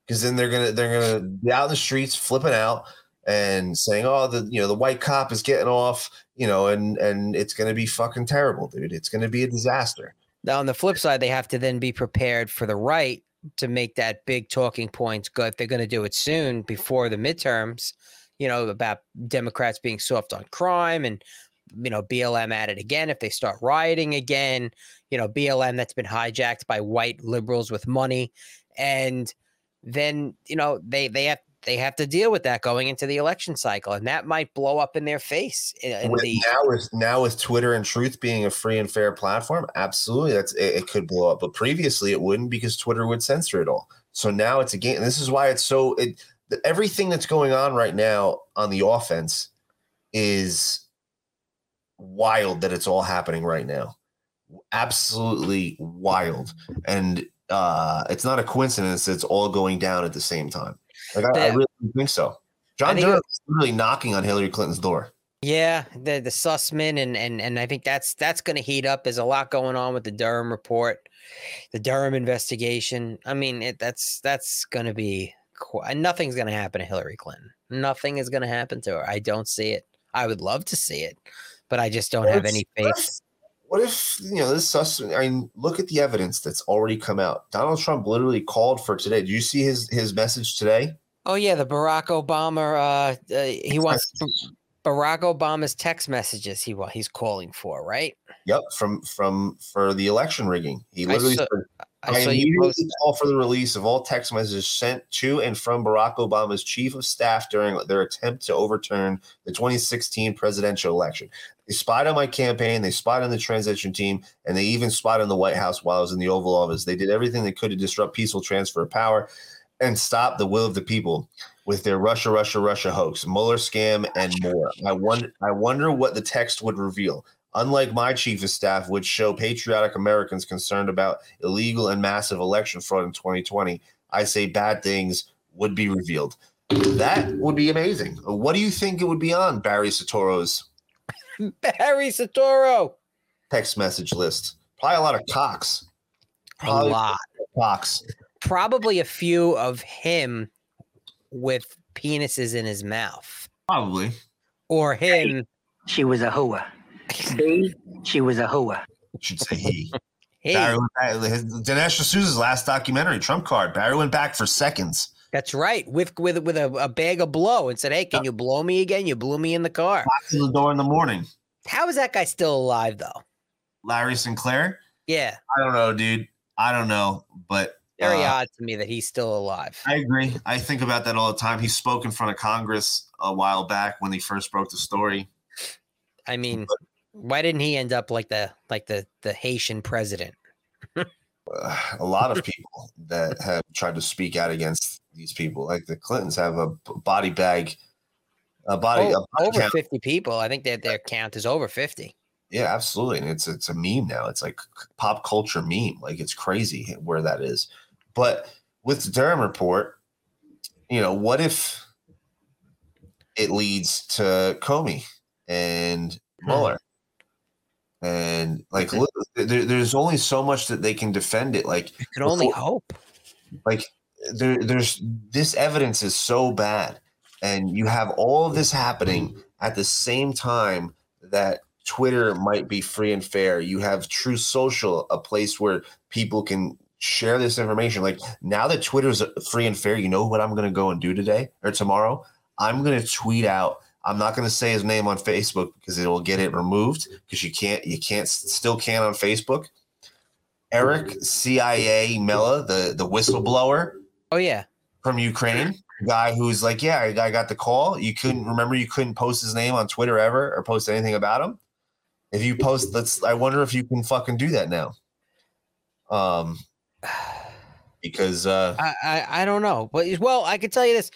because then they're gonna they're gonna be out in the streets flipping out and saying oh the you know the white cop is getting off you know and and it's gonna be fucking terrible dude. It's gonna be a disaster. Now on the flip side they have to then be prepared for the right to make that big talking point go if they're to do it soon before the midterms you know about democrats being soft on crime and you know blm at it again if they start rioting again you know blm that's been hijacked by white liberals with money. And then you know they they have they have to deal with that going into the election cycle and that might blow up in their face in, the now with now with twitter and truth being a free and fair platform? Absolutely that's it, it could blow up but previously it wouldn't because twitter would censor it all. So now it's a game and this is why it's so it the, everything that's going on right now on the offense is wild that it's all happening right now. Absolutely wild and uh it's not a coincidence it's all going down at the same time like i, I really think so john it- Durham's literally knocking on hillary clinton's door Yeah, the the Sussman and and and I think that's that's going to heat up. There's a lot going on with the Durham report, the Durham investigation. I mean, it, that's that's going to be qu- nothing's going to happen to Hillary Clinton. Nothing is going to happen to her. I don't see it. I would love to see it, but I just don't have any faith. What if you know this? Sus- I mean, look at the evidence that's already come out. Donald Trump literally called for today. Did you see his his message today? Oh yeah, the Barack Obama. Uh, uh he wants Barack Obama's text messages. He he's calling for right. Yep, from from for the election rigging. He I literally saw- said, I I saw you immediately call for the release of all text messages sent to and from Barack Obama's chief of staff during their attempt to overturn the 2016 presidential election. They spied on my campaign, they spied on the transition team, and they even spied on the White House while I was in the Oval Office. They did everything they could to disrupt peaceful transfer of power and stop the will of the people with their Russia, Russia, Russia hoax, Mueller scam, and more. I wonder, I wonder what the text would reveal. Unlike my chief of staff, which show patriotic Americans concerned about illegal and massive election fraud in 2020, I say bad things would be revealed. That would be amazing. What do you think it would be on Barry Soetoro's Barry Soetoro. text message list? Probably a lot of cocks. Probably A Probably lot. cocks. probably a few of him with penises in his mouth, Probably. or him. She was a hooah. B, she was a hooah. I should say he. Hey, Barry went back, his, Dinesh D'Souza's last documentary, Trump Card. Barry went back for seconds. that's right. With with with a, a bag of blow and said, "Hey, can you blow me again? You blew me in the car." Knocked to the door in the morning. How is that guy still alive though? Larry Sinclair. Yeah, I don't know, dude. I don't know, but very uh, odd to me that he's still alive. I agree. I think about that all the time. He spoke in front of Congress a while back when he first broke the story. I mean, why didn't he end up like the like the the Haitian president? A lot of people that have tried to speak out against these people, like the Clintons, have a body bag, a body, Oh, a body over count. fifty people. I think that their count is over fifty. Yeah, absolutely. And it's it's a meme now. It's like pop culture meme. Like it's crazy where that is. But with the Durham report, you know, what if it leads to Comey and Hmm. Mueller? And like, look, there, there's only so much that they can defend it. Like, You can only before- hope. like there, there's this evidence is so bad and you have all of this happening at the same time that twitter might be free and fair you have truth social a place where people can share this information like now that twitter's uh, free and fair you know what i'm going to go and do today or tomorrow i'm going to tweet out i'm not going to say his name on facebook because it will get it removed because you can't you can't still can't on facebook Eric Ciaramella, the the whistleblower Oh yeah. from Ukraine, guy who's like, yeah, I, got the call. You couldn't remember you couldn't post his name on Twitter ever or post anything about him. If you post, let's. I wonder if you can fucking do that now. Um, because uh, I, I I don't know, but well, I can tell you this: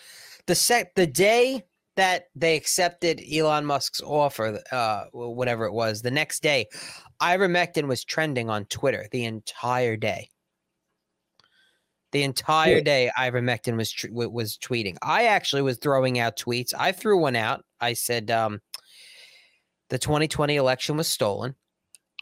the sec the day that they accepted Elon Musk's offer, uh, whatever it was, the next day, ivermectin was trending on Twitter the entire day. The entire day, ivermectin was tr- was tweeting. I actually was throwing out tweets. I threw one out. I said, um, "The 2020 election was stolen.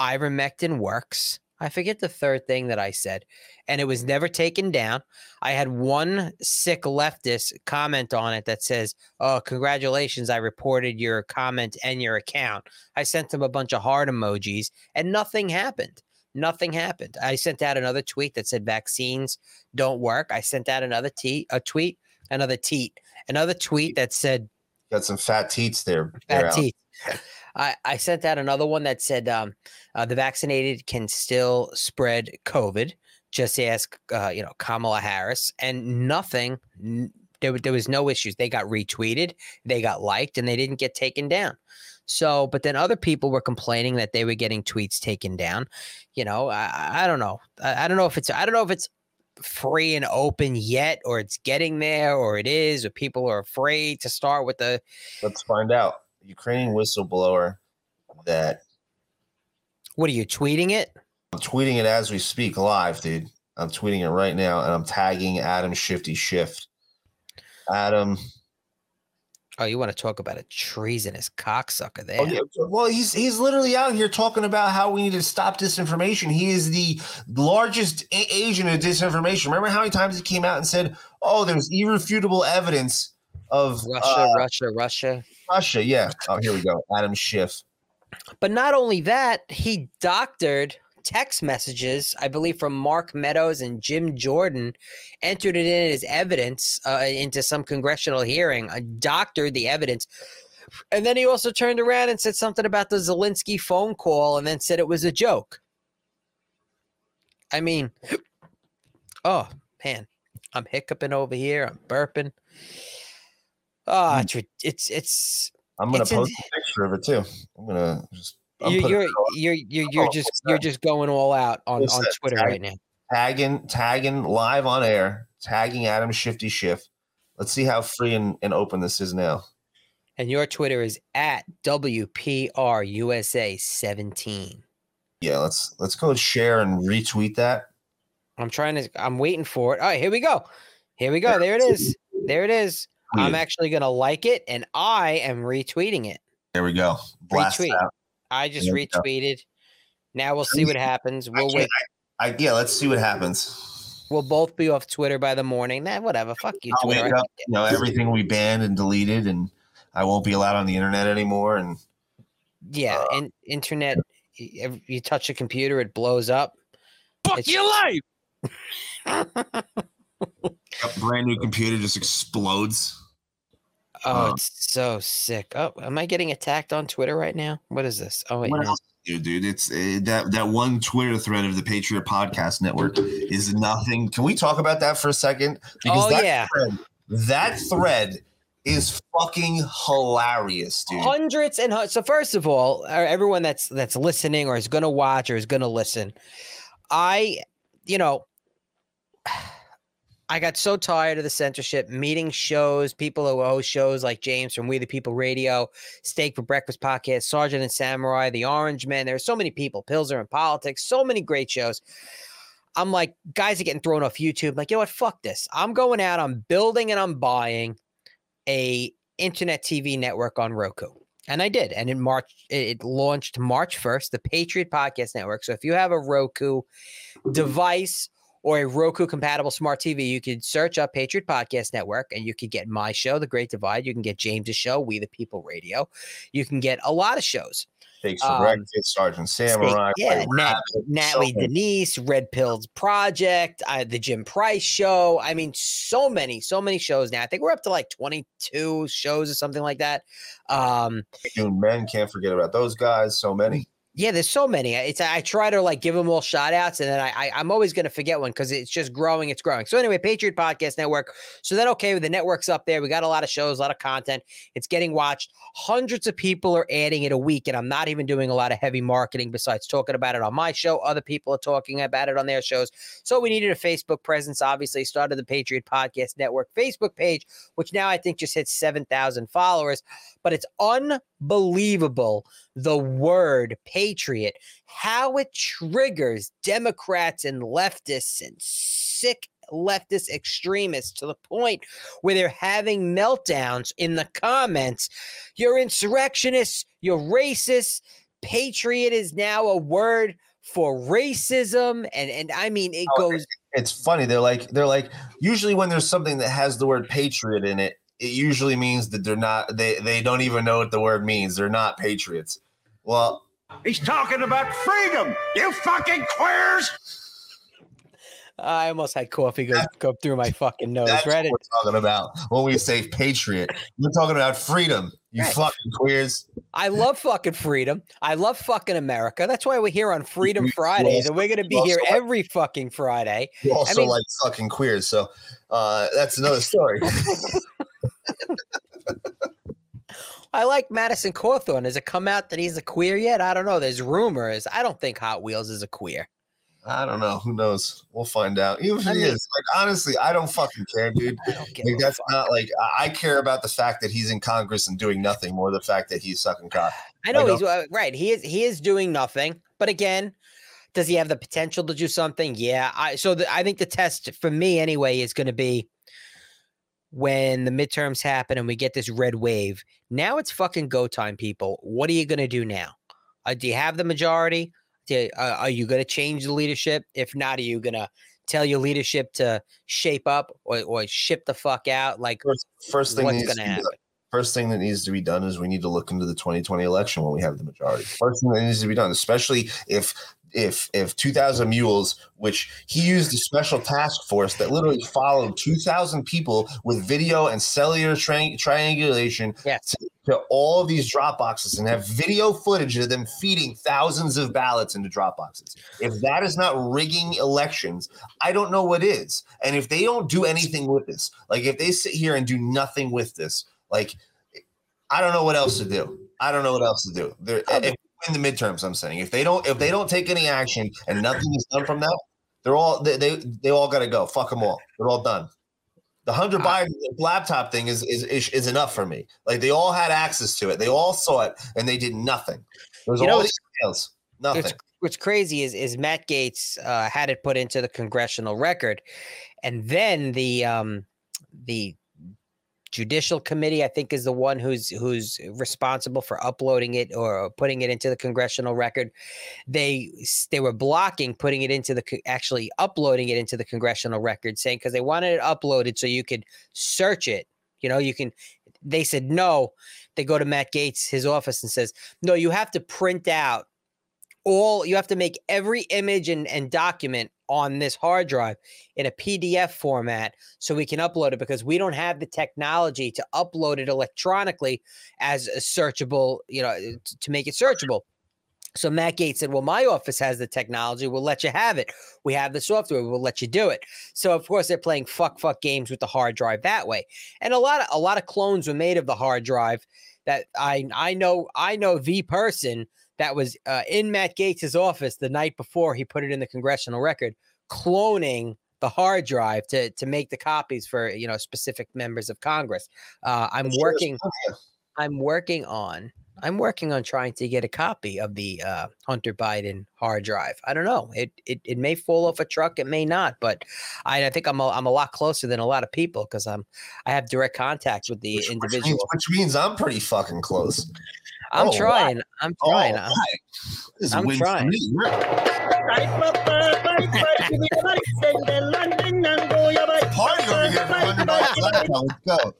Ivermectin works." I forget the third thing that I said, and it was never taken down. I had one sick leftist comment on it that says, "Oh, congratulations! I reported your comment and your account." I sent them a bunch of heart emojis, and nothing happened. Nothing happened. I sent out another tweet that said vaccines don't work. I sent out another te- a tweet, another teat, another tweet that said got some fat teats there. Bad teeth. I, I sent out another one that said um, uh, the vaccinated can still spread COVID. Just ask, uh, you know, Kamala Harris, and nothing. n- There, there was no issues. They got retweeted, they got liked, and they didn't get taken down. So, but then other people were complaining that they were getting tweets taken down. You know, I, I- I don't know. I, I don't know if it's I don't know if it's free and open yet, or it's getting there, or it is, or people are afraid to start with the Let's find out. Ukrainian whistleblower that What are you tweeting it? I'm tweeting it as we speak live, dude. I'm tweeting it right now, and I'm tagging Adam Shifty Schiff. Adam. Oh, you want to talk about a treasonous cocksucker there? Oh, yeah. Well, he's he's literally out here talking about how we need to stop disinformation. He is the largest a- agent of disinformation. Remember how many times he came out and said, "Oh, there's irrefutable evidence of Russia, uh, Russia, Russia. Russia." Yeah. Oh, here we go. Adam Schiff. But not only that, he doctored text messages, I believe, from Mark Meadows and Jim Jordan, entered it in as evidence uh, into some congressional hearing, uh, doctored the evidence. And then he also turned around and said something about the Zelensky phone call and then said it was a joke. I mean, oh, man, I'm hiccuping over here. I'm burping. Oh, it's, it's, it's, I'm gonna It's in- post a picture of it too. I'm gonna just I'm you're you're, you're you're you're Oh, just you're just going all out on What's on that? Twitter Tag- right now. tagging tagging live on air, tagging Adam Shifty Schiff. Let's see how free and, and open this is now. And your Twitter is at WPRUSA17. Yeah, let's let's go share and retweet that. I'm trying to I'm waiting for it. All right, here we go. Here we go. There it is. There it is. I'm actually gonna like it and I am retweeting it. There we go. Blast Retweet. out. I just There retweeted. Now we'll see what happens. We'll can't- wait. I, I, yeah, let's see what happens. We'll both be off Twitter by the morning. Nah, whatever. Fuck you, I'll Twitter. wake up, you know, everything will be banned and deleted, and I won't be allowed on the internet anymore. And Yeah, Uh, in, internet. y- ev- You touch a computer, it blows up. Fuck It's- your life. a brand new computer just explodes. Oh, Uh, it's so sick. Oh, am I getting attacked on Twitter right now? What is this? Oh wait, What no. else do, dude? It's uh, that that one Twitter thread of the Patriot Podcast Network is nothing. Can we talk about that for a second? Oh that yeah, thread, that thread is fucking hilarious, dude. hundreds and hun- so. First of all, uh, everyone that's that's listening or is going to watch or is going to listen, I, you know, I got so tired of the censorship, meeting shows, people who host shows like James from We the People Radio, Steak for Breakfast podcast, Sergeant and Samurai, The Orange Man. There's so many people, Pills are in Politics, so many great shows. I'm like, guys are getting thrown off YouTube. Like, you know what? Fuck this. I'm going out, I'm building and I'm buying a internet TV network on Roku. And I did. And in March, it launched March 1st, the Patriot Podcast Network. So if you have a Roku device or a Roku compatible smart TV, you can search up Patriot Podcast Network and you can get my show, The Great Divide. You can get James's show, We the People Radio. You can get a lot of shows. Thanks for um, breakfast, Sergeant Samurai. yeah, Nat, Natalie so. Denise, Red Pills Project, uh, the Jim Price Show. I mean, so many, so many shows now. I think we're up to like 22 shows or something like that. Um, men can't forget about those guys. So many. Yeah, there's so many. It's I try to like give them all shout outs, and then I, I I'm always gonna forget one because it's just growing, it's growing. So anyway, Patriot Podcast Network. So then okay, the network's up there. We got a lot of shows, a lot of content. It's getting watched. Hundreds of people are adding it a week, and I'm not even doing a lot of heavy marketing besides talking about it on my show. Other people are talking about it on their shows. So we needed a Facebook presence. Obviously, started the Patriot Podcast Network Facebook page, which now I think just hit seven thousand followers. But it's unbelievable the word patriot, how it triggers Democrats and leftists and sick leftist extremists to the point where they're having meltdowns in the comments. You're insurrectionists, you're racist. Patriot is now a word for racism. And and I mean it Oh, goes It's funny. They're like they're like usually when there's something that has the word patriot in it, it usually means that they're not they they don't even know what the word means. They're not patriots. Well, He's talking about freedom. You fucking queers. I almost had coffee go, go through my fucking nose. that's Right? what we're talking about when we say patriot. We're talking about freedom. You Right. fucking queers. I love fucking freedom. I love fucking America. That's why we're here on Freedom Fridays, and we're gonna be here like- every fucking Friday. You also mean- like fucking queers. So uh, that's another story. I like Madison Cawthorn. Has it come out that he's a queer yet? I don't know. There's rumors. I don't think Hot Wheels is a queer. I don't know. Who knows? We'll find out. Even if I he mean- is, like honestly, I don't fucking care, dude. I don't Like that's not like I- I care about the fact that he's in Congress and doing nothing, more the fact that he's sucking cock. I know I he's uh, right. He is he is doing nothing. But again, does he have the potential to do something? Yeah. I so the, I think the test for me anyway is going to be when the midterms happen and we get this red wave. Now it's fucking go time, people. What are you going to do now? Uh, do you have the majority? Do, uh, are you going to change the leadership? If not, are you going to tell your leadership to shape up or, or ship the fuck out? Like, First, first thing what's going to to happen? First thing that needs to be done is we need to look into the 2020 election when we have the majority. First thing that needs to be done, especially if if if 2000 mules which he used a special task force that literally followed 2000 people with video and cellular tri- triangulation Yes. to, to all of these drop boxes and have video footage of them feeding thousands of ballots into drop boxes. If that is not rigging elections i don't know what is. And if they don't do anything with this like if they sit here and do nothing with this like i don't know what else to do. I don't know what else to do. They're, if, in the midterms i'm saying. If they don't if they don't take any action and nothing is done from that they're all they they, they all got to go. Fuck them all. They're all done. The Hunter Biden laptop thing is, is is is enough for me. Like they all had access to it, they all saw it, and they did nothing. There's know, all it's- these emails, nothing. What's, what's crazy is is Matt Gaetz uh, had it put into the congressional record, and then the um, the judicial committee i think is the one who's who's responsible for uploading it or putting it into the congressional record. They they were blocking putting it into the actually uploading it into the congressional record saying because they wanted it uploaded so you could search it. You know you can they said no. They go to matt gaetz his office and says no you have to print out all you have to make every image and, and document on this hard drive in a PDF format so we can upload it because we don't have the technology to upload it electronically as a searchable, you know, eh, to make it searchable. So Matt Gaetz said, "Well, my office has the technology. We'll let you have it. We have the software. We'll let you do it." So of course they're playing fuck fuck games with the hard drive that way. And a lot of a lot of clones were made of the hard drive that I I know I know the person that was uh, in Matt Gaetz' office the night before he put it in the congressional record, cloning the hard drive to to make the copies for you know specific members of Congress. Uh, I'm working. I'm working on. I'm working on trying to get a copy of the uh, Hunter Biden hard drive. I don't know. It, it it may fall off a truck. It may not. But I, I think I'm a, I'm a lot closer than a lot of people because I'm I have direct contact with the which, individual. Which means, which means I'm pretty fucking close. I'm oh, trying. Right. I'm trying. Oh, right. I'm trying. Party over here Let's go.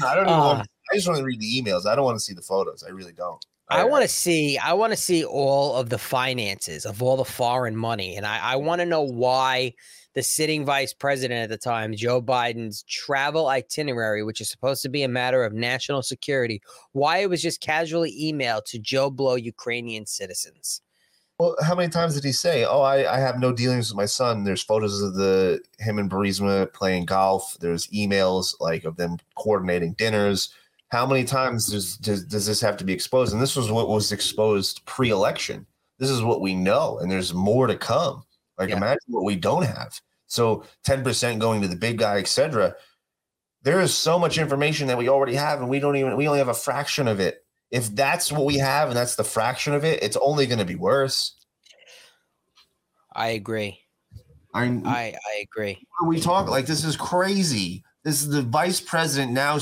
No, I don't even uh, want, I just want to read the emails. I don't want to see the photos. I really don't. I, I want to see. I want to see all of the finances of all the foreign money, and I, I want to know why the sitting vice president at the time, Joe Biden's travel itinerary, which is supposed to be a matter of national security, why it was just casually emailed to Joe Blow Ukrainian citizens. Well, how many times did he say, "Oh, I, I have no dealings with my son"? There's photos of the him and Burisma playing golf. There's emails like of them coordinating dinners. How many times does, does does this have to be exposed? And this was what was exposed pre-election. This is what we know, and there's more to come. Like yeah. imagine what we don't have. So 10% going to the big guy, etc. There is so much information that we already have, and we don't even we only have a fraction of it. If that's what we have and that's the fraction of it, it's only going to be worse. I agree. I I, I agree. We talk like this is crazy. This is the vice president now,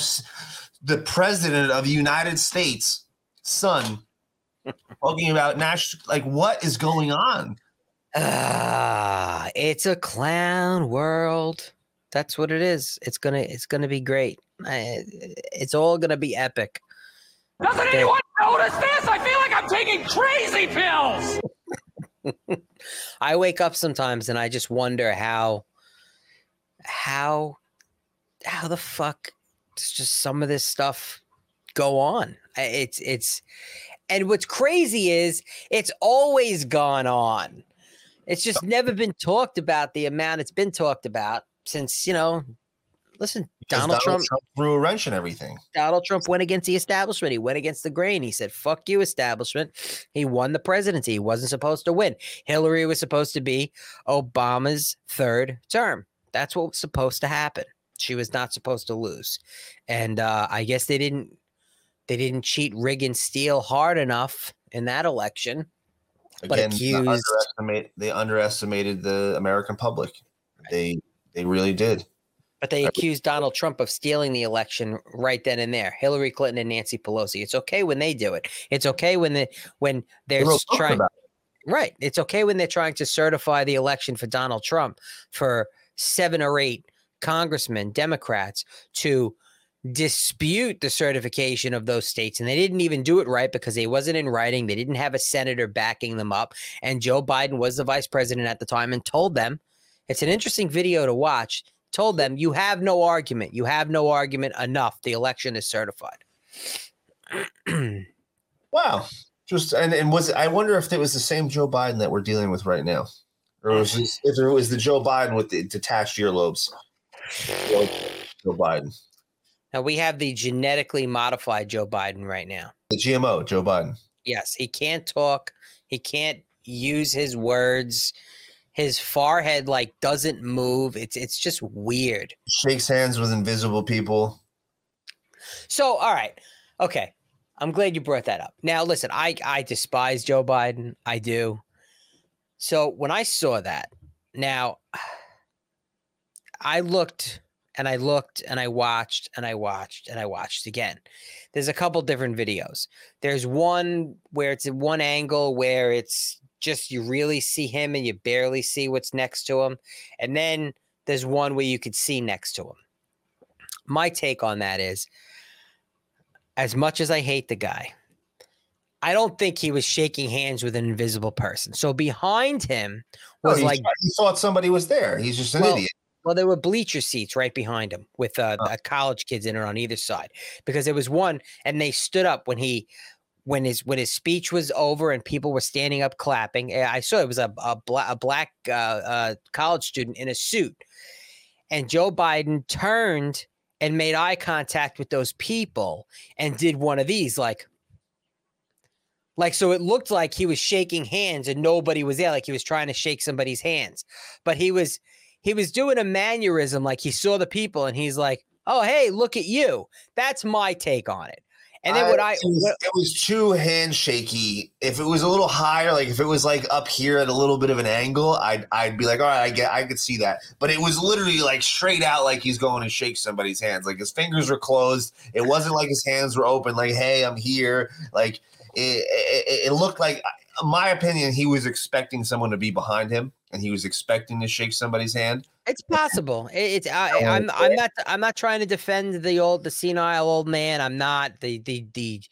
the president of the United States, son, talking about national. Like, what is going on? Ah, it's a clown world. That's what it is. It's gonna it's gonna be great. It's all gonna be epic. Doesn't anyone notice this? I feel like I'm taking crazy pills. I wake up sometimes and I just wonder how how how the fuck does just some of this stuff go on? It's it's and what's crazy is it's always gone on. It's just never been talked about the amount it's been talked about since, you know, listen, Donald, Donald Trump, Trump, threw a wrench in everything. Donald Trump went against the establishment. He went against the grain. He said, fuck you, establishment. He won the presidency. He wasn't supposed to win. Hillary was supposed to be Obama's third term. That's what was supposed to happen. She was not supposed to lose. And uh, I guess they didn't they didn't cheat, rig, and steal hard enough in that election. Again, accused, underestimate, they underestimated the American public. They they really did. But they accused Donald Trump of stealing the election right then and there. Hillary Clinton and Nancy Pelosi. It's okay when they do it. It's okay when the when they're they trying. Right. It's okay when they're trying to certify the election for Donald Trump for seven or eight congressmen, Democrats, to dispute the certification of those states. And they didn't even do it right because they wasn't in writing. They didn't have a senator backing them up. And Joe Biden was the vice president at the time and told them it's an interesting video to watch. Told them, you have no argument. You have no argument enough. The election is certified. wow. Just and, and was I wonder if it was the same Joe Biden that we're dealing with right now. Or was this, if it was the Joe Biden with the detached earlobes. Joe Biden. Now we have the genetically modified Joe Biden right now. The GMO Joe Biden. Yes, he can't talk. He can't use his words. His forehead like doesn't move. It's it's just weird. Shakes hands with invisible people. So, all right. Okay. I'm glad you brought that up. Now, listen, I I despise Joe Biden. I do. So, when I saw that, now I looked and I looked and I watched and I watched and I watched again. There's a couple different videos. There's one where it's in one angle where it's just you really see him and you barely see what's next to him. And then there's one where you could see next to him. My take on that is as much as I hate the guy, I don't think he was shaking hands with an invisible person. So behind him was he like he thought somebody was there. He's just an Well, idiot. Well, there were bleacher seats right behind him with uh, uh, college kids in it on either side because there was one, and they stood up when he, when his when his speech was over and people were standing up clapping. eh, I saw it was a a, bla- a black uh, uh, college student in a suit, and Joe Biden turned and made eye contact with those people and did one of these like. Like so, it looked like he was shaking hands and nobody was there. Like he was trying to shake somebody's hands, but he was he was doing a mannerism like he saw the people and he's like, "Oh, hey, look at you." That's my take on it. And then what I it was, what- it was too handshaky. If it was a little higher, like if it was like up here at a little bit of an angle, I'd I'd be like, all right, I get, I could see that. But it was literally like straight out, like he's going to shake somebody's hands. Like his fingers were closed. It wasn't like his hands were open. Like, hey, I'm here. Like it, it, it looked like, my opinion, he was expecting someone to be behind him, and he was expecting to shake somebody's hand. it's possible. It's I, I'm I'm not I'm not trying to defend the old the senile old man. I'm not the the the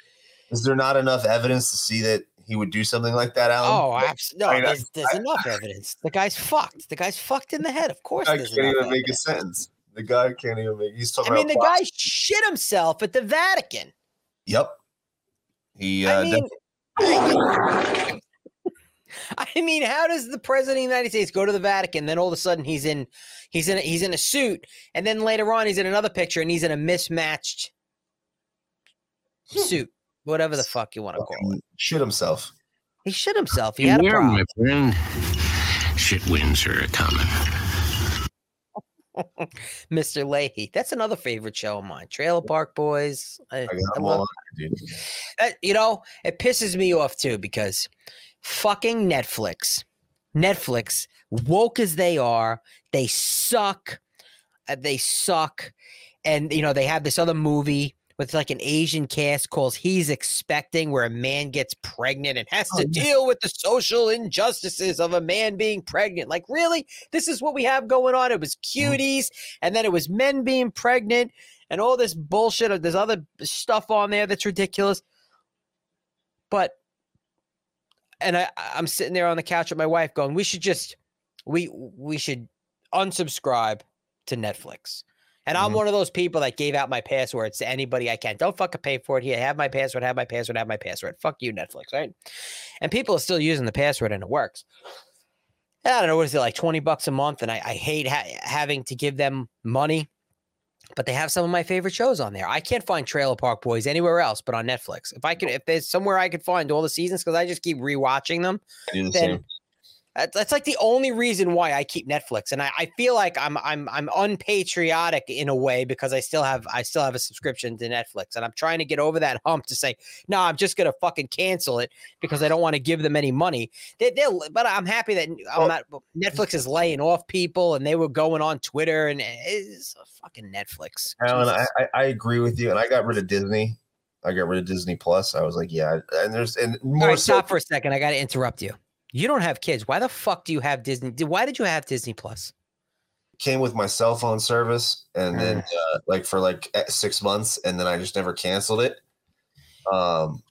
Is there not enough evidence to see that he would do something like that, Alan? oh abs- no. I mean, there's, there's enough evidence. The guy's fucked. The guy's fucked in the head. Of course, I can't even make a sentence. The guy can't even make. He's talking I mean, the guy shit himself at the Vatican. Yep. He. Uh, I mean, I mean, how does the president of the United States go to the Vatican? Then all of a sudden he's in, he's in, a, he's in a suit, and then later on he's in another picture and he's in a mismatched suit, whatever the fuck you want to call it. fucking shit himself. He shit himself. He had a problem. my friend. Shit wins are coming. Mr. Lahey. That's another favorite show of mine. Trailer Park Boys. I, I got I love all on, dude. Uh, you know, it pisses me off too because fucking Netflix, Netflix, woke as they are, they suck. Uh, they suck. And, you know, they have this other movie with like an Asian cast calls He's Expecting, where a man gets pregnant and has Oh, to yeah. deal with the social injustices of a man being pregnant. Like, really? This is what we have going on? It was Mm-hmm. cuties, and then it was men being pregnant, and all this bullshit. Of, this other stuff on there that's ridiculous. But and I I'm sitting there on the couch with my wife going, we should just we we should unsubscribe to Netflix. And I'm Mhm. one of those people that gave out my passwords to anybody I can. Don't fucking pay for it. Here, have my password, have my password, have my password. Fuck you, Netflix, right? And people are still using the password and it works. And I don't know, what is it, like 20 bucks a month? And I, I hate ha- having to give them money, but they have some of my favorite shows on there. I can't find Trailer Park Boys anywhere else but on Netflix. If I could, if there's somewhere I could find all the seasons, because I just keep rewatching them, the then. That's, that's like the only reason why I keep Netflix, and I, I feel like I'm I'm I'm unpatriotic in a way because I still have I still have a subscription to Netflix, and I'm trying to get over that hump to say no, I'm just gonna fucking cancel it because I don't want to give them any money. They, they'll, but I'm happy that I'm not. Netflix is laying off people, and they were going on Twitter, and it's fucking Netflix. Alan, I, I, I agree with you, and I got rid of Disney. I got rid of Disney Plus. I was like, yeah, and there's and more right, so. stop for a second. I got to interrupt you. You don't have kids. Why the fuck do you have Disney? Why did you have Disney Plus? came with my cell phone service, and then Mm. uh, like for like six months, and then I just never canceled it. Um,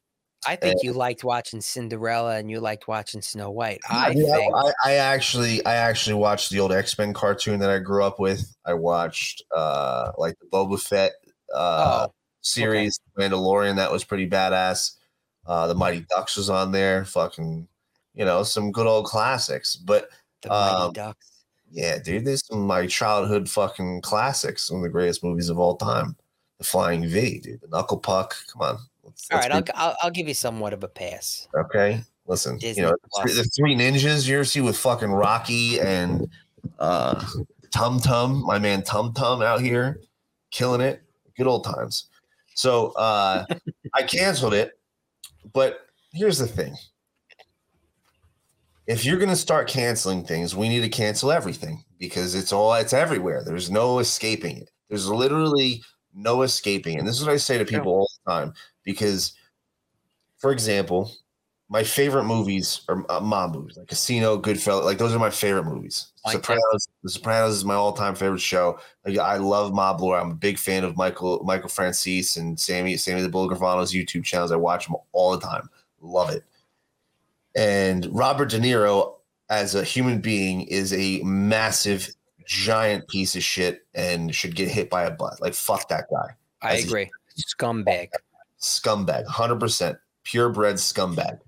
I think you liked watching Cinderella and you liked watching Snow White. I Yeah, think I, I actually I actually watched the old X Men cartoon that I grew up with. I watched uh like the Boba Fett uh Oh, series, Mandalorian. That was pretty badass. Uh, the Mighty Ducks was on there. Fucking, you know, some good old classics. But the um, Ducks. yeah, dude, there's some my childhood fucking classics. Some of the greatest movies of all time. The Flying V, dude. The Knuckle Puck. Come on. Let's, All let's right, be- I'll, I'll I'll give you somewhat of a pass. Okay, listen. Disney you know, Plus. the three ninjas you ever see with fucking Rocky and uh Tum Tum, my man Tum Tum out here killing it. Good old times. So uh I canceled it, but here's the thing. If you're gonna start canceling things, we need to cancel everything because it's all it's everywhere. There's no escaping it. There's literally no escaping. And this is what I say to people all the time because, for example, my favorite movies are uh, mob movies, like Casino, Goodfellas. Like those are my favorite movies. Like Sopranos. The Sopranos is my all-time favorite show. Like I love mob lore. I'm a big fan of Michael Michael Franzese and Sammy Sammy the Bull Gravano's YouTube channels. I watch them all the time. Love it. And Robert De Niro, as a human being, is a massive, giant piece of shit and should get hit by a bus. Like fuck that guy. I As a- agree. Scumbag. scumbag, 100% purebred scumbag.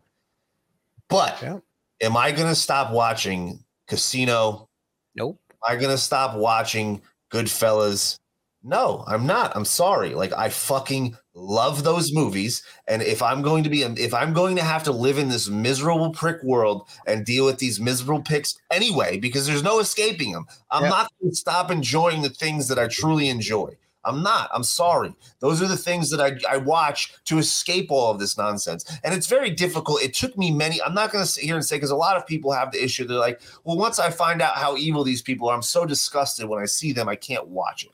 But Yeah. am I going to stop watching Casino? Nope. Am I going to stop watching Goodfellas? No, I'm not. I'm sorry. Like I fucking love those movies and if I'm going to be if I'm going to have to live in this miserable prick world and deal with these miserable picks anyway because there's no escaping them. I'm Yeah. not going to stop enjoying the things that I truly enjoy. I'm not. I'm sorry. Those are the things that I, I watch to escape all of this nonsense. And it's very difficult. It took me many, I'm not going to sit here and say, because a lot of people have the issue. They're like, well, once I find out how evil these people are, I'm so disgusted when I see them, I can't watch it.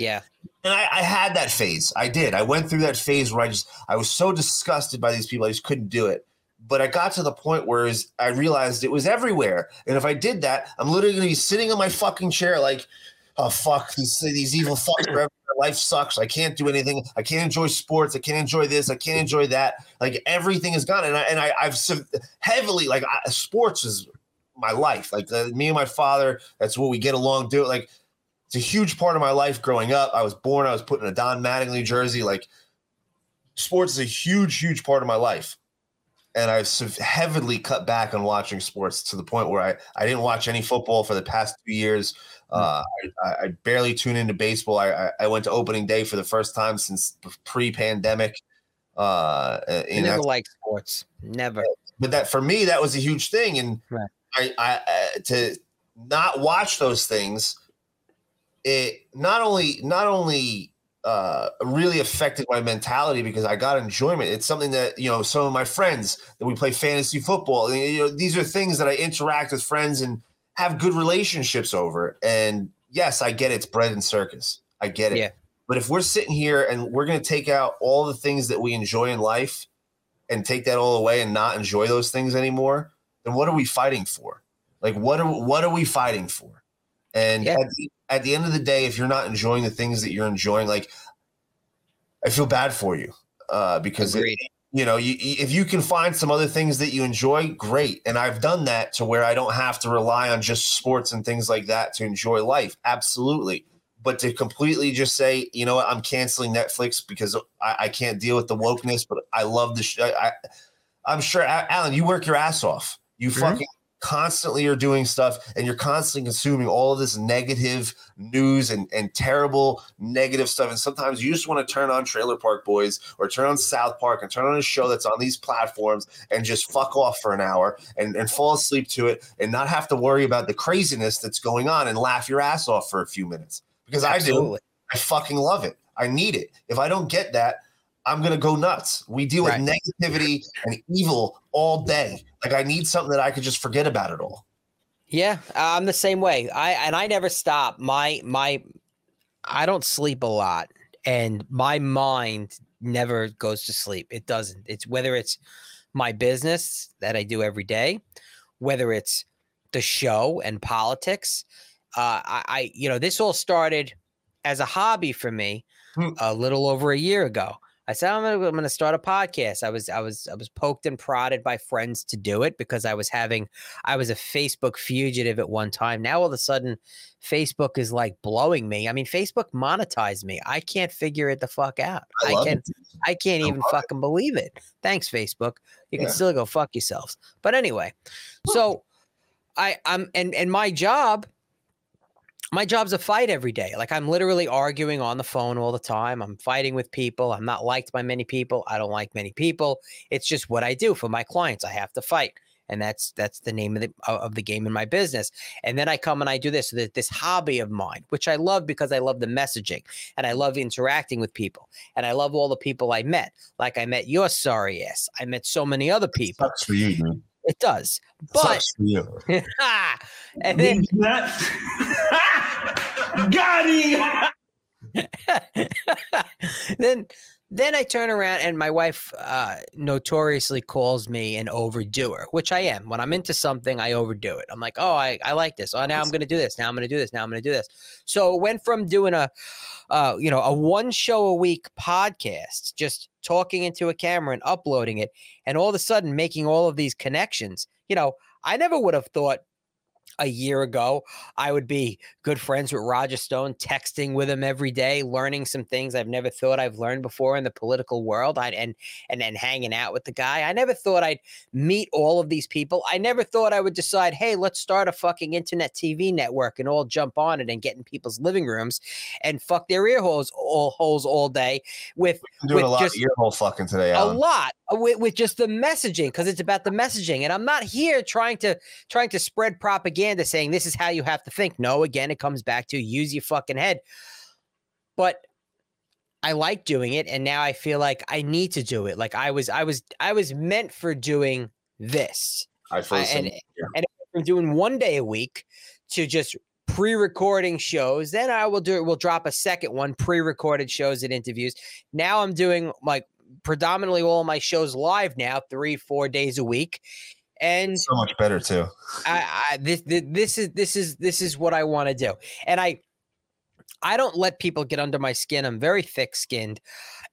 Yeah. And I, I had that phase. I did. I went through that phase where I just, I was so disgusted by these people, I just couldn't do it. But I got to the point where I realized it was everywhere. And if I did that, I'm literally to be sitting in my fucking chair like, oh fuck these these evil fucks forever. My life sucks. I can't do anything. I can't enjoy sports. I can't enjoy this. I can't enjoy that. Like everything is gone. And I and I, I've sev- heavily like I, sports is my life. Like uh, me and my father. That's what we get along. Do it. Like it's a huge part of my life growing up. I was born. I was put in a Don Mattingly jersey. Like sports is a huge, huge part of my life. And I've heavily cut back on watching sports to the point where I, I didn't watch any football for the past two years. Uh, I, I barely tune into baseball. I, I, went to opening day for the first time since pre-pandemic. Uh, I and never liked sports. Never. but that for me that was a huge thing, and Right. I, I uh, to not watch those things, it not only not only uh, really affected my mentality because I got enjoyment. It's something that you know some of my friends that we play fantasy football. You know, these are things that I interact with friends and have good relationships over. And yes, I get it, it's bread and circus. I get it. Yeah. But if we're sitting here and we're going to take out all the things that we enjoy in life and take that all away and not enjoy those things anymore, then what are we fighting for? Like what are what are we fighting for? And at, the, at the end of the day, if you're not enjoying the things that you're enjoying, like I feel bad for you uh, because it- you know you, if you can find some other things that you enjoy, great. And I've done that to where I don't have to rely on just sports and things like that to enjoy life. Absolutely. But to completely just say, you know what, I'm canceling Netflix because I, I can't deal with the wokeness, but I love the show. I, I'm sure, Alan, you work your ass off. You Mhm. fucking constantly are doing stuff and you're constantly consuming all of this negative news and, and terrible negative stuff. And sometimes you just want to turn on Trailer Park Boys or turn on South Park and turn on a show that's on these platforms and just fuck off for an hour and, and fall asleep to it and not have to worry about the craziness that's going on and laugh your ass off for a few minutes. Because I do. I fucking love it. I need it. If I don't get that, I'm gonna go nuts. We deal with negativity and evil all day. Like I need something that I could just forget about it all. Yeah, I'm the same way. I and I never stop. My my I don't sleep a lot and my mind never goes to sleep. It doesn't. It's whether it's my business that I do every day, whether it's the show and politics. Uh, I, I you know, this all started as a hobby for me Hmm. a little over a year ago. I said I'm gonna, I'm gonna start a podcast. I was I was I was poked and prodded by friends to do it because I was having I was a Facebook fugitive at one time. Now all of a sudden, Facebook is like blowing me. I mean, Facebook monetized me. I can't figure it the fuck out. I I, love can it. I can't I even love it. fucking believe it. Thanks, Facebook. You can still go fuck yourselves. But anyway, so I I'm and and my job my job's a fight every day. Like I'm literally arguing on the phone all the time. I'm fighting with people. I'm not liked by many people. I don't like many people. It's just what I do for my clients. I have to fight. And that's that's the name of the of the game in my business. And then I come and I do this this hobby of mine, which I love because I love the messaging and I love interacting with people and I love all the people I met. Like I met your sorry ass. I met so many other people. Sucks for you, dude. It does, but Sucks for you. and then Got him. then then I turn around and my wife uh, notoriously calls me an overdoer, which I am. When I'm into something, I overdo it. I'm like, oh, I, I like this. Oh, now I'm going to do this. Now I'm going to do this. Now I'm going to do this. So it went from doing a, uh, you know, a one show a week podcast, just talking into a camera and uploading it, and all of a sudden making all of these connections. You know, I never would have thought a year ago, I would be good friends with Roger Stone, texting with him every day, learning some things I've never thought I've learned before in the political world. I and and then hanging out with the guy. I never thought I'd meet all of these people. I never thought I would decide, hey, let's start a fucking internet TV network and all jump on it and get in people's living rooms and fuck their ear holes all holes all day with, doing with a lot just of ear hole fucking today. a lot uh, with, with just the messaging because it's about the messaging and i'm not here trying to trying to spread propaganda saying this is how you have to think. No again it comes back to use your fucking head. But i like doing it and now i feel like i need to do it. Like i was i was i was meant for doing this. I feel same. and- and from doing one day a week to just pre-recording shows then i will do it. We'll drop a second one pre-recorded shows and interviews. Now i'm doing like predominantly all my shows live now three four days a week and so much better too. I, I this, this this is this is this is what I want to do, and I I don't let people get under my skin. I'm very thick skinned.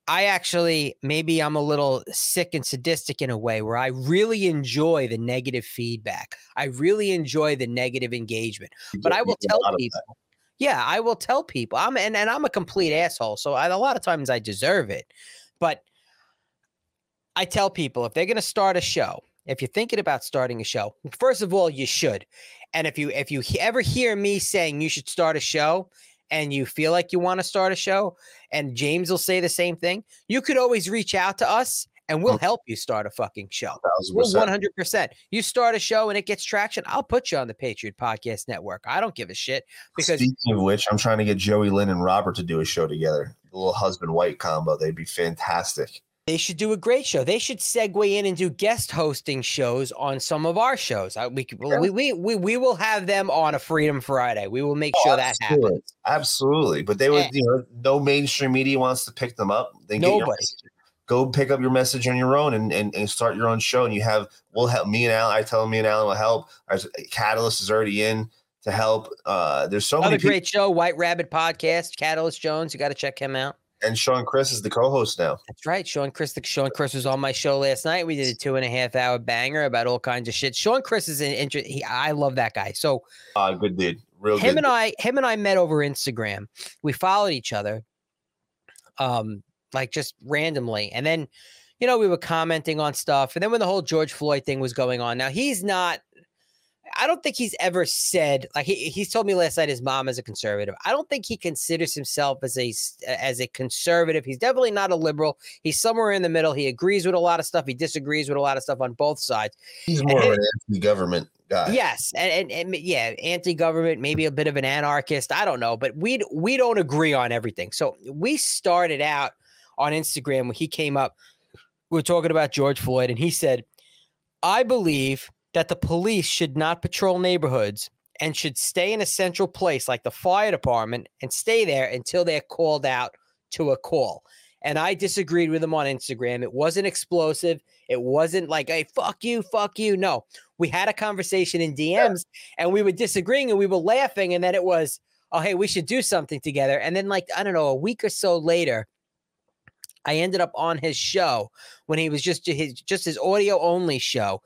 I actually maybe I'm a little sick and sadistic in a way where I really enjoy the negative feedback. I really enjoy the negative engagement. You But get- I will you get a tell people. Yeah, I will tell people. I'm and, and I'm a complete asshole. So I, a lot of times I deserve it. But I tell people if they're going to start a show, if you're thinking about starting a show, first of all, you should. And if you if you ever hear me saying you should start a show and you feel like you want to start a show and James will say the same thing, you could always reach out to us and we'll help you start a fucking show. Thousand Well, percent. one hundred percent. You start a show and it gets traction, I'll put you on the Patriot Podcast Network. I don't give a shit because Speaking of which, I'm trying to get Joey Lynn and Robert to do a show together. The little husband wife combo. They'd be fantastic. They should do a great show. They should segue in and do guest hosting shows on some of our shows. I, we, Yeah. we, we we we will have them on a Freedom Friday. We will make Oh, sure that happens. Absolutely. But they would, Eh. you know, no mainstream media wants to pick them up. Then get your Nobody. Go pick up your message on your own and, and, and start your own show. And you have, we'll help me and Alan. I tell me and Alan will help. Our Catalyst is already in to help. Uh, there's so Another many people. great show, White Rabbit Podcast, Catalyst Jones. You got to check him out. And Sean Chris is the co-host now. That's right. Sean Chris. The, Sean Chris was on my show last night. We did a two and a half hour banger about all kinds of shit. Sean Chris is an interest. I love that guy. So Uh, good dude. Real him good. and I, him and I met over Instagram. We followed each other, um, like just randomly, and then, you know, we were commenting on stuff. And then when the whole George Floyd thing was going on, now he's not. I don't think he's ever said like he, he's told me last night his mom is a conservative. I don't think he considers himself as a as a conservative. He's definitely not a liberal. He's somewhere in the middle. He agrees with a lot of stuff. He disagrees with a lot of stuff on both sides. He's more of an anti-government guy. Yes, and, and, and yeah, anti-government, maybe a bit of an anarchist. I don't know, but we we don't agree on everything. So we started out on Instagram when he came up. We were talking about George Floyd, and he said, "I believe that the police should not patrol neighborhoods and should stay in a central place like the fire department and stay there until they're called out to a call." And I disagreed with him on Instagram. It wasn't explosive. It wasn't like, "Hey, fuck you, fuck you." No, we had a conversation in DMs and we were disagreeing and we were laughing and then it was oh hey we should do something together and then like I don't know a week or so later I ended up on his show when he was just his just his audio only show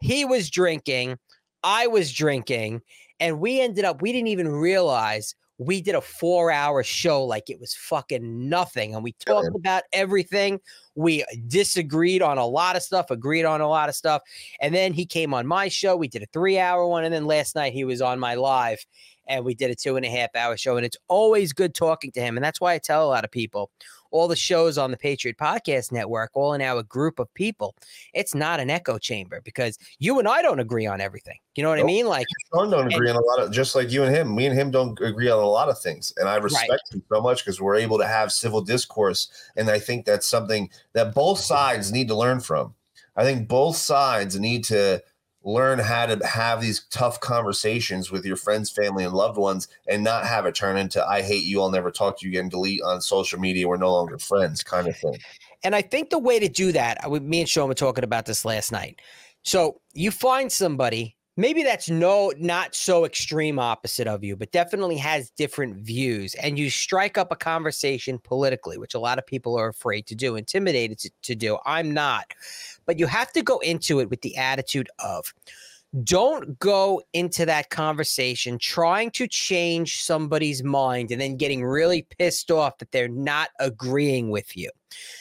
he was drinking I was drinking and we ended up we didn't even realize we did a 4 hour show like it was fucking nothing and we talked about everything we disagreed on a lot of stuff agreed on a lot of stuff and then he came on my show. We did a three hour one. And then last night he was on my live and we did a two and a half hour show. And it's always good talking to him. And that's why I tell a lot of people all the shows on the Patriot Podcast Network, all in our group of people, it's not an echo chamber because you and I don't agree on everything. You know what I mean? Like, Sean don't And- agree on a lot of just like you and him. Me and him don't agree on a lot of things, and I respect him so much because we're able to have civil discourse. And I think that's something that both sides need to learn from. I think both sides need to learn how to have these tough conversations with your friends, family, and loved ones and not have it turn into I hate you, I'll never talk to you again, delete on social media, we're no longer friends kind of thing. And I think the way to do that, I- me and Sean were talking about this last night. So you find somebody, maybe that's no not so extreme opposite of you, but definitely has different views, and you strike up a conversation politically, which a lot of people are afraid to do, intimidated to, to do. I'm not. But you have to go into it with the attitude of don't go into that conversation trying to change somebody's mind and then getting really pissed off that they're not agreeing with you.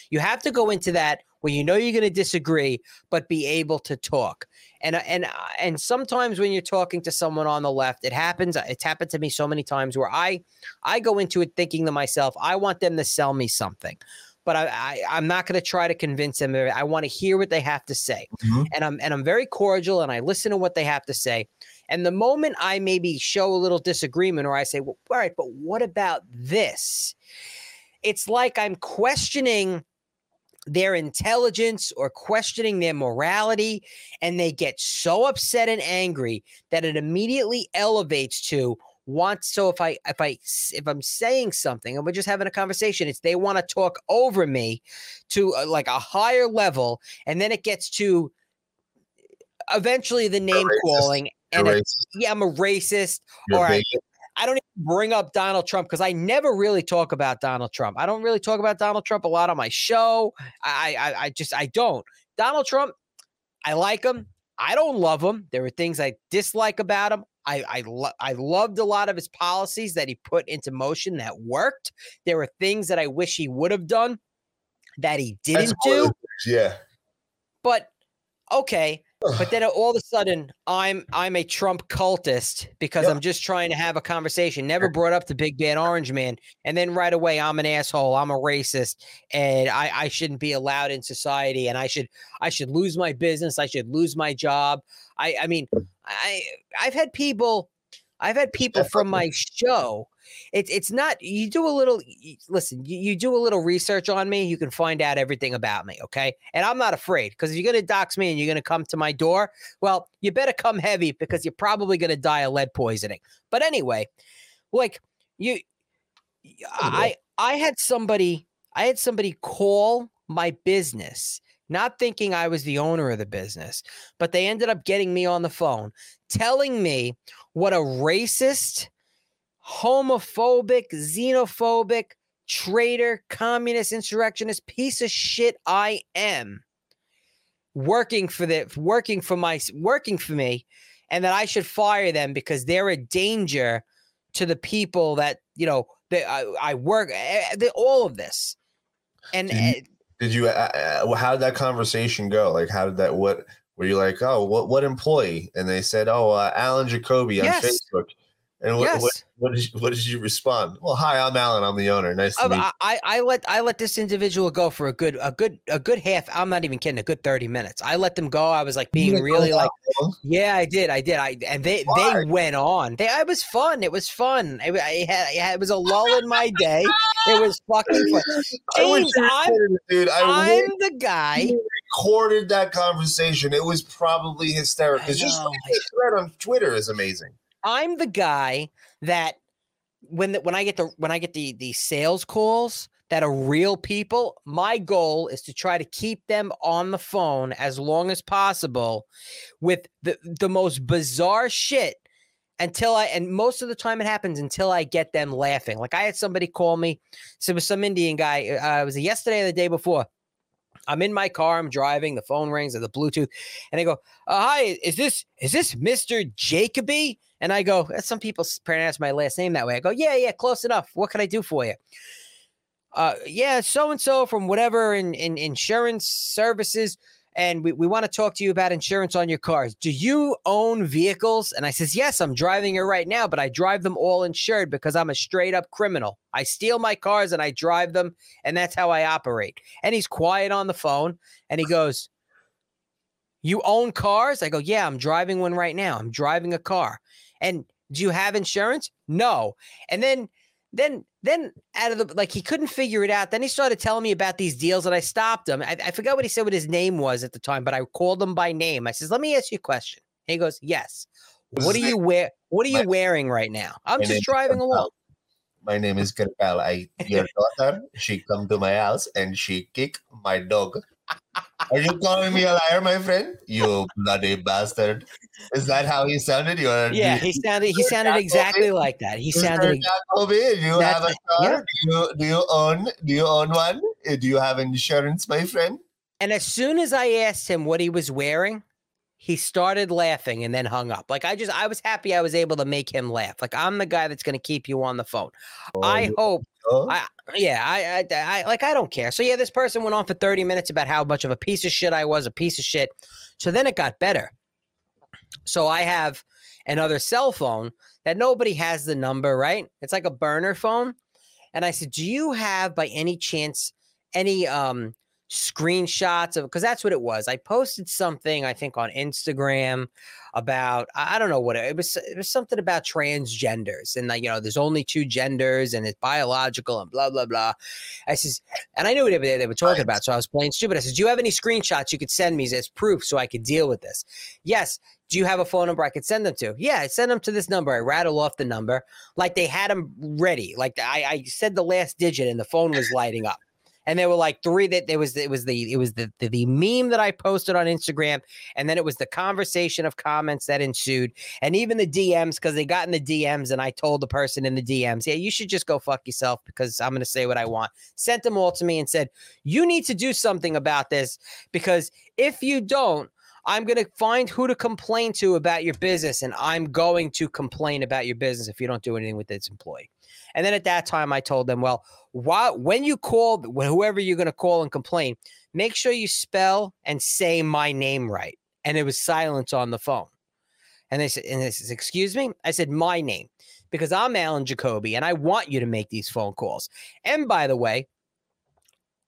You have to go into that when you know you're going to disagree, but be able to talk. And uh, and uh, and sometimes when you're talking to someone on the left, it happens. It's happened to me so many times where I I go into it thinking to myself, I want them to sell me something. But I, I I'm not going to try to convince them. I want to hear what they have to say, Mhm. and I'm and I'm very cordial, and I listen to what they have to say. And the moment I maybe show a little disagreement, or I say, well, all right, but what about this? It's like I'm questioning their intelligence or questioning their morality and they get so upset and angry that it immediately elevates to want so if i if I if i'm saying something and we're just having a conversation it's they want to talk over me to uh, like a higher level and then it gets to eventually the name calling and yeah i'm a racist you're or I-. I don't even bring up Donald Trump because I never really talk about Donald Trump. I don't really talk about Donald Trump a lot on my show. I, I, I just, I don't. Donald Trump, I like him. I don't love him. There are things I dislike about him. I, I, lo- I loved a lot of his policies that he put into motion that worked. There were things that I wish he would have done that he didn't do. Yeah. But okay, but then all of a sudden I'm I'm a Trump cultist because Yep. I'm just trying to have a conversation. Never brought up the big bad orange man, and then right away I'm an asshole. I'm a racist, and I I shouldn't be allowed in society, and I should I should lose my business. I should lose my job. I I mean I I've had people. I've had people from my show. It's it's not you do a little listen, you, you do a little research on me, you can find out everything about me, okay? And I'm not afraid because if you're gonna dox me and you're gonna come to my door, well, you better come heavy because you're probably gonna die of lead poisoning. But anyway, like you I I had somebody I had somebody call my business, not thinking I was the owner of the business, but they ended up getting me on the phone, telling me what a racist, homophobic, xenophobic, traitor, communist, insurrectionist piece of shit I am working for the working for my working for me and that I should fire them because they're a danger to the people that, you know, that I, I work eh, eh, all of this. And Did you- eh, Did you? Uh, uh, how did that conversation go? Like, how did that? What were you like? Oh, what what employee? And they said, oh, uh, Alan Jacoby on Yes. Facebook. And what, yes. what what did you, what did you respond? Well, hi, I'm Alan. I'm the owner. Nice to Um, meet. you. I, I let I let this individual go for a good a good a good half. I'm not even kidding. A good thirty minutes. I let them go. I was like being really like, long? yeah, I did, I did. I and they Why? they went on. They it was fun. It was fun. It, I had, had- it was a lull in my day. It was fucking fun. James, I'm dude. I I'm the guy. Recorded that conversation. It was probably hysterical. Just the thread on Twitter is amazing. I'm the guy that when the, when I get the when I get the the sales calls that are real people, my goal is to try to keep them on the phone as long as possible with the the most bizarre shit until I and most of the time it happens until I get them laughing. Like I had somebody call me, so it was some Indian guy. Uh, it was yesterday or the day before. I'm in my car. I'm driving. The phone rings or the Bluetooth, and they go, uh, "Hi, is this is this Mister Jacoby?" And I go, "Uh, "Some people pronounce my last name that way." I go, "Yeah, yeah, close enough. What can I do for you?" Uh, yeah, so and so from whatever in, in insurance services, and we, we want to talk to you about insurance on your cars. Do you own vehicles? And I says, "Yes, I'm driving it right now, but I drive them all insured because I'm a straight up criminal. I steal my cars and I drive them, and that's how I operate." And he's quiet on the phone, and he goes. You own cars? I go, yeah, I'm driving one right now. I'm driving a car. And do you have insurance? No. And then, then, then out of the like, he couldn't figure it out. Then he started telling me about these deals, and I stopped him. I, I forgot what he said, what his name was at the time, but I called him by name. I says, let me ask you a question. He goes, Yes. What are you wear? What are you wearing right now? I'm just driving along. My name is Karpal. I your daughter. She come to my house and she kick my dog. Are you calling me a liar, my friend? You bloody bastard! Is that how he sounded? You are Yeah, he sounded he sounded exactly like that. He sounded ex- Jacoby, do you have a car? yeah. Do you do you own do you own one? Do you have insurance, my friend? and as soon as I asked him what he was wearing, he started laughing and then hung up. Like I just I was happy I was able to make him laugh. Like I'm the guy that's going to keep you on the phone. I hope Oh, I yeah, I, I, I like I don't care. So yeah, this person went on for 30 minutes about how much of a piece of shit I was, a piece of shit. So then it got better. So I have another cell phone that nobody has the number, right? It's like a burner phone. And I said, "Do you have by any chance any um screenshots of because that's what it was. I posted something I think on Instagram about I don't know what it, it was. It was something about transgenders and like you know there's only two genders and it's biological and blah blah blah. I says and I knew what they, were- they were talking about, so I was playing stupid. I said, "Do you have any screenshots you could send me as proof so I could deal with this?" Yes. Do you have a phone number I could send them to? Yeah, I send them to this number. I rattle off the number like they had them ready. Like I, I said the last digit and the phone was lighting up and there were like three that there was it was the it was the, the the meme that I posted on Instagram, and then it was the conversation of comments that ensued, and even the DMs because they got in the DMs, and I told the person in the DMs, yeah, you should just go fuck yourself because I'm gonna say what I want. Sent them all to me and said, you need to do something about this because if you don't. I'm going to find who to complain to about your business, and I'm going to complain about your business if you don't do anything with this employee. And then at that time, I told them, well, why, when you call whoever you're going to call and complain, make sure you spell and say my name right. And it was silence on the phone. And they said, and excuse me? I said, my name, because I'm Alan Jacoby and I want you to make these phone calls. And by the way,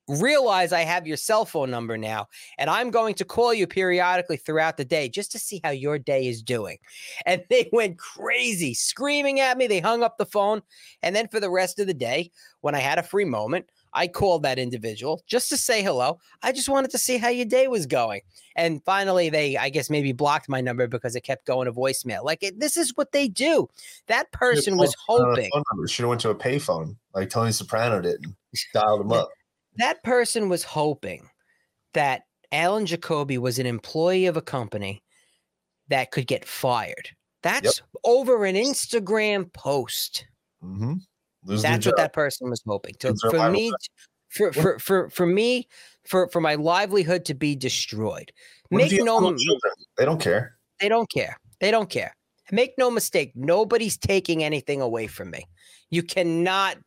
realize I have your cell phone number now, and I'm going to call you periodically throughout the day just to see how your day is doing. And they went crazy, screaming at me. They hung up the phone. And then for the rest of the day, when I had a free moment, I called that individual just to say hello. I just wanted to see how your day was going. And finally, they, I guess, maybe blocked my number because it kept going to voicemail. Like, it, this is what they do. That person was uh, hoping. Should have went to a payphone like Tony Soprano did and dialed him up. That person was hoping that Alan Jacoby was an employee of a company that could get fired. That's over an Instagram post. Mm-hmm. That's what that person was hoping. To, for me, for, for for for me, for for my livelihood to be destroyed. What Make no? They don't care. they don't care. They don't care. Make no mistake. Nobody's taking anything away from me. You cannot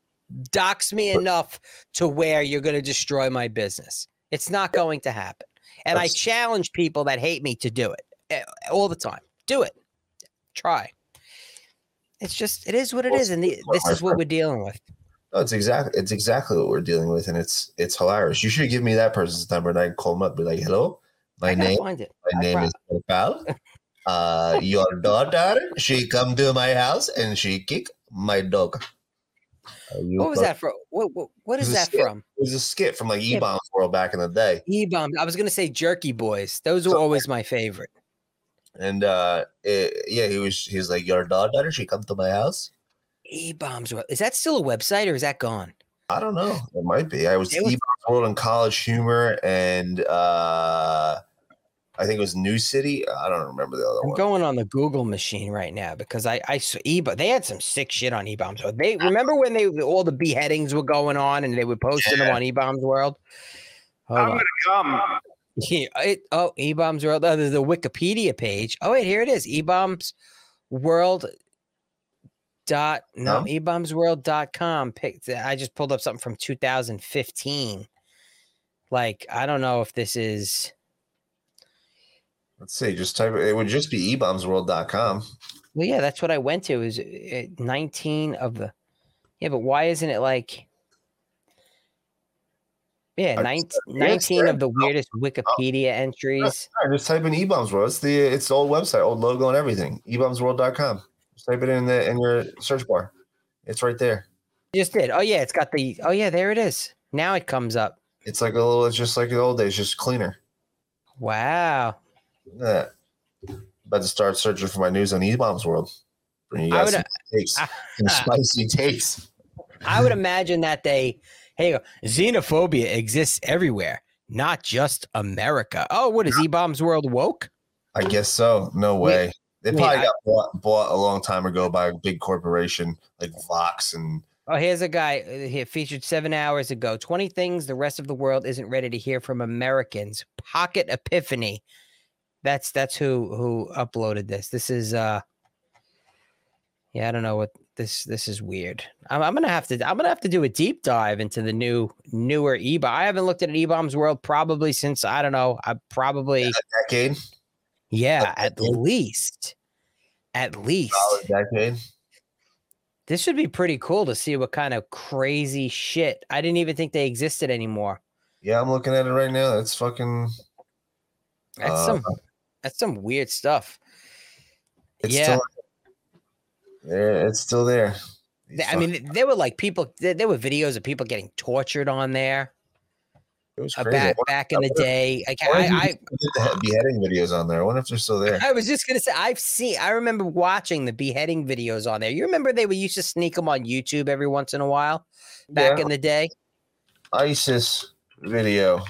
dox me enough to where you're going to destroy my business. It's not going to happen. And I challenge people that hate me to do it eh, all the time. Do it. Try. It's just it is what it is, and the, this is what we're dealing with. No, it's exactly it's exactly what we're dealing with, and it's it's hilarious. You should give me that person's number, and I can call them up, be like, "Hello, my name my I name pro- is Pal. Uh, your daughter, she come to my house and she kick my dog." You What was that from? What what, what is that skit. from? It was a skit from like eBaum's World back in the day, E bomb. I was gonna say Jerky Boys. Those were So- always my favorite. and uh, it, yeah, he was he was like, "Your daughter, she come to my house." E bombs. Is that still a website or is that gone? I don't know. It might be. I was was- eBaum's World in College Humor, and uh, I think it was New City. Uh, I don't remember the other one. I'm one. going on the Google machine right now because I I saw e they had some sick shit on E bombs. They remember when they all the beheadings were going on and they were posting them on E bombs World. Hold I'm on. gonna come. Yeah, it, oh, E bombs world. Oh, there's the Wikipedia page. Oh wait, here it is. E bombs world dot no No? ebaumsworld.com picked i just pulled up something from 2015 like i don't know if this is Let's see. Just type it. It would just be ebaumsworld.com. well yeah that's what i went to is uh, 19 of the yeah but why isn't it like yeah I 19, just- 19 there of the weirdest wikipedia entries Yeah, just type in eBaum's World. It's the it's the old website, old logo and everything. eBaumsworld.com. Just type it in the in your search bar. It's right there. just did oh yeah it's got the oh yeah there it is now it comes up It's like a little. It's just like the old days, just cleaner. wow That. about to start searching for my news on E Bombs World. Bring you guys would- some, takes, some spicy takes. I would imagine that they, hey, xenophobia exists everywhere, not just America. Oh, what is E Bombs World woke? I guess so. No way. They probably I- got bought, bought a long time ago by a big corporation like Vox and Oh, here's a guy uh, here featured seven hours ago. 20 things the rest of the world isn't ready to hear from Americans. Pocket Epiphany. That's that's who who uploaded this. This is uh yeah, I don't know what this this is weird. I'm, I'm gonna have to I'm gonna have to do a deep dive into the new newer E. I haven't looked at an E bombs world probably since I don't know. I probably decade, yeah, a at decade? least. At least. solid decade. This would be pretty cool to see what kind of crazy shit. I didn't even think they existed anymore. Yeah, I'm looking at it right now. That's fucking. That's Uh, some that's some weird stuff. It's yeah. still. Yeah, it's still there. Th- I mean, there were like people. There, were videos of people getting tortured on there it was uh, crazy. back back in the day. Like, I wonder if I, did the beheading videos on there. I wonder if they're still there. I, I was just gonna say, I've seen. I remember watching the beheading videos on there. You remember they were used to sneak them on YouTube every once in a while back Yeah. in the day. ISIS video.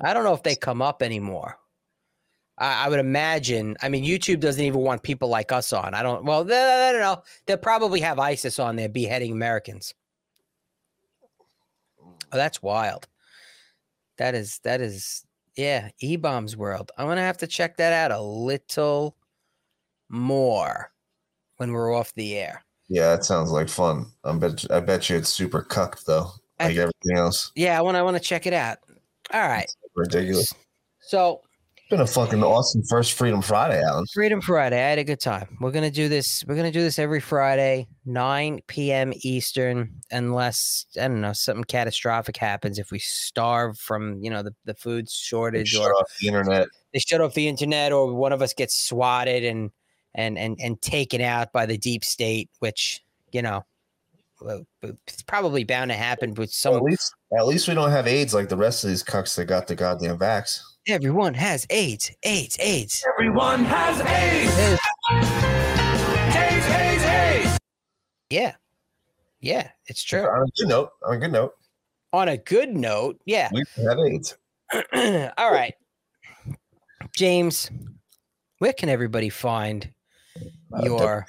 I don't know if they come up anymore. I, I would imagine. I mean, YouTube doesn't even want people like us on. I don't. Well, I don't know. They'll probably have ISIS on there beheading Americans. Oh, that's wild. That is. That is. Yeah, E bombs world. I'm gonna have to check that out a little more when we're off the air. Yeah, that sounds like fun. I bet. I bet you it's super cucked though, I- like everything else. Yeah, I want. I want to check it out. All right. Ridiculous. So been a fucking awesome first Freedom Friday, Alan. Freedom Friday. I had a good time. We're gonna do this. We're gonna do this every Friday, 9 p.m. Eastern, unless I don't know something catastrophic happens. If we starve from you know the, the food They shortage, shut or off the internet. they shut off the internet, or one of us gets swatted and and and and taken out by the deep state, which you know it's probably bound to happen with some. At least, at least we don't have AIDS like the rest of these cucks that got the goddamn vax. Everyone has AIDS, AIDS, AIDS. Everyone has AIDS. AIDS, AIDS, AIDS. Yeah, yeah, it's true. On a good note. On a good note, On a good note, yeah. we have AIDS. All right. James, where can everybody find Uh, your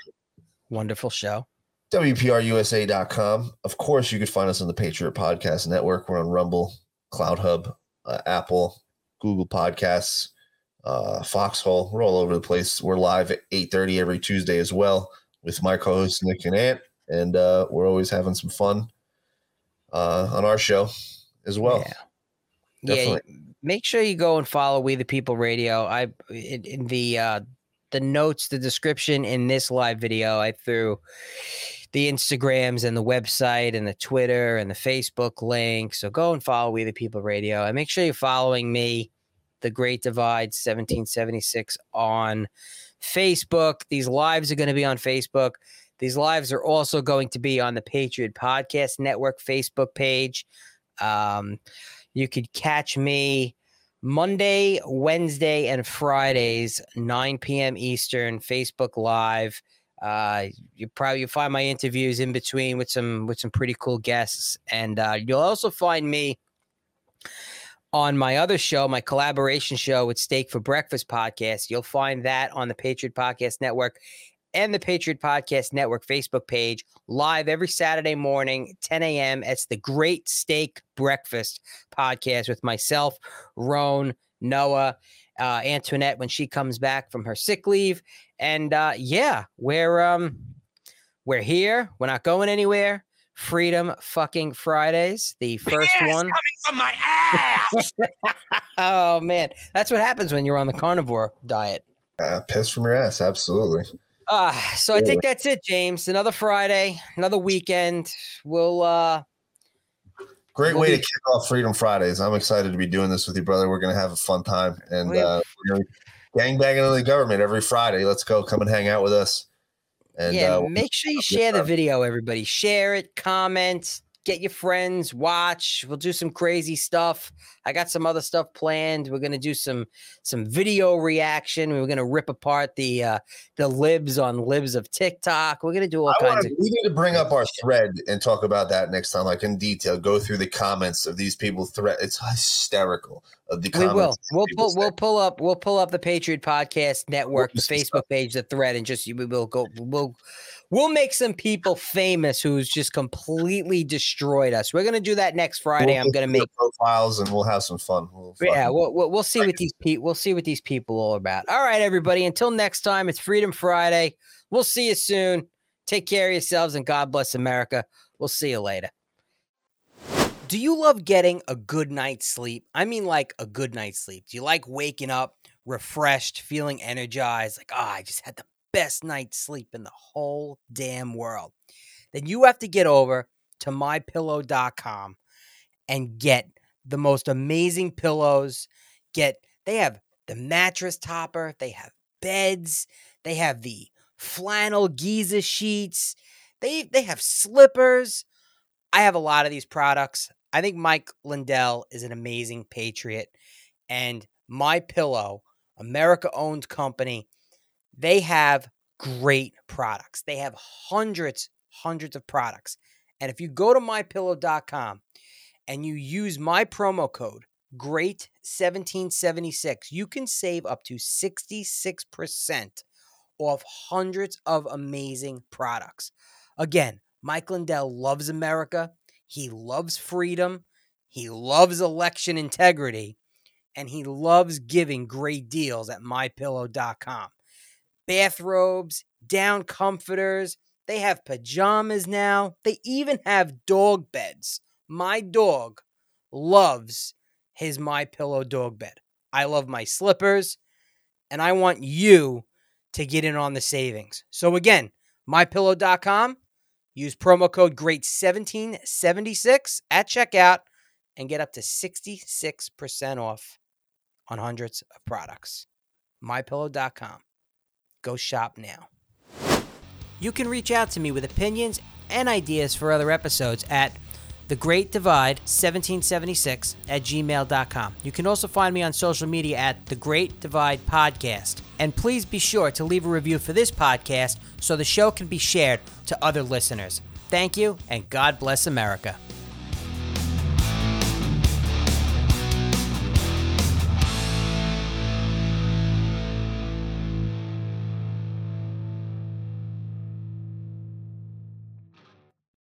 wonderful show? WPRUSA.com. Of course, you could find us on the Patriot Podcast Network. We're on Rumble, Cloud Hub, uh, Apple, Google Podcasts, uh, Foxhole. We're all over the place. We're live at 8.30 every Tuesday as well with my co-host Nick and Ant. And uh, we're always having some fun uh, on our show as well. yeah. Yeah, make sure you go and follow We the People Radio. I in, in the uh the notes, the description in this live video, I threw the Instagrams and the website and the Twitter and the Facebook link. So go and follow We the People Radio and make sure you're following me, The Great Divide 1776 on Facebook. These lives are going to be on Facebook. These lives are also going to be on the Patriot Podcast Network Facebook page. Um, you could catch me Monday, Wednesday, and Fridays, 9 p.m. Eastern, Facebook Live. Uh, you probably you find my interviews in between with some with some pretty cool guests, and uh, you'll also find me on my other show, my collaboration show with Steak for Breakfast podcast. You'll find that on the Patriot Podcast Network and the Patriot Podcast Network Facebook page live every Saturday morning, 10 a.m. It's the Great Steak Breakfast podcast with myself, Roan, Noah, uh, Antoinette when she comes back from her sick leave. And uh, yeah, we're um we're here. We're not going anywhere. Freedom fucking Fridays, the first Yes, one. coming from my ass. Oh man, that's what happens when you're on the carnivore diet. Uh, piss from your ass. Absolutely. Uh, so I think that's it, James. Another Friday, another weekend. We'll uh Great We'll way be- to kick off Freedom Fridays. I'm excited to be doing this with you, brother. We're going to have a fun time. And uh, we're going to gang banging on the government every Friday. Let's go. Come and hang out with us. And yeah, uh, make sure you have a good share the video, everybody. Share it, comment, get your friends, watch. We'll do some crazy stuff. I got some other stuff planned. We're gonna do some some video reaction. We're gonna rip apart the uh the libs on libs of TikTok. We're gonna do all I kinds wanna, of we need to bring up our thread and talk about that next time, like in detail. Go through the comments of these people. Thread. It's hysterical. Of the we will. We'll pull. We'll pull up. We'll pull up the Patriot Podcast Network, the do some Facebook stuff. page, the thread, and just we will go. We'll we'll make some people famous who's just completely destroyed us. We're gonna do that next Friday. We'll I'm gonna make. profiles and we'll have some fun. We'll Yeah, we'll, we'll, we'll see what these people we'll see what these people all about. All right, everybody. Until next time, it's Freedom Friday. We'll see you soon. Take care of yourselves and God bless America. We'll see you later. Do you love getting a good night's sleep? I mean, like a good night's sleep. Do you like waking up refreshed, feeling energized? Like, ah, I just had the best night's sleep in the whole damn world. Then you have to get over to mypillow.com and get the most amazing pillows. Get they have the mattress topper, they have beds, they have the flannel Giza sheets, they they have slippers. I have a lot of these products. I think Mike Lindell is an amazing patriot and my pillow, America owned company, they have great products. They have hundreds hundreds of products. And if you go to mypillow.com and you use my promo code GREAT1776, you can save up to 66% off hundreds of amazing products. Again, Mike Lindell loves America. He loves freedom. He loves election integrity. And he loves giving great deals at mypillow.com. Bathrobes, down comforters, they have pajamas now. They even have dog beds. My dog loves his My Pillow dog bed. I love my slippers, and I want you to get in on the savings. So again, mypillow.com, use promo code GREAT1776 at checkout and get up to 66% off on hundreds of products. mypillow.com. Go shop now. You can reach out to me with opinions and ideas for other episodes at the Great Divide 1776 at gmail.com. You can also find me on social media at the Great Divide Podcast. And please be sure to leave a review for this podcast so the show can be shared to other listeners. Thank you, and God bless America.